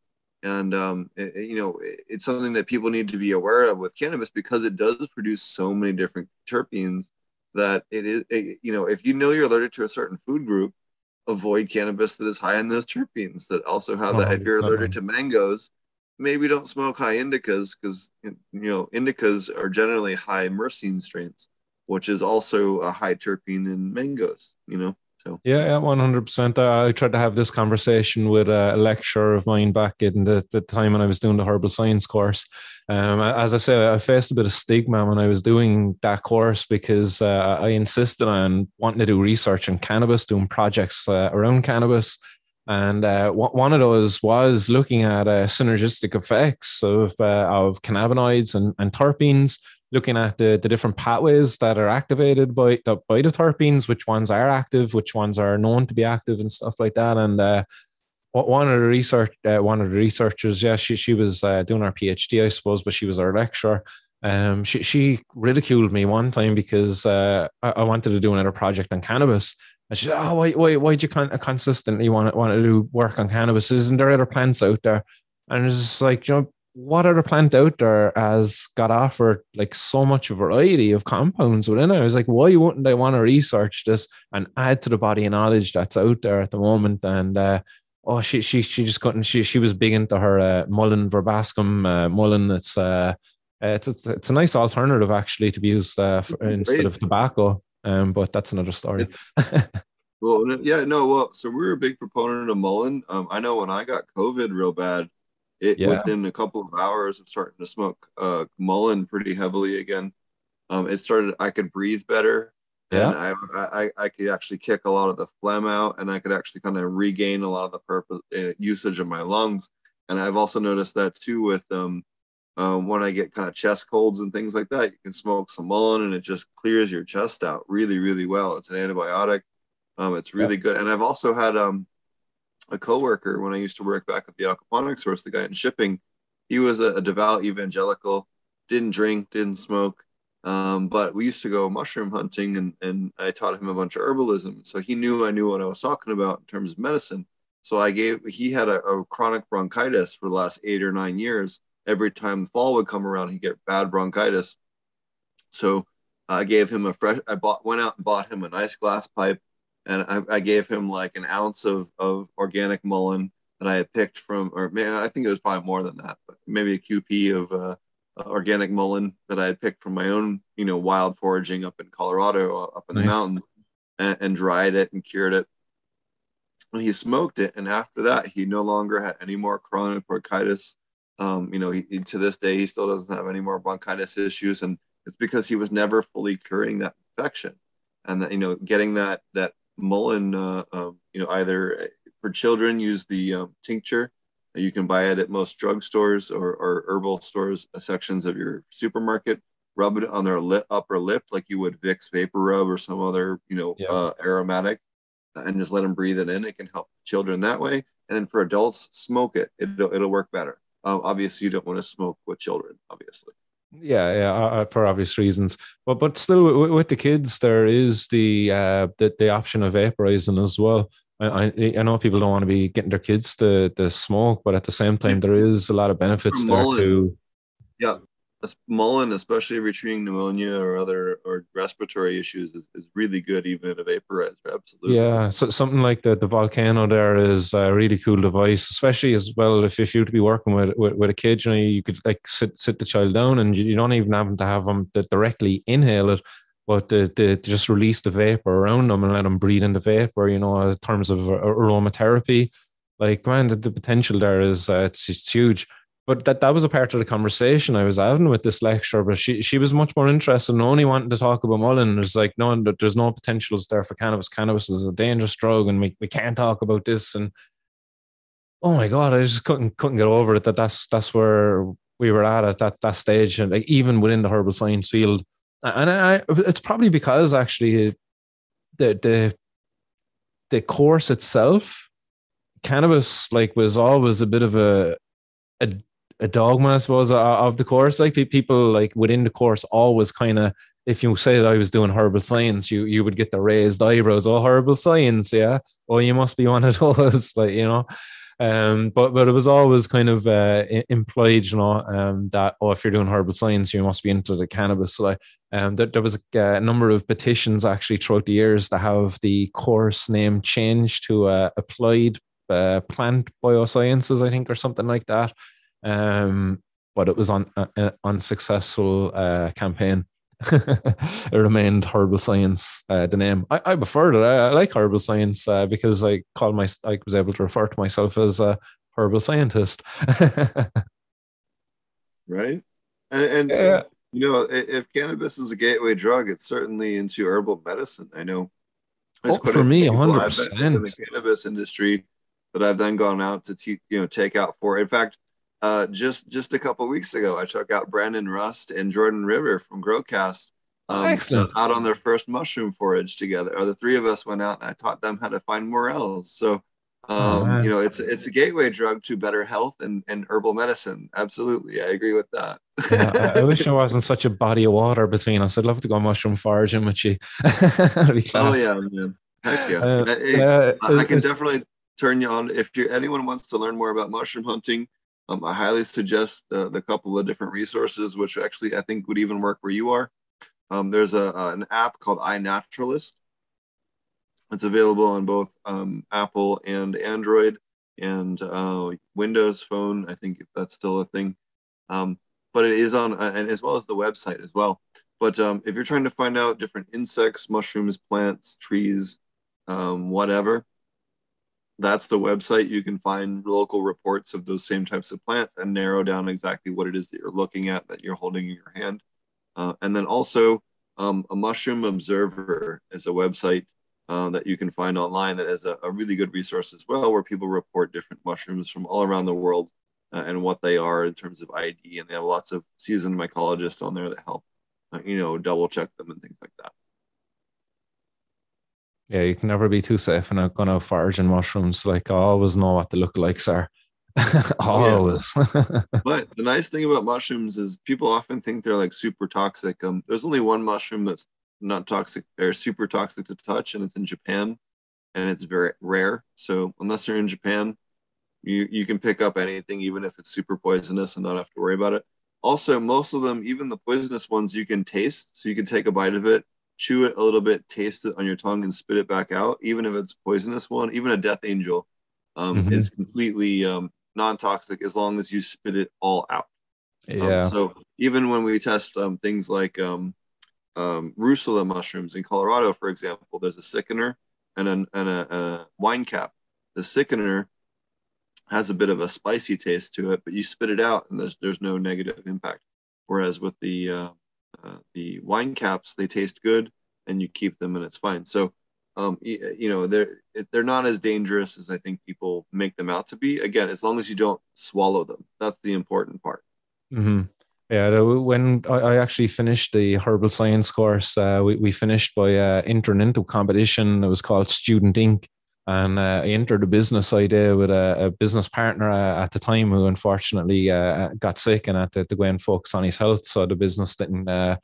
And, um, it, you know, it, it's something that people need to be aware of with cannabis because it does produce so many different terpenes that it is, it, you know, if you know you're allergic to a certain food group, avoid cannabis that is high in those terpenes that also have that. If oh, you're allergic to mangoes, maybe don't smoke high indicas because, you know, indicas are generally high myrcene strains, which is also a high terpene in mangoes, you know. So yeah, yeah, one hundred percent. I tried to have this conversation with a lecturer of mine back in the, the time when I was doing the herbal science course. Um, as I said, I faced a bit of stigma when I was doing that course because uh, I insisted on wanting to do research on cannabis, doing projects uh, around cannabis. And uh, one of those was looking at uh, synergistic effects of uh, of cannabinoids and, and terpenes looking at the, the different pathways that are activated by the, by the terpenes, which ones are active, which ones are known to be active, and stuff like that. And uh, one of the research, uh, one of the researchers, yeah, she she was uh, doing her PhD, I suppose, but she was our lecturer. Um, she she ridiculed me one time because uh, I, I wanted to do another project on cannabis. And she said, "Oh, why why why do you con- consistently want want to do work on cannabis? Isn't there other plants out there?" And it's like, you know, what other plant out there has got offered like so much variety of compounds within it? I was like, why wouldn't I want to research this and add to the body of knowledge that's out there at the moment? And uh, oh, she she she just couldn't. She she was big into her uh, Mullein verbascum uh, Mullein. It's uh, it's, it's it's a nice alternative actually to be used uh, for, instead of tobacco. Um, but that's another story. well, yeah, no, well, so we are a big proponent of Mullein. Um, I know when I got COVID real bad it yeah. within a couple of hours of starting to smoke uh, Mullein pretty heavily again. Um, it started. I could breathe better, yeah. and I, I I could actually kick a lot of the phlegm out, and I could actually kind of regain a lot of the purpose uh, usage of my lungs. And I've also noticed that too with um, um, when I get kind of chest colds and things like that, you can smoke some mullein and it just clears your chest out really, really well. It's an antibiotic. Um, it's really yeah. good. And I've also had um, a coworker when I used to work back at the aquaponics source, the guy in shipping, he was a, a devout evangelical, didn't drink, didn't smoke. Um, but we used to go mushroom hunting and, and I taught him a bunch of herbalism. So he knew I knew what I was talking about in terms of medicine. So I gave, he had a, a chronic bronchitis for the last eight or nine years. Every time fall would come around, he'd get bad bronchitis. So I gave him a fresh, I bought, went out and bought him a nice glass pipe and I, I, gave him like an ounce of, of organic Mullein that I had picked from, or maybe, I think it was probably more than that, but maybe a QP of uh, uh, organic Mullein that I had picked from my own, you know, wild foraging up in Colorado, uh, up in nice. the mountains, and, and, dried it and cured it. And he smoked it, and after that, he no longer had any more chronic bronchitis. Um, you know, he, to this day, he still doesn't have any more bronchitis issues, and it's because he was never fully curing that infection, and that you know, getting that that Mullein, uh, um, you know, either for children use the um, tincture You can buy it at most drugstores or, or herbal stores, uh, sections of your supermarket. Rub it on their lip, upper lip like you would Vicks VapoRub or some other, you know, yeah. uh, aromatic, and just let them breathe it in. It can help children that way. And then for adults, smoke it. It'll, it'll work better. Um, obviously, you don't want to smoke with children, obviously. Yeah, yeah, uh, uh for obvious reasons. But but still, with, with the kids, there is the uh, the the option of vaporizing as well. I, I know people don't want to be getting their kids to, to smoke, but at the same time, there is a lot of benefits there too. Yeah, Mullein, especially if you're treating pneumonia or other or respiratory issues, is, is really good even in a vaporizer. Absolutely. Yeah, so something like the the volcano there is a really cool device, especially as well if, if you to be working with, with, with a kid, you know, you could like sit sit the child down and you, you don't even have to have them directly inhale it but to, to, just release the vapor around them and let them breathe in the vapor, you know, in terms of aromatherapy, like man, the, the potential there is uh, it's, it's huge. But that, that was a part of the conversation I was having with this lecturer. But she she was much more interested in only wanting to talk about Mullein. It's like no, there's no potentials there for cannabis. Cannabis is a dangerous drug, and we, we can't talk about this. And oh my god, I just couldn't couldn't get over it. That that's that's where we were at at that that stage, and like even within the herbal science field, and I, it's probably because actually the the the course itself, cannabis like was always a bit of a a, a dogma, I suppose, of the course. Like people like within the course always kind of if you say that I was doing herbal science, you you would get the raised eyebrows. Oh, herbal science, yeah. Oh, you must be one of those, like you know. Um, but but it was always kind of uh, implied, you know, um, that oh, if you're doing herbal science, you must be into the cannabis. So, um, there, there was a, a, number of petitions actually throughout the years to have the course name changed to uh, applied uh, plant biosciences, I think, or something like that. Um, but it was on uh, an unsuccessful uh, campaign. it remained herbal science uh, the name. I, I preferred it. I, I like herbal science uh, because i called my i was able to refer to myself as a herbal scientist. Right? And, and yeah. you know if cannabis is a gateway drug it's certainly into herbal medicine. I know oh, for me 100% in the cannabis industry that i've then gone out to te- you know take out for in fact uh, just just a couple weeks ago, I took out Brandon Rust and Jordan River from Growcast um, Excellent. out on their first mushroom forage together. Or the three of us went out and I taught them how to find morels. So, um, oh, you know, it's it's a gateway drug to better health and, and herbal medicine. Absolutely, I agree with that. yeah, I, I, wish there wasn't such a body of water between us. I'd love to go mushroom foraging with you. oh yeah, man. Heck yeah. Uh, uh, I, I can definitely turn you on if you anyone wants to learn more about mushroom hunting um, I highly suggest uh, the couple of different resources, which actually I think would even work where you are. Um, there's a, an app called iNaturalist. It's available on both um, Apple and Android and uh, Windows Phone. I think if that's still a thing, um, but it is on uh, and as well as the website as well. But um, if you're trying to find out different insects, mushrooms, plants, trees, um, whatever, that's the website. You can find local reports of those same types of plants and narrow down exactly what it is that you're looking at that you're holding in your hand. Uh, and then also, um, a mushroom observer is a website uh, that you can find online that is a, a, really good resource as well, where people report different mushrooms from all around the world uh, and what they are in terms of ID. And they have lots of seasoned mycologists on there that help, uh, you know, double check them and things like that. Yeah, you can never be too safe in a going to foraging mushrooms. Like I always know what the lookalikes are. always. but the nice thing about mushrooms is people often think they're like super toxic. Um, there's only one mushroom that's not toxic or super toxic to touch, and it's in Japan, and it's very rare. So unless you're in Japan, you you can pick up anything, even if it's super poisonous, and not have to worry about it. Also, most of them, even the poisonous ones, you can taste. So you can take a bite of it chew it a little bit, taste it on your tongue, and spit it back out. Even if it's poisonous one, even a death angel um, mm-hmm. is completely um, non-toxic as long as you spit it all out. Um, yeah. Um, so even when we test um, things like um, Russula mushrooms in Colorado, for example, there's a sickener and, an, and a, a wine cap. The sickener has a bit of a spicy taste to it, but you spit it out and there's there's no negative impact. Whereas with the uh, uh, the wine caps they taste good and you keep them and it's fine so um, you know, they're they're not as dangerous as I think people make them out to be. Again, as long as you don't swallow them, that's the important part. Mm-hmm. Yeah, when I actually finished the herbal science course, uh, we, we finished by uh, entering into a competition. It was called Student Inc. And uh, I entered a business idea with a, a business partner uh, at the time who unfortunately uh, got sick and had to, to go and focus on his health. So the business didn't uh,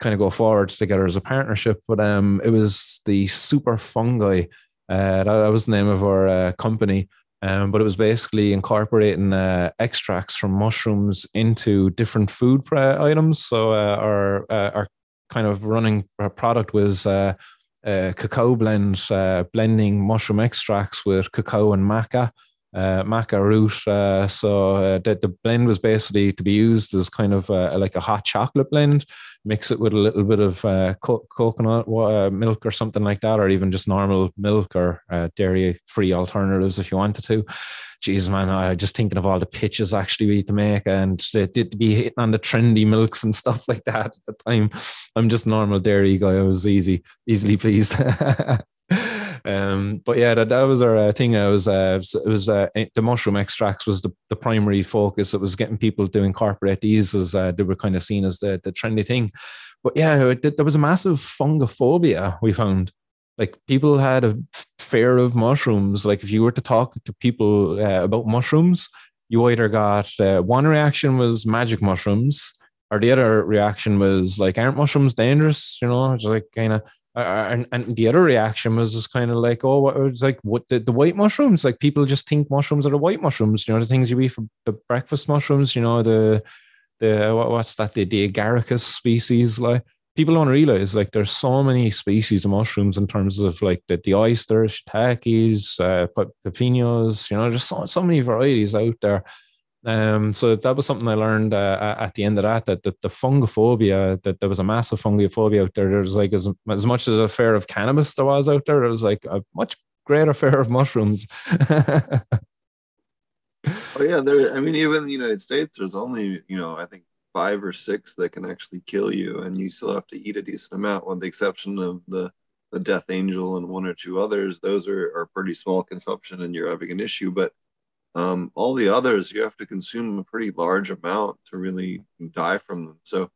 kind of go forward together as a partnership. But um, it was the super fungi. Uh, that, that, was the name of our uh, company. Um, but it was basically incorporating extracts from mushrooms into different food items. So our our kind of running product was uh, cacao blend, blending mushroom extracts with cacao and maca uh, maca root. Uh, so uh, the, the blend was basically to be used as kind of uh, like a hot chocolate blend. Mix it with a little bit of uh, co- coconut uh, milk or something like that, or even just normal milk or dairy-free alternatives if you wanted to. Jeez, man, I just thinking of all the pitches actually we had to make, and they did be hitting on the trendy milks and stuff like that at the time. I'm just normal dairy guy. I was easy, easily pleased. Um, but yeah, that, that was our uh, thing. I was uh, it was uh, the mushroom extracts was the, the primary focus. It was getting people to incorporate these as uh, they were kind of seen as the the trendy thing. But yeah, it, there was a massive fungophobia we found. Like people had a fear of mushrooms. Like if you were to talk to people uh, about mushrooms, you either got uh, one reaction was magic mushrooms, or the other reaction was like, aren't mushrooms dangerous? You know, just like kind of and, and the other reaction was just kind of like, oh, what was like what the, the white mushrooms? Like people just think mushrooms are the white mushrooms, you know, the things you eat for the breakfast mushrooms, you know, the the what, what's that, the, the agaricus species. Like people don't realize like there's so many species of mushrooms in terms of like the, the oysters, shiitakes, uh, pepinos, you know, there's so, so many varieties out there. Um, so that was something I learned uh, at the end of that, that, that the fungophobia, that there was a massive fungophobia out there. There was like as, as much as a fear of cannabis there was out there, there was like a much greater fear of mushrooms. oh yeah, there. I mean, even in the United States, there's only you know I think five or six that can actually kill you, and you still have to eat a decent amount, with the exception of the the Death Angel and one or two others. Those are are pretty small consumption, and you're having an issue, but um, all the others, you have to consume a pretty large amount to really die from them. So,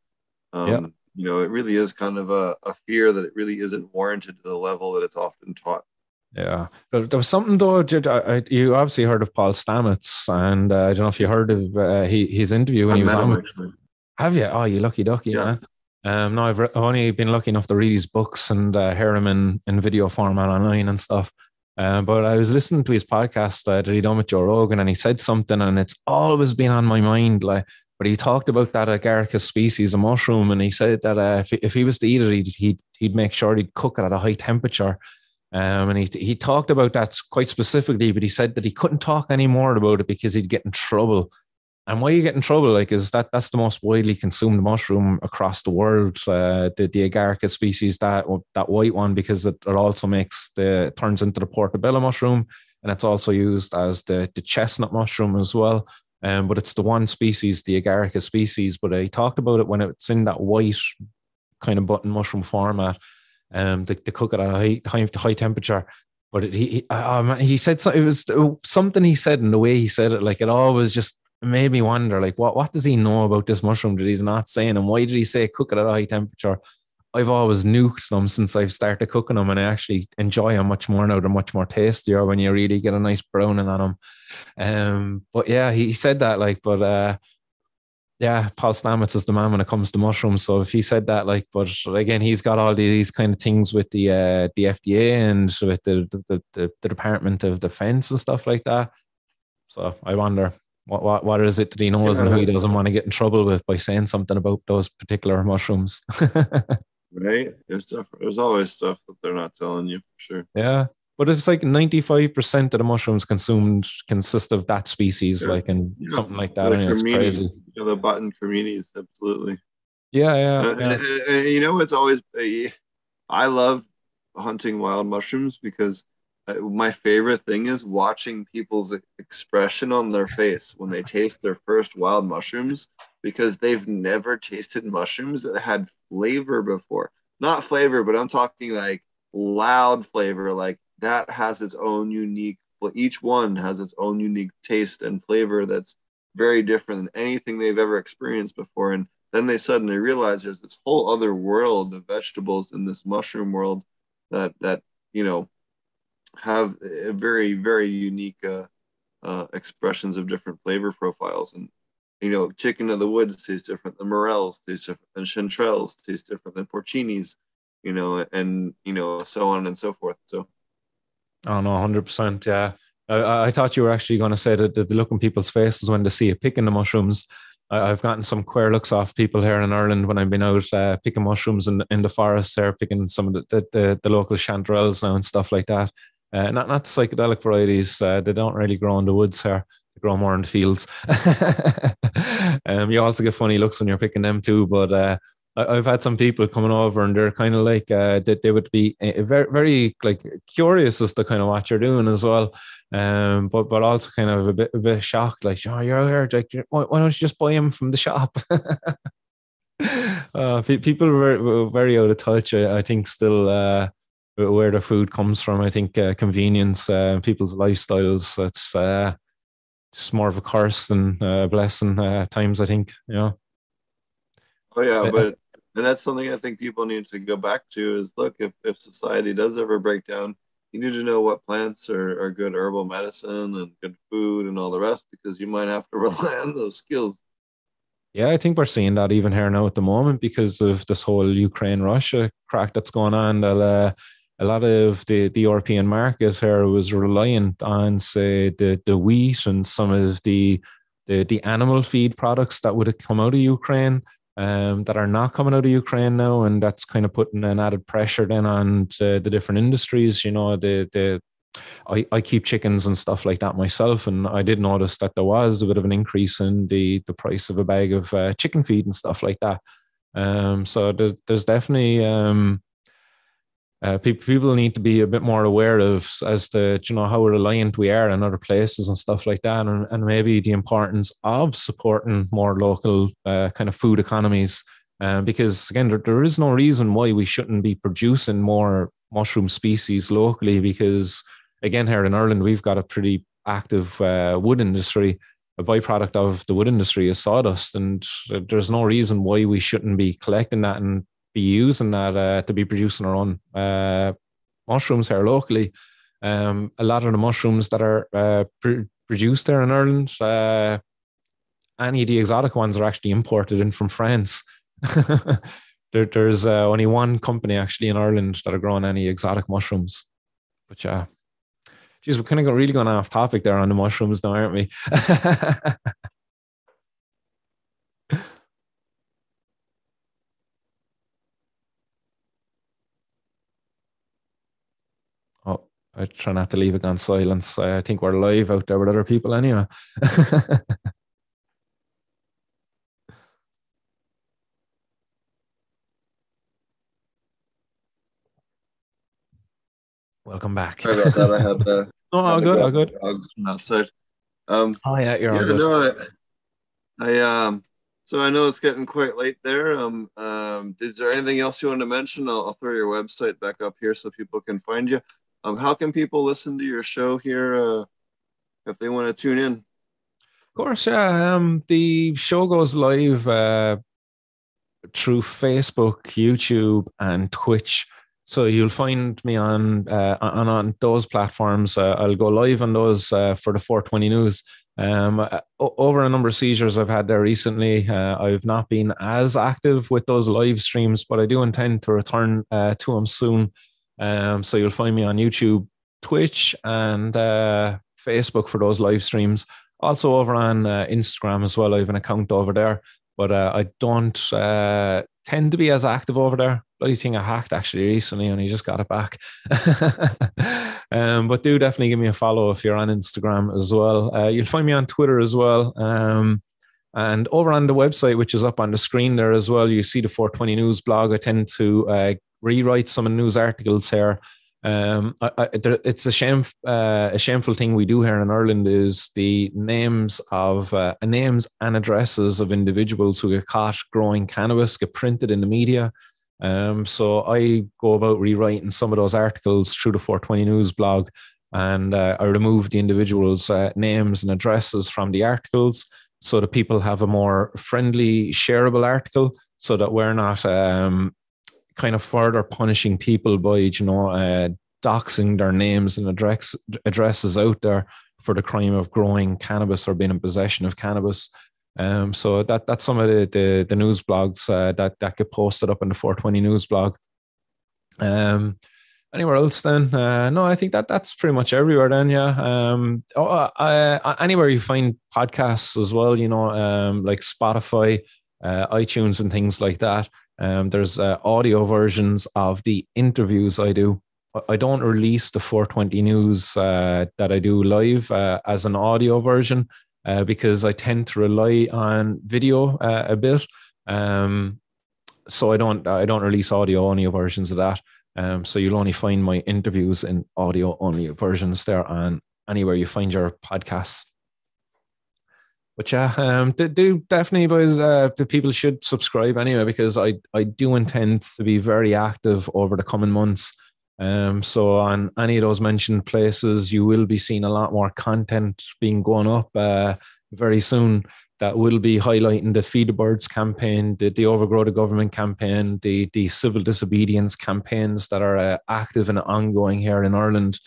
um, yeah. you know, it really is kind of a, a fear that it really isn't warranted to the level that it's often taught. Yeah, but there was something though. You obviously heard of Paul Stamets, and uh, I don't know if you heard of uh, he, his interview when I he was on. Have you? Oh, you lucky ducky, yeah. man. Um, no, I've, re- I've only been lucky enough to read his books and uh, hear him in, in video format online and stuff. Um, but I was listening to his podcast uh, that he done with Joe Rogan, and he said something, and it's always been on my mind. Like, but he talked about that agaricus species of mushroom, and he said that uh, if, if he was to eat it, he'd, he'd, he'd make sure he'd cook it at a high temperature. Um, and he he talked about that quite specifically, but he said that he couldn't talk anymore about it because he'd get in trouble and why you get in trouble, like, is that that's the most widely consumed mushroom across the world. Uh, the the agaricus species, that that white one, because it, it also makes the turns into the portobello mushroom, and it's also used as the the chestnut mushroom as well. Um, but it's the one species, the agaricus species. But I talked about it when it's in that white kind of button mushroom format. Um, they, they cook it at a high, high, high temperature. But it, he he, he said so, it was something he said in the way he said it, like it always just made me wonder, like, what, what does he know about this mushroom that he's not saying? And why did he say cook it at a high temperature? I've always nuked them since I've started cooking them, and I actually enjoy them much more now. They're much more tastier when you really get a nice browning on them. Um, but yeah, he said that, like, but uh, yeah, Paul Stamets is the man when it comes to mushrooms. So if he said that, like, but again, he's got all these kind of things with the uh, the FDA and with the the, the the Department of Defense and stuff like that. So I wonder what, what, what is it that he knows yeah. and who he doesn't want to get in trouble with by saying something about those particular mushrooms? right? There's stuff, there's always stuff that they're not telling you for sure. Yeah. But it's like 95% of the mushrooms consumed consist of that species, yeah. like, and yeah. something like that. I it's crazy. Yeah, the button creminis, absolutely. Yeah, yeah. Uh. And, and, and, you know, it's always, I love hunting wild mushrooms because Uh, my favorite thing is watching people's expression on their face when they taste their first wild mushrooms because they've never tasted mushrooms that had flavor before. Not flavor, but I'm talking like loud flavor. Like that has its own unique. Each one has its own unique taste and flavor that's very different than anything they've ever experienced before. And then they suddenly realize there's this whole other world of vegetables in this mushroom world that that you know have very very unique uh, uh, expressions of different flavor profiles. And you know chicken of the woods tastes different than morels tastes different than chanterelles tastes different than porcinis you know and you know so on and so forth. So. Oh no 100% yeah. I, I thought you were actually going to say that the look on people's faces when they see you picking the mushrooms. I, have gotten some queer looks off people here in Ireland when I've been out uh, picking mushrooms in, in the forest there, picking some of the, the, the, the local chanterelles now and stuff like that. Uh, not not psychedelic varieties. Uh, they don't really grow in the woods here. They grow more in the fields. um, you also get funny looks when you're picking them too. But uh, I've had some people coming over and they're kind of like uh, that they would be uh, very very like curious as to kind of what you're doing as well, um, but but also kind of a bit a bit shocked like oh you're here like why, why don't you just buy them from the shop? uh, people were very out of touch. I, I think still uh, where the food comes from. I think uh, convenience, uh, people's lifestyles. That's uh, just more of a curse than a blessing at times. I think you know. Oh yeah, but and that's something I think people need to go back to is look if if society does ever break down, you need to know what plants are, are good herbal medicine and good food and all the rest because you might have to rely on those skills. Yeah, I think we're seeing that even here now at the moment because of this whole Ukraine Russia crack that's going on. That uh, a lot of the, the European market here was reliant on, say, the, the wheat and some of the, the, the animal feed products that would have come out of Ukraine um, that are not coming out of Ukraine now. And that's kind of putting an added pressure then on the, the different industries. You know, the, the, I, I keep chickens and stuff like that myself, and I did notice that there was a bit of an increase in the the price of a bag of uh, chicken feed and stuff like that. Um, so there's, there's definitely um, uh, people people need to be a bit more aware of as to you know how reliant we are in other places and stuff like that, and, and maybe the importance of supporting more local uh, kind of food economies. Uh, because again, there, there is no reason why we shouldn't be producing more mushroom species locally. Because again, here in Ireland, we've got a pretty active uh, wood industry. A byproduct of the wood industry is sawdust, and there's no reason why we shouldn't be collecting that and be using that uh, to be producing our own uh, mushrooms here locally. Um, a lot of the mushrooms that are uh, pr- produced there in Ireland, uh, any of the exotic ones are actually imported in from France. there, there's uh, only one company actually in Ireland that are growing any exotic mushrooms. But yeah, geez, we're kind of really going off topic there on the mushrooms now, aren't we? I try not to leave it on silence. I think we're live out there with other people anyway. Welcome back. Sorry about that. I had uh, oh, all good, all good. Dogs from outside. Um, oh yeah, you're yeah, all good. No, I, I um, so I know it's getting quite late there. Um, um, is there anything else you want to mention? I'll, I'll throw your website back up here so people can find you. Um, how can people listen to your show here uh, if they want to tune in? Of course, yeah. Um, the show goes live uh, through Facebook, YouTube, and Twitch. So you'll find me on uh, on on those platforms. Uh, I'll go live on those uh, for the 420 news. Um, over a number of seizures I've had there recently, uh, I've not been as active with those live streams, but I do intend to return uh, to them soon. Um, so you'll find me on YouTube, Twitch, and uh, Facebook for those live streams. Also over on uh, Instagram as well. I have an account over there, but uh, I don't uh, tend to be as active over there. Bloody thing I hacked actually recently, and he just got it back. um, but do definitely give me a follow if you're on Instagram as well. Uh, you'll find me on Twitter as well. Um, and over on the website, which is up on the screen there as well, you see the 420 News blog. I tend to uh, rewrite some of the news articles here. Um, I, I, it's a shame, uh, a shameful thing we do here in Ireland is the names of uh, names and addresses of individuals who get caught growing cannabis get printed in the media. Um, so I go about rewriting some of those articles through the 420 News blog, and uh, I remove the individuals' uh, names and addresses from the articles so that people have a more friendly, shareable article, so that we're not um, kind of further punishing people by you know uh, doxing their names and address, addresses out there for the crime of growing cannabis or being in possession of cannabis. Um, so that that's some of the the, the news blogs uh, that that get posted up in the 420 news blog. Um, anywhere else then? Uh, no, I think that that's pretty much everywhere then. Yeah. Um, oh, uh, uh, anywhere you find podcasts as well, you know, um, like Spotify, uh, iTunes, and things like that. Um, there's uh, audio versions of the interviews I do. I don't release the 420 news uh, that I do live uh, as an audio version uh, because I tend to rely on video uh, a bit. Um, so I don't I don't release audio only versions of that. Um, so you'll only find my interviews in audio only versions there on anywhere you find your podcasts. But yeah, um, do, do definitely, boys. Uh, people should subscribe anyway because I I do intend to be very active over the coming months. Um, so on any of those mentioned places, you will be seeing a lot more content being going up uh, very soon. That will be highlighting the Feed the Birds campaign, the, the Overgrow the Government campaign, the the civil disobedience campaigns that are uh, active and ongoing here in Ireland.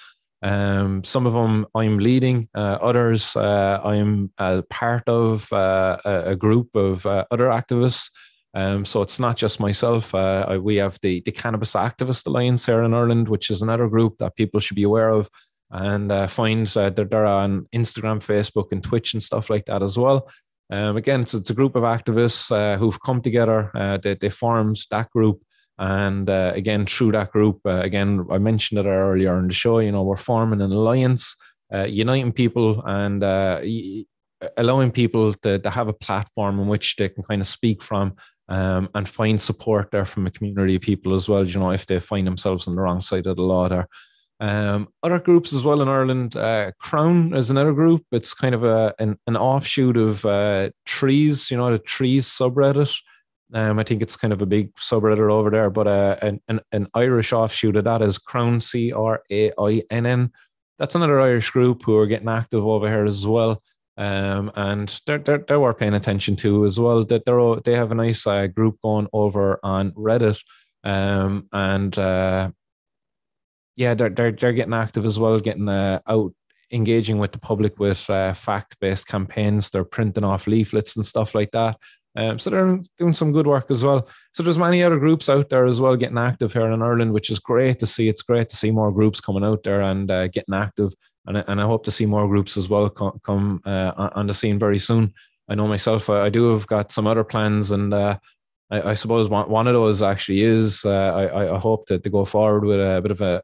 Um, some of them I'm leading, uh, others uh, I'm a part of uh, a group of uh, other activists um, so it's not just myself. Uh, we have the, the Cannabis Activist Alliance here in Ireland, which is another group that people should be aware of and uh, find uh, they're, they're on Instagram, Facebook, and Twitch and stuff like that as well. Um, again, it's, it's a group of activists uh, who've come together. Uh, they, they formed that group. And uh, again, through that group, uh, again, I mentioned it earlier in the show, you know, we're forming an alliance, uniting people and allowing people to, to have a platform in which they can kind of speak from um, and find support there from a community of people as well. You know, if they find themselves on the wrong side of the law there. Um, other groups as well in Ireland, uh, Crown is another group. It's kind of a an, an offshoot of uh, Trees, you know, the Trees subreddit. Um, I think it's kind of a big subreddit over there, but uh, an, an, an Irish offshoot of that is Crown, C R A I N N. That's another Irish group who are getting active over here as well um, and they're, they're, they were paying attention to as well. That they're they have a nice uh, group going over on Reddit, um, and uh, yeah, they're, they're they're getting active as well, getting uh, out engaging with the public with uh, fact based campaigns. They're printing off leaflets and stuff like that. Um, so they're doing some good work as well. So there's many other groups out there as well getting active here in Ireland, which is great to see. It's great to see more groups coming out there and uh, getting active and I, and I hope to see more groups as well come, come uh, on the scene very soon. I know myself, I, I do have got some other plans, and uh, I, I, suppose one, one of those actually is uh, I, I hope that to go forward with a bit of a,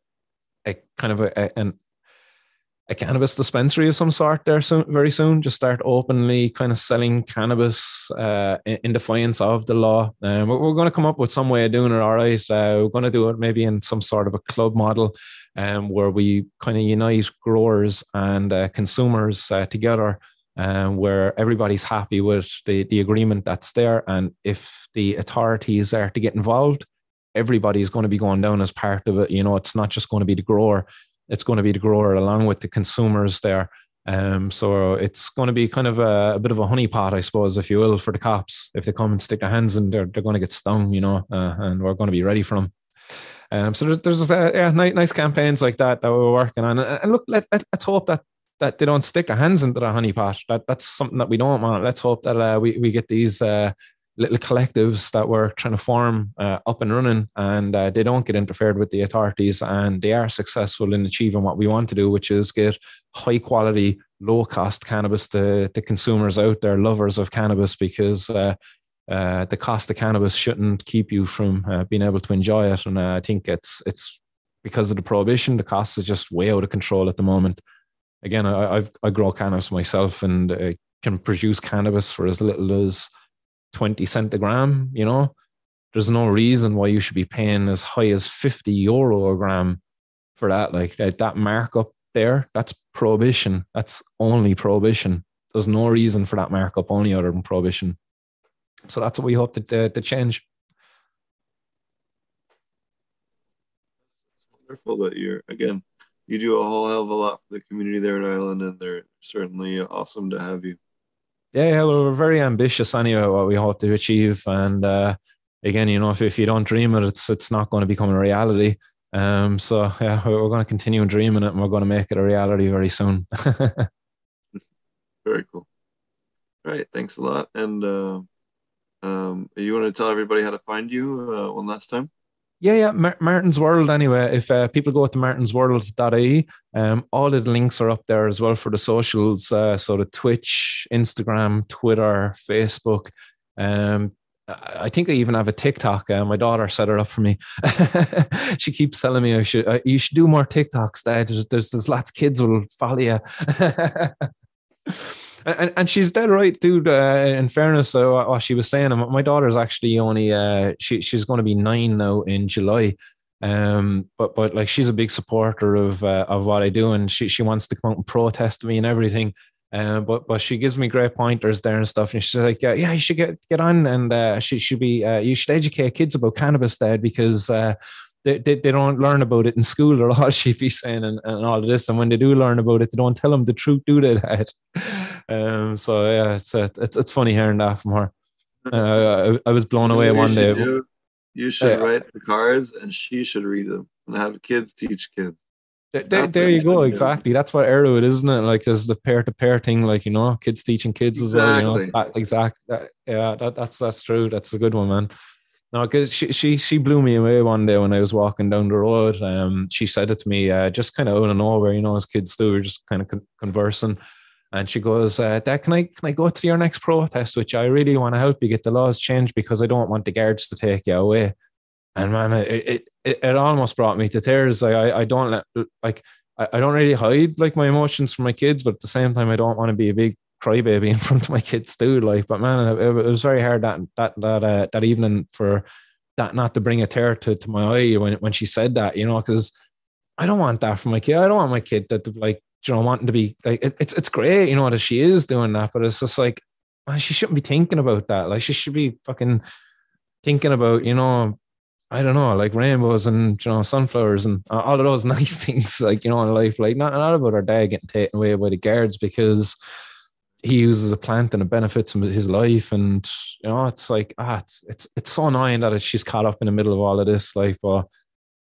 a kind of a, a, an a cannabis dispensary of some sort there soon, very soon. Just start openly kind of selling cannabis uh, in, defiance of the law. Um, we're, we're, going to come up with some way of doing it. All right, uh, we're going to do it maybe in some sort of a club model, um, where we kind of unite growers and uh, consumers uh, together. Um, where everybody's happy with the, the agreement that's there. And if the authorities are to get involved, everybody's going to be going down as part of it. You know, it's not just going to be the grower it's going to be the grower along with the consumers there. Um, so it's going to be kind of a, a, bit of a honeypot, I suppose, if you will, for the cops. If they come and stick their hands in, they're, they're going to get stung, you know, uh, and we're going to be ready for them. Um, so there's, uh, yeah, nice, nice campaigns like that that we're working on. And, look, let, let, us hope that that they don't stick their hands into the honeypot. That that's something that we don't want. Let's hope that uh, we we get these uh, little collectives that we're trying to form uh, up and running and uh, they don't get interfered with the authorities and they are successful in achieving what we want to do which is get high quality low cost cannabis to the consumers out there lovers of cannabis because uh, uh the cost of cannabis shouldn't keep you from uh, being able to enjoy it. And uh, i think it's it's because of the prohibition the cost is just way out of control at the moment. Again I, I've, i grow cannabis myself and can produce cannabis for as little as 20 cent a gram, you know, there's no reason why you should be paying as high as 50 euro a gram for that. Like that, that markup there, that's prohibition. That's only prohibition. There's no reason for that markup only other than prohibition. So that's what we hope to, to, to change. It's wonderful that you're again. You do a whole hell of a lot for the community there in Ireland, and they're certainly awesome to have you. Yeah, well, we're very ambitious anyway. What we hope to achieve, and uh, again, you know, if, if you don't dream it, it's it's not going to become a reality. Um, so yeah, we're going to continue dreaming it, and we're going to make it a reality very soon. very cool. All right, thanks a lot. And uh, um, you want to tell everybody how to find you uh, one last time? Yeah, yeah, Martin's World. Anyway, if uh, people go to martinsworld.ie, um, all of the links are up there as well for the socials. Uh, so the Twitch, Instagram, Twitter, Facebook. Um, I think I even have a TikTok. Uh, my daughter set it up for me. she keeps telling me I should. Uh, you should do more TikToks, Dad. There's, there's, there's lots of kids will follow you. and, and she's dead right, dude. Uh, in fairness, uh, what she was saying, my daughter's actually only uh, she she's going to be nine now in July. Um, but but like she's a big supporter of uh, of what I do, and she she wants to come out and protest me and everything. Um, but but she gives me great pointers there and stuff, and she's like, yeah, yeah you should get get on, and uh, she should be, uh, you should educate kids about cannabis, Dad, because uh, they, they, they don't learn about it in school or all she'd be saying and, and all of this. And when they do learn about it, they don't tell them the truth, do they, Dad? Um, so yeah, it's, uh, it's it's funny hearing that from her. Uh, I, I, was blown away one day. Do, you should write the cards, and she should read them, and have kids teach kids. There, there you go. Exactly. That's what Erowid, isn't it? Like there's the peer to peer thing, like you know, kids teaching kids exactly. as well. You know, that, exact. That, yeah, that, that's that's true. That's a good one, man. No, because she, she she blew me away one day when I was walking down the road. Um, she said it to me, uh, just kind of out of nowhere, you know, as kids do, we're just kind of con- conversing. And she goes, uh, Dad, can I can I go to your next protest? Which I really want to help you get the laws changed because I don't want the guards to take you away. And man, it it, it almost brought me to tears. Like I, I don't let like I, I don't really hide like my emotions from my kids, but at the same time, I don't want to be a big crybaby in front of my kids too. Like, but man, it, it was very hard that that that uh, that evening for that not to bring a tear to, to my eye when when she said that, you know, because I don't want that for my kid. I don't want my kid that to, like you know wanting to be like it, it's it's great, you know, that she is doing that, but it's just like man, she shouldn't be thinking about that. Like she should be fucking thinking about you know I don't know, like rainbows and you know sunflowers and all of those nice things, like you know, in life. Like not not about her dad getting taken away by the guards because he uses a plant and it benefits his life. And you know, it's like ah, it's it's it's so annoying that she's caught up in the middle of all of this. Like, but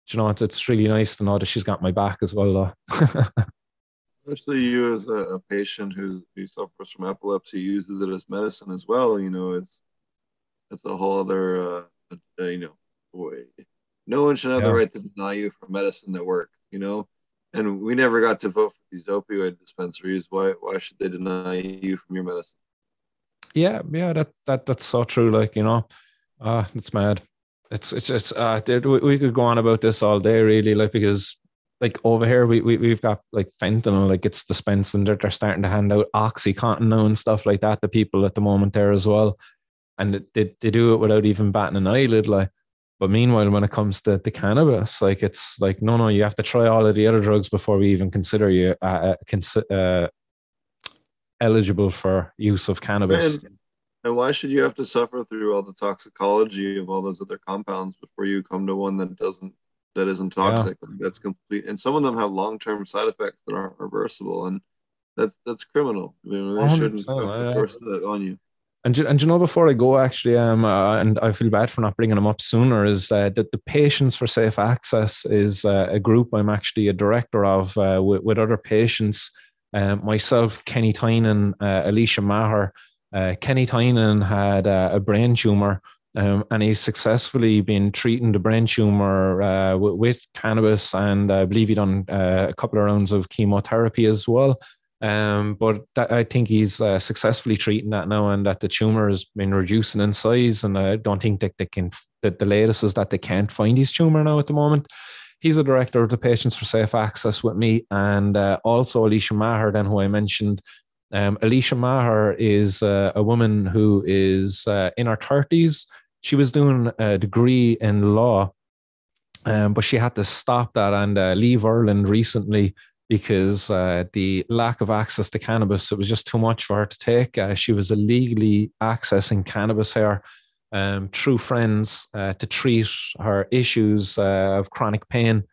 you know, it's it's really nice to know that she's got my back as well, though. Especially you as a, a patient who's who suffers from epilepsy uses it as medicine as well. You know, it's it's a whole other uh, you know way. No one should have yeah. the right to deny you for medicine that work. You know, and we never got to vote for these opioid dispensaries. Why why should they deny you from your medicine? Yeah, yeah, that that that's so true. Like you know, uh, it's mad. It's it's just uh, we could go on about this all day, really, like because like over here we, we we've got like fentanyl like it's dispensed and they're, they're starting to hand out oxycontin now and stuff like that to people at the moment there as well and they, they do it without even batting an eyelid like but meanwhile, when it comes to the cannabis, like it's like no, no, you have to try all of the other drugs before we even consider you uh, uh, uh, eligible for use of cannabis. And, and why should you have to suffer through all the toxicology of all those other compounds before you come to one that doesn't that isn't toxic? Yeah. That's complete. And some of them have long term side effects that aren't reversible, and that's that's criminal. I mean, they shouldn't have force that on you. And, and you know, before I go, actually, um, uh, and I feel bad for not bringing them up sooner, is uh, that the Patients for Safe Access is uh, a group I'm actually a director of uh, with, with, other patients. Um, myself, Kenny Tynan, uh, Alicia Maher. Uh, Kenny Tynan had a brain tumor, um, and he's successfully been treating the brain tumor with, with, cannabis, and I believe he done a couple of rounds of chemotherapy as well. Um, but that, I think he's uh, successfully treating that now, and that the tumor has been reducing in size. And I don't think that they can. That the latest is that they can't find his tumor now at the moment. He's the director of the Patients for Safe Access with me, and uh, also Alicia Maher, then who I mentioned. Um, Alicia Maher is uh, a woman who is uh, in her thirties. She was doing a degree in law, um, but she had to stop that and uh, leave Ireland recently because uh, the lack of access to cannabis it was just too much for her to take. Uh, she was illegally accessing cannabis here um, friends uh, to treat her issues uh, of chronic pain.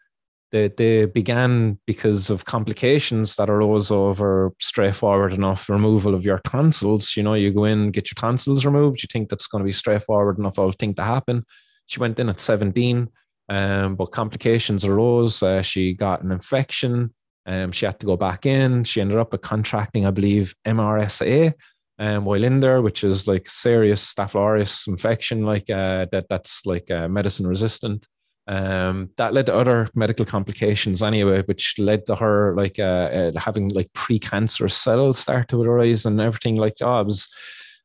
They, they began because of complications that arose over straightforward enough removal of your tonsils. You know, you go in, get your tonsils removed, you think that's going to be straightforward enough, I'll think to happen. She went in at 17, um, but complications arose. Uh, she got an infection. Um, she had to go back in. She ended up contracting, I believe, MRSA um, while in there, which is like serious Staph aureus infection, like uh, that. That's like uh, medicine resistant. Um, that led to other medical complications anyway, which led to her like uh, uh, having like precancerous cells start to arise and everything. Like, oh, it was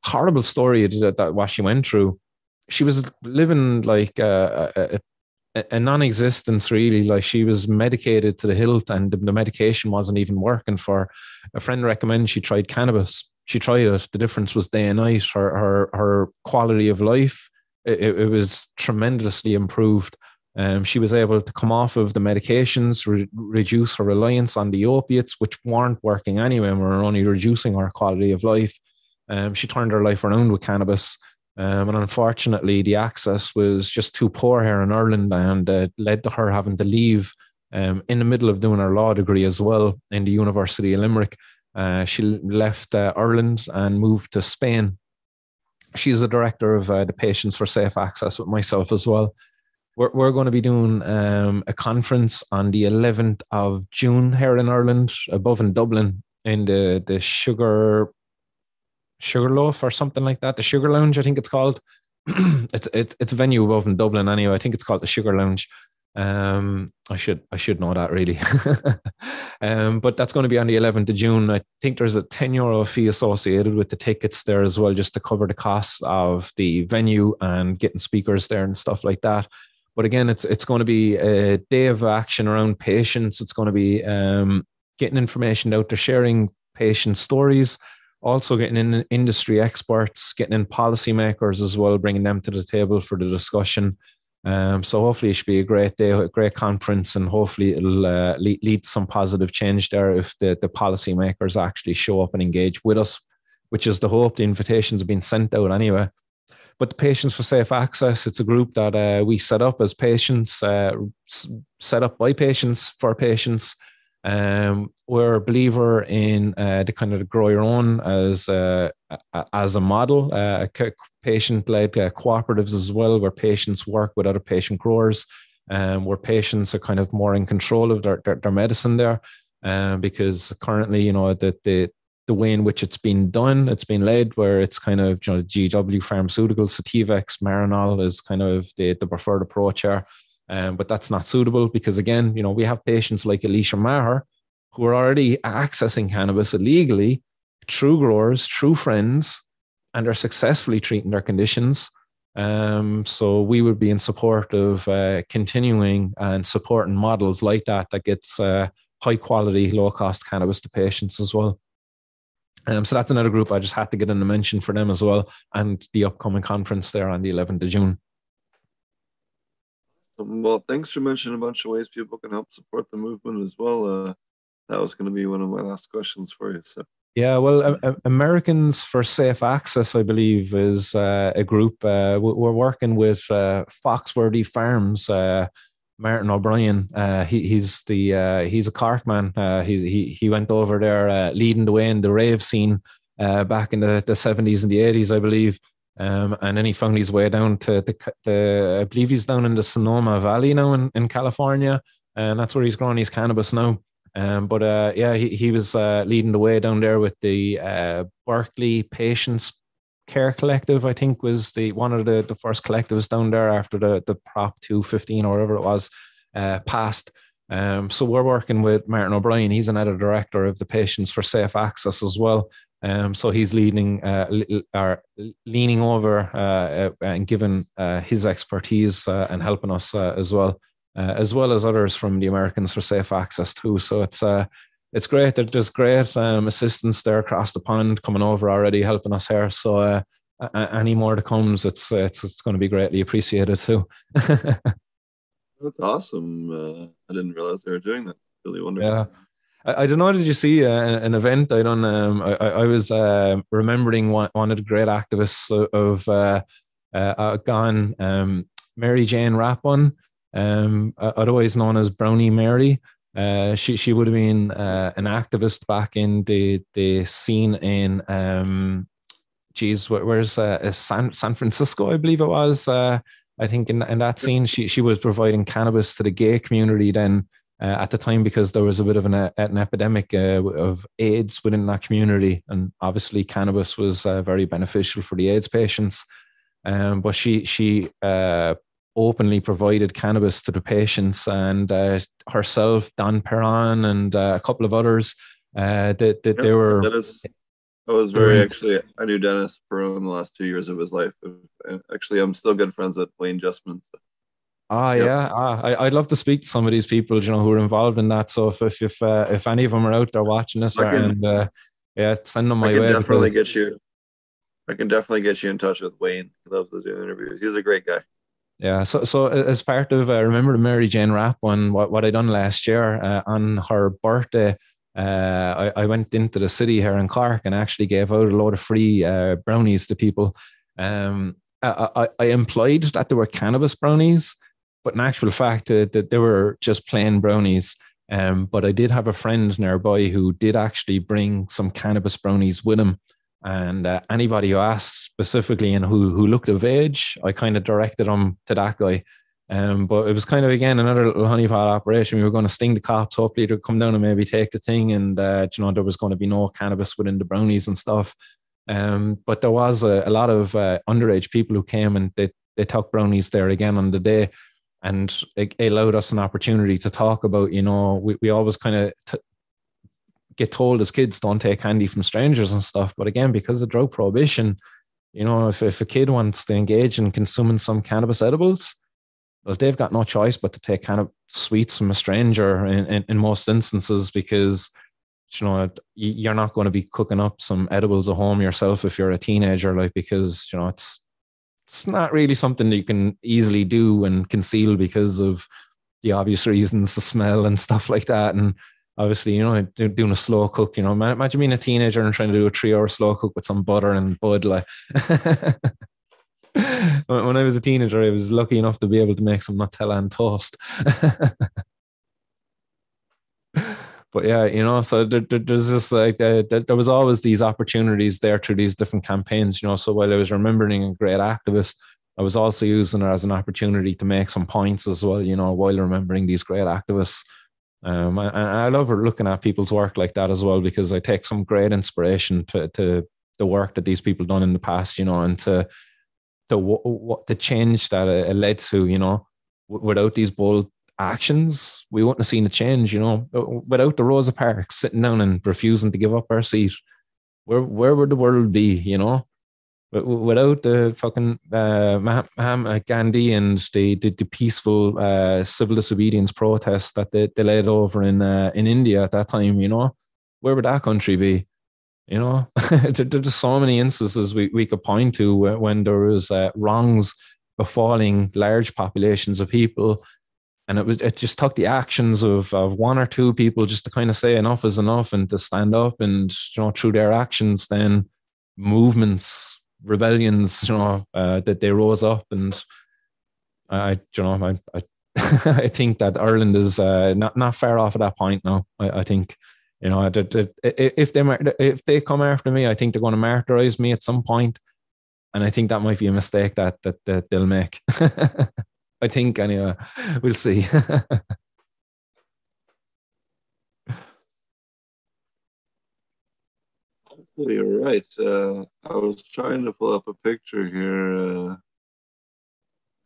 horrible story that, that what she went through. She was living like uh, a, a, a, non-existence really. Like she was medicated to the hilt, and the, the medication wasn't even working for. Her. A friend recommended she tried cannabis. She tried it. The difference was day and night. Her her her quality of life it, it was tremendously improved um, she was able to come off of the medications, re- reduce her reliance on the opiates, which weren't working anyway and were only reducing her quality of life. Um, she turned her life around with cannabis. Um, and unfortunately, the access was just too poor here in Ireland and uh, led to her having to leave um, in the middle of doing her law degree as well in the University of Limerick. Uh, she left uh, Ireland and moved to Spain. She's the director of uh, the Patients for Safe Access with myself as well we're, we're going to be doing um, a conference on the 11th of June here in Ireland, above in Dublin, in the the Sugar Sugar Loaf or something like that. The Sugar Lounge, I think it's called. it's it, it's a venue above in Dublin anyway. I think it's called the Sugar Lounge. Um, I should I should know that really. um, but that's going to be on the 11th of June. I think there's a 10 euro fee associated with the tickets there as well, just to cover the costs of the venue and getting speakers there and stuff like that. But again, it's it's going to be a day of action around patients. It's going to be um, getting information out there, sharing patient stories, also getting in industry experts, getting in policymakers as well, bringing them to the table for the discussion. Um, so hopefully it should be a great day, a great conference, and hopefully it'll uh, lead, lead to some positive change there if the, the policymakers actually show up and engage with us, which is the hope. The invitations have been sent out anyway. But the Patients for Safe Access, it's a group that uh, we set up as patients, uh, set up by patients for patients. Um, we're a believer in uh, the kind of the grow your own as uh, as a model, uh, patient-led uh, cooperatives as well, where patients work with other patient growers, um, where patients are kind of more in control of their, their, their medicine there. Um, because currently, you know, that the the way in which it's been done, it's been led where it's kind of you know GW Pharmaceuticals, Sativex, Marinol is kind of the, the preferred approach here. Um, but that's not suitable because again, you know, we have patients like Alicia Maher who are already accessing cannabis illegally through growers, through friends, and are successfully treating their conditions. Um, so we would be in support of uh, continuing and supporting models like that that gets uh, high quality, low cost cannabis to patients as well. Um, so that's another group I just had to get in a mention for them as well, and the upcoming conference there on the 11th of June. Well, thanks for mentioning a bunch of ways people can help support the movement as well. Uh, that was going to be one of my last questions for you. So. Yeah, well, uh, Americans for Safe Access, I believe, is uh, a group. Uh, we're working with uh, Foxworthy Farms uh, Martin O'Brien. Uh, he, he's the uh, he's a Cork man. Uh, he he he went over there uh, leading the way in the rave scene uh, back in the, 70s and the 80s, I believe. Um, and then he found his way down to the, the I believe he's down in the Sonoma Valley now in, in California, and that's where he's growing his cannabis now. Um, but uh, yeah, he, he was leading the way down there with the Berkeley Patients Care Collective, I think, was the one of the, the first collectives down there after the, the Prop 215 or whatever it was uh, passed. Um, so we're working with Martin O'Brien. He's another director of the Patients for Safe Access as well. Um, so he's leading, uh, leaning over uh, uh, and giving uh, his expertise uh, and helping us as well, as well as others from the Americans for Safe Access too. So it's it's great. There's great um, assistants there across the pond coming over already helping us here. So uh, any more to comes, it's it's it's going to be greatly appreciated too. That's awesome. Uh, I didn't realize they were doing that. Really wonderful. Yeah. I, I don't know. Did you see uh, an event? I don't. Um, I, I was uh, remembering one, one of the great activists of, uh, uh, gone, um, Mary Jane Rathbun um, otherwise known as Brownie Mary. Uh, she she would have been uh, an activist back in the the scene in um, geez, where's uh, San San Francisco, I believe it was. Uh, I think in in that scene, she she was providing cannabis to the gay community then. Uh, at the time, because there was a bit of an, an epidemic uh, of AIDS within that community, and obviously cannabis was uh, very beneficial for the AIDS patients. Um, but she she uh, openly provided cannabis to the patients, and herself, Don Peron, and a couple of others that that yep, they were. That is I was very actually. I knew Dennis for in the last two years of his life. Actually, I'm still good friends with Wayne Justmann. So. Ah, yep. yeah. Ah, I, would love to speak to some of these people, you know, who are involved in that. So if if if, uh, if any of them are out there watching this, can, and uh, yeah, send them my I can way. Definitely get you. I can definitely get you in touch with Wayne. He loves to do interviews. He's a great guy. Yeah. So so as part of uh, remember the Mary Jane Rathbun, what what I done last year uh, on her birthday uh, I, I, went into the city here in Cork and actually gave out a lot of free uh, brownies to people. Um, I, I, I, implied that they were cannabis brownies, but in actual fact, uh, that they were just plain brownies. Um, but I did have a friend nearby who did actually bring some cannabis brownies with him. And uh, anybody who asked specifically and who who looked of age, I kind of directed them to that guy. Um, but it was kind of again another little honeypot operation. We were going to sting the cops. Hopefully, they'd come down and maybe take the thing, and uh, you know there was going to be no cannabis within the brownies and stuff. Um, but there was a, a lot of uh, underage people who came and they they took brownies there again on the day, and it, it allowed us an opportunity to talk about. You know, we we always kind of t- get told as kids don't take candy from strangers and stuff. But again, because of drug prohibition, you know, if if a kid wants to engage in consuming some cannabis edibles well, they've got no choice but to take kind of sweets from a stranger in, in, in most instances because you know you're not going to be cooking up some edibles at home yourself if you're a teenager like because you know it's it's not really something that you can easily do and conceal because of the obvious reasons the smell and stuff like that and obviously you know doing a slow cook you know imagine being a teenager and trying to do a three hour slow cook with some butter and bud like when I was a teenager, I was lucky enough to be able to make some Nutella and toast. but yeah, you know, so there, there, there's just like uh, there was always these opportunities there through these different campaigns, you know. So while I was remembering a great activist, I was also using it as an opportunity to make some points as well, you know, while remembering these great activists. Um, and I love looking at people's work like that as well because I take some great inspiration to, to the work that these people done in the past, you know, and to the what the change that it led to. You know, without these bold actions, we wouldn't have seen a change. You know, uh, without the Rosa Parks sitting down and refusing to give up our seat, where where would the world be? You know, without the fucking uh, Mahatma Gandhi and the the, the peaceful uh, civil disobedience protests that they, they led over in uh, in India at that time, you know, where would that country be? You know, there's so many instances we, we could point to when there was uh, wrongs befalling large populations of people. And it was it just took the actions of, of one or two people just to kind of say enough is enough and to stand up and you know through their actions then movements rebellions you know uh, that they rose up and I you know I I, I think that Ireland is uh, not not far off at that point now I, I think you know, if they if they come after me, I think they're going to martyrize me at some point, and I think that might be a mistake that that, that they'll make. I think anyway. We'll see. You're right. Uh, I was trying to pull up a picture here. Uh,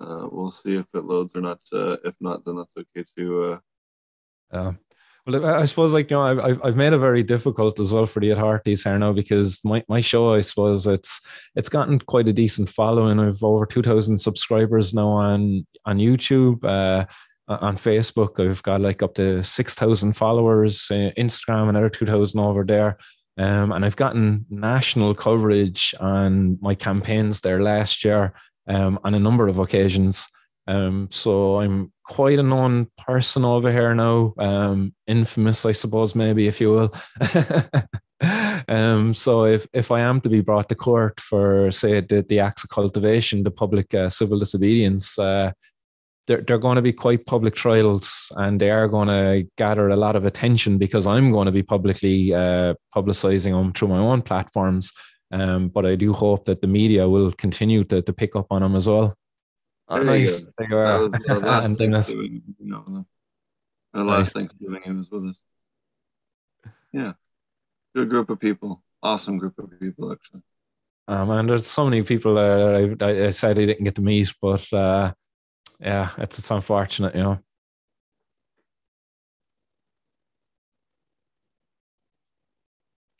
uh, we'll see if it loads or not. Uh, if not, then that's okay too. Uh, well, I suppose like you know, I've I've made it very difficult as well for the authorities here now because my, my show, I suppose it's it's gotten quite a decent following. I've over two thousand subscribers now on on YouTube, uh, on Facebook. I've got like up to six thousand followers. Instagram another two thousand over there. Um, and I've gotten national coverage on my campaigns there last year um, on a number of occasions. Um, so I'm quite a known person over here now, um, infamous, I suppose, maybe if you will. um, so if if I am to be brought to court for, say, the, the acts of cultivation, the public uh, civil disobedience, uh, they're, they're going to be quite public trials and they are going to gather a lot of attention because I'm going to be publicly uh, publicizing them through my own platforms. Um, but I do hope that the media will continue to, to pick up on them as well. Oh, nice. They are. That was, last and Thanksgiving, you know, the last nice. Thanksgiving he was with us. Yeah. Good group of people. Awesome group of people, actually. Um, and there's so many people uh, I, I said I didn't get to meet, but uh, yeah, it's it's unfortunate, you know.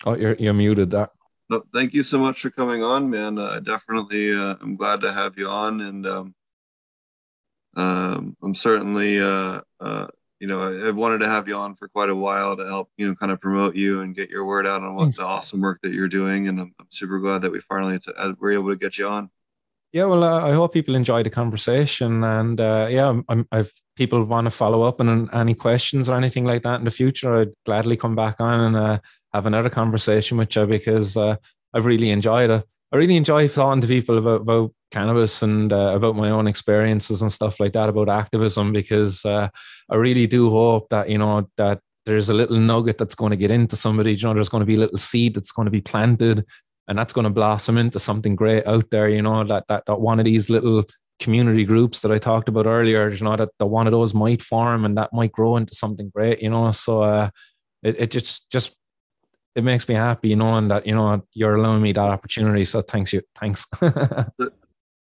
Oh, you're you're muted. That. No, thank you so much for coming on, man. Uh, definitely, uh, I'm glad to have you on, and um, um, I'm certainly, uh, uh, you know, I, have wanted to have you on for quite a while to help, you know, kind of promote you and get your word out on what Thanks. the awesome work that you're doing, and I'm, I'm super glad that we finally t- uh, were able to get you on. Yeah, well, uh, I hope people enjoy the conversation, and uh, yeah, I'm, I've people want to follow up and any questions or anything like that in the future, I'd gladly come back on and uh, have another conversation with you because uh, I've really enjoyed it. I really enjoy talking to people about, about cannabis and uh, about my own experiences and stuff like that about activism because uh, I really do hope that you know that there's a little nugget that's going to get into somebody. You know, there's going to be a little seed that's going to be planted and that's going to blossom into something great out there. You know that that, that one of these little community groups that I talked about earlier. You know that the one of those might form and that might grow into something great. You know, so uh, it it just just it makes me happy knowing that you know you're allowing me that opportunity. So thanks you, thanks.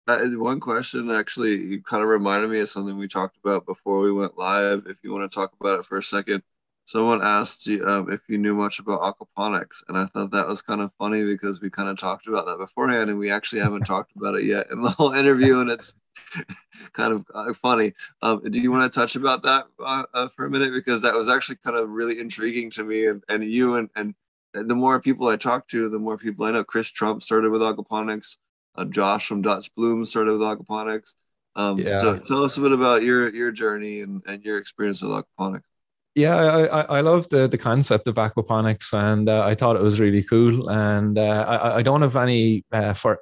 One question actually, you kind of reminded me of something we talked about before we went live. If you want to talk about it for a second, someone asked you um, if you knew much about aquaponics, and I thought that was kind of funny because we kind of talked about that beforehand, and we actually haven't talked about it yet in the whole interview, and it's kind of uh, funny. Um, do you want to touch about that uh, uh, for a minute because that was actually kind of really intriguing to me, and, and you and and the more people I talk to, the more people I know. Chris Trump started with aquaponics. Uh, Josh from Dutch Bloom started with aquaponics. Um, yeah. So tell us a bit about your your journey and, and your experience with aquaponics. Yeah, I, I, love the, the concept of aquaponics, and uh, I thought it was really cool. And uh, I, I don't have any uh, for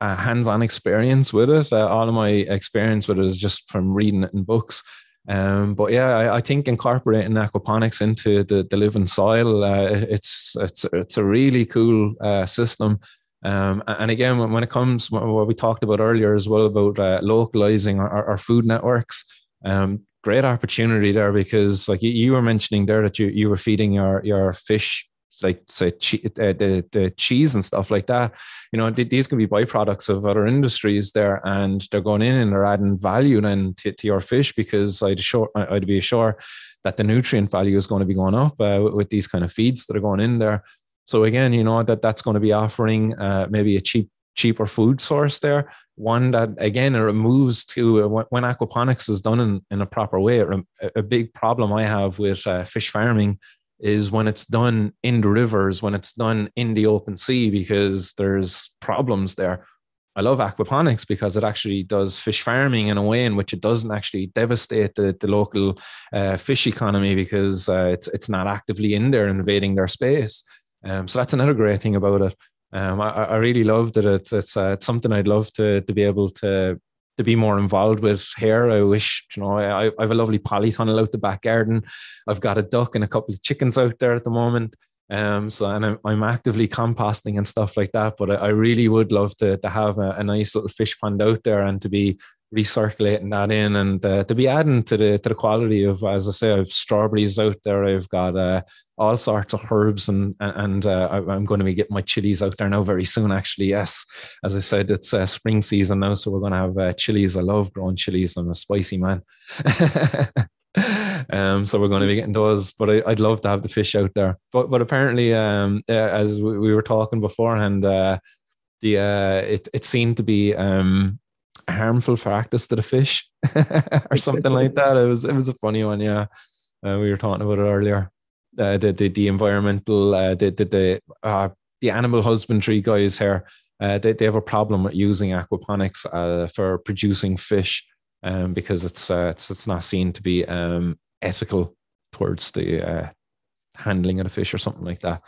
hands-on experience with it. Uh, all of my experience with it is just from reading it in books. Um, but yeah, I, I, think incorporating aquaponics into the, the living soil, uh, it's it's it's a really cool uh, system. Um, and again, when, when it comes what we talked about earlier as well about localizing our, our food networks, um, great opportunity there because like you, you were mentioning there that you, you were feeding your, your fish like say che- uh, the, the cheese and stuff like that you know th- these can be byproducts of other industries there and they're going in and they're adding value then to, to your fish because i'd sure i'd be sure that the nutrient value is going to be going up uh, with these kind of feeds that are going in there so again you know that that's going to be offering uh, maybe a cheap cheaper food source there. One that again it removes to uh, when aquaponics is done in, in a proper way. a big problem I have with uh, fish farming is when it's done in the rivers, when it's done in the open sea, because there's problems there. I love aquaponics because it actually does fish farming in a way in which it doesn't actually devastate the, the local uh, fish economy because uh, it's it's not actively in there invading their space. Um, so that's another great thing about it. Um, I, I really love that it's it's, uh, it's something I'd love to to be able to to be more involved with here. I wish, you know, I, I have a lovely polytunnel out the back garden. I've got a duck and a couple of chickens out there at the moment. Um, so and I'm, I'm actively composting and stuff like that. But I, I really would love to to have a, a, nice little fish pond out there and to be recirculating that in. And uh, to be adding to the to the quality of as I say I've strawberries out there I've got uh, all sorts of herbs and and uh, I'm going to be getting my chilies out there now very soon actually. Yes as I said it's uh, spring season now so we're going to have uh, chilies. I love growing chilies. I'm a spicy man. Um so we're going to be getting those but I, would love to have the fish out there. But but apparently um as we, we were talking beforehand uh the uh it, it seemed to be um harmful practice to the fish or something like that. It was it was a funny one, yeah. Uh, we were talking about it earlier. Uh, the, the the environmental uh, the the the, uh, the animal husbandry guys here. Uh, they, they have a problem with using aquaponics uh, for producing fish um, because it's uh, it's it's not seen to be um, ethical towards the uh, handling of the fish or something like that.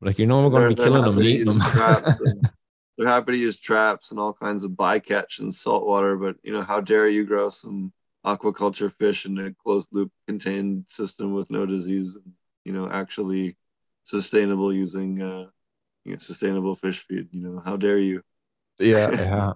Like you know, we're going to be killing them, eating them. they're happy to use traps and all kinds of bycatch and saltwater, but you know, how dare you grow some aquaculture fish in a closed loop contained system with no disease and you know actually sustainable using uh, you know, sustainable fish feed. You know, how dare you? Yeah, yeah.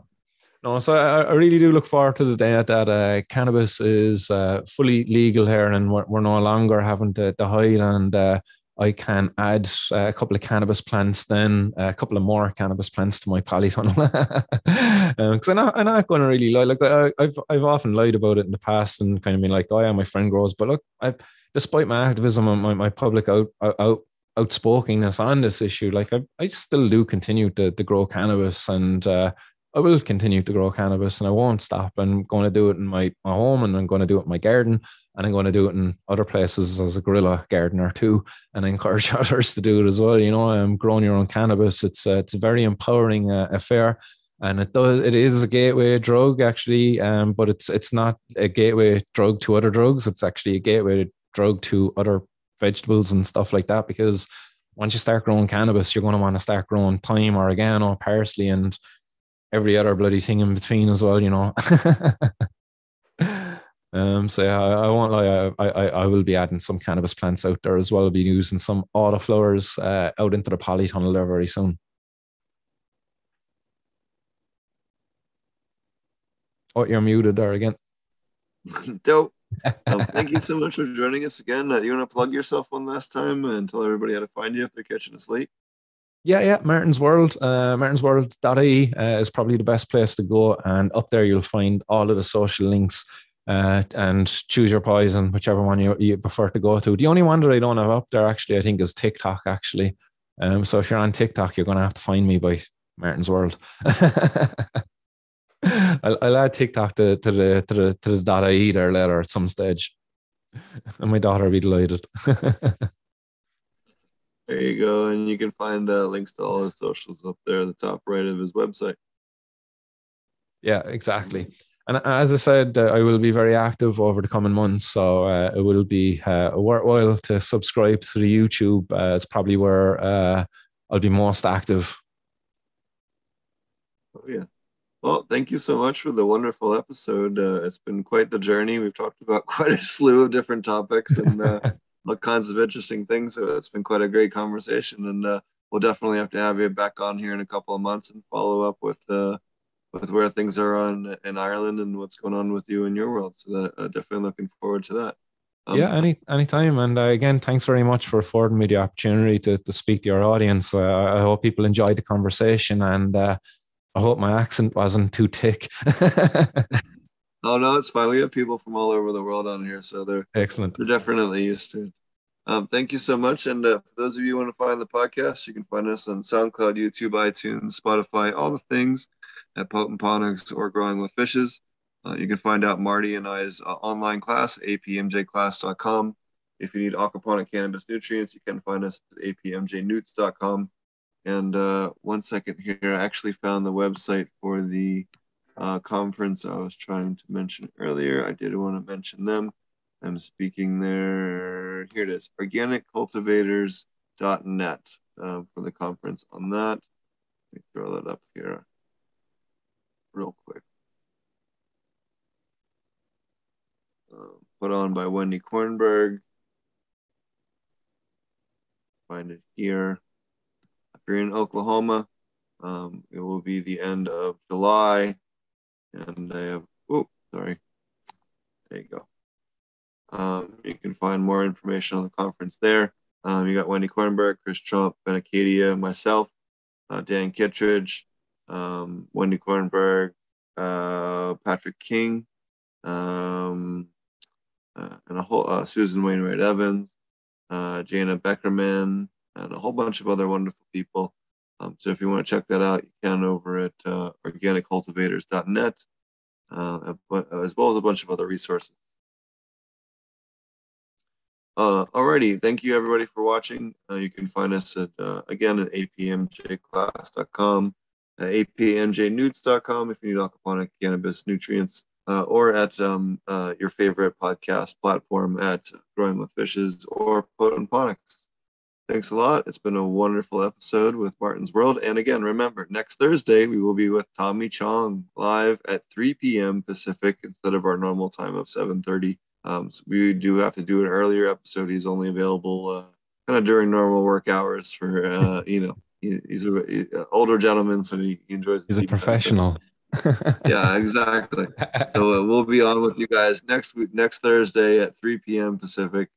No, so I, I, really do look forward to the day that uh, cannabis is uh, fully legal here, and we're, we're no longer having to, to hide. And uh, I can add uh, a couple of cannabis plants, then a couple of more cannabis plants to my polytunnel. Because um, I'm, not, I'm not going to really lie. Like I, have I've often lied about it in the past and kind of been like, "Oh yeah, my friend grows," but look, I've despite my activism and my, my public out, out outspokenness on this issue, like I, I still do continue to, to grow cannabis and uh, I will continue to grow cannabis and I won't stop. I'm going to do it in my, my home and I'm going to do it in my garden and I'm going to do it in other places as a guerrilla gardener too and I encourage others to do it as well. You know, I'm growing your own cannabis. It's a, it's a very empowering uh, affair and it does it is a gateway drug actually um, but it's it's not a gateway drug to other drugs it's actually a gateway drug to other vegetables and stuff like that because once you start growing cannabis, you're going to want to start growing thyme, oregano, parsley, and every other bloody thing in between as well, you know. um, so yeah, I, I won't lie, I, I, I will be adding some cannabis plants out there as well. I'll be using some autoflowers uh, out into the polytunnel there very soon. Oh, you're muted there again. Dope um, thank you so much for joining us again. Uh, you want to plug yourself one last time and tell everybody how to find you if they're catching us late? Yeah, yeah, Martin's World, uh, martinsworld.ie uh, is probably the best place to go. And up there, you'll find all of the social links uh, and choose your poison, whichever one you, you prefer to go to. The only one that I don't have up there, actually, I think, is TikTok, actually. Um, so if you're on TikTok, you're going to have to find me by Martin's World. I'll, I'll add TikTok to, to the to the to the data I there later at some stage, and my daughter will be delighted. there you go, and you can find uh, links to all his socials up there at the top right of his website. Yeah, exactly. And as I said, uh, I will be very active over the coming months, so uh, it will be uh, worthwhile to subscribe to the YouTube. Uh, it's probably where uh, I'll be most active. Oh yeah. Well, thank you so much for the wonderful episode. Uh, it's been quite the journey. We've talked about quite a slew of different topics and uh, all kinds of interesting things. So it's been quite a great conversation, and uh, we'll definitely have to have you back on here in a couple of months and follow up with uh, with where things are on in Ireland and what's going on with you in your world. So that, uh, definitely looking forward to that. Um, yeah, any anytime. And uh, again, thanks very much for affording me the opportunity to, to speak to your audience. Uh, I hope people enjoyed the conversation and uh, I hope my accent wasn't too thick. oh no, it's fine. We have people from all over the world on here, so they're excellent. They're definitely used to it. Um, thank you so much. And uh, for those of you who want to find the podcast, you can find us on SoundCloud, YouTube, iTunes, Spotify, all the things at Potent Ponics or Growing with Fishes. Uh, you can find out Marty and I's uh, online class, apmjclass.com. If you need aquaponic cannabis nutrients, you can find us at apmjnewts.com. And uh, one second here, I actually found the website for the uh, conference I was trying to mention earlier. I did want to mention them. I'm speaking there. Here it is organiccultivators.net uh, for the conference on that. Let me throw that up here real quick. Uh, put on by Wendy Kornberg. Find it here If you're in Oklahoma, um, it will be the end of July. And I have, oh, sorry. There you go. Um, you can find more information on the conference there. Um, you got Wendy Kornberg, Chris Trump, Ben Acadia, myself, uh, Dan Kittredge, um, Wendy Kornberg, uh, Patrick King, um, uh, and a whole uh, Susan Wainwright Evans, uh, Janna Beckerman, and a whole bunch of other wonderful people. Um, so if you want to check that out, you can over at uh, organiccultivators.net, uh, as well as a bunch of other resources. Uh, alrighty, thank you everybody for watching. Uh, you can find us at uh, again at apmjclass.com, uh, apmjnewts.com if you need aquaponic cannabis nutrients, uh, or at um, uh, your favorite podcast platform at Growing with Fishes or Potent Ponics. Thanks a lot. It's been a wonderful episode with Martin's World. And again, remember, next Thursday we will be with Tommy Chong live at 3 p.m. Pacific instead of our normal time of 7:30. Um, so we do have to do an earlier episode. He's only available uh, kind of during normal work hours for uh, you know he's an older gentleman, so he, enjoys. He's a professional. yeah, exactly. So uh, we'll be on with you guys next week, next Thursday at 3 p.m. Pacific.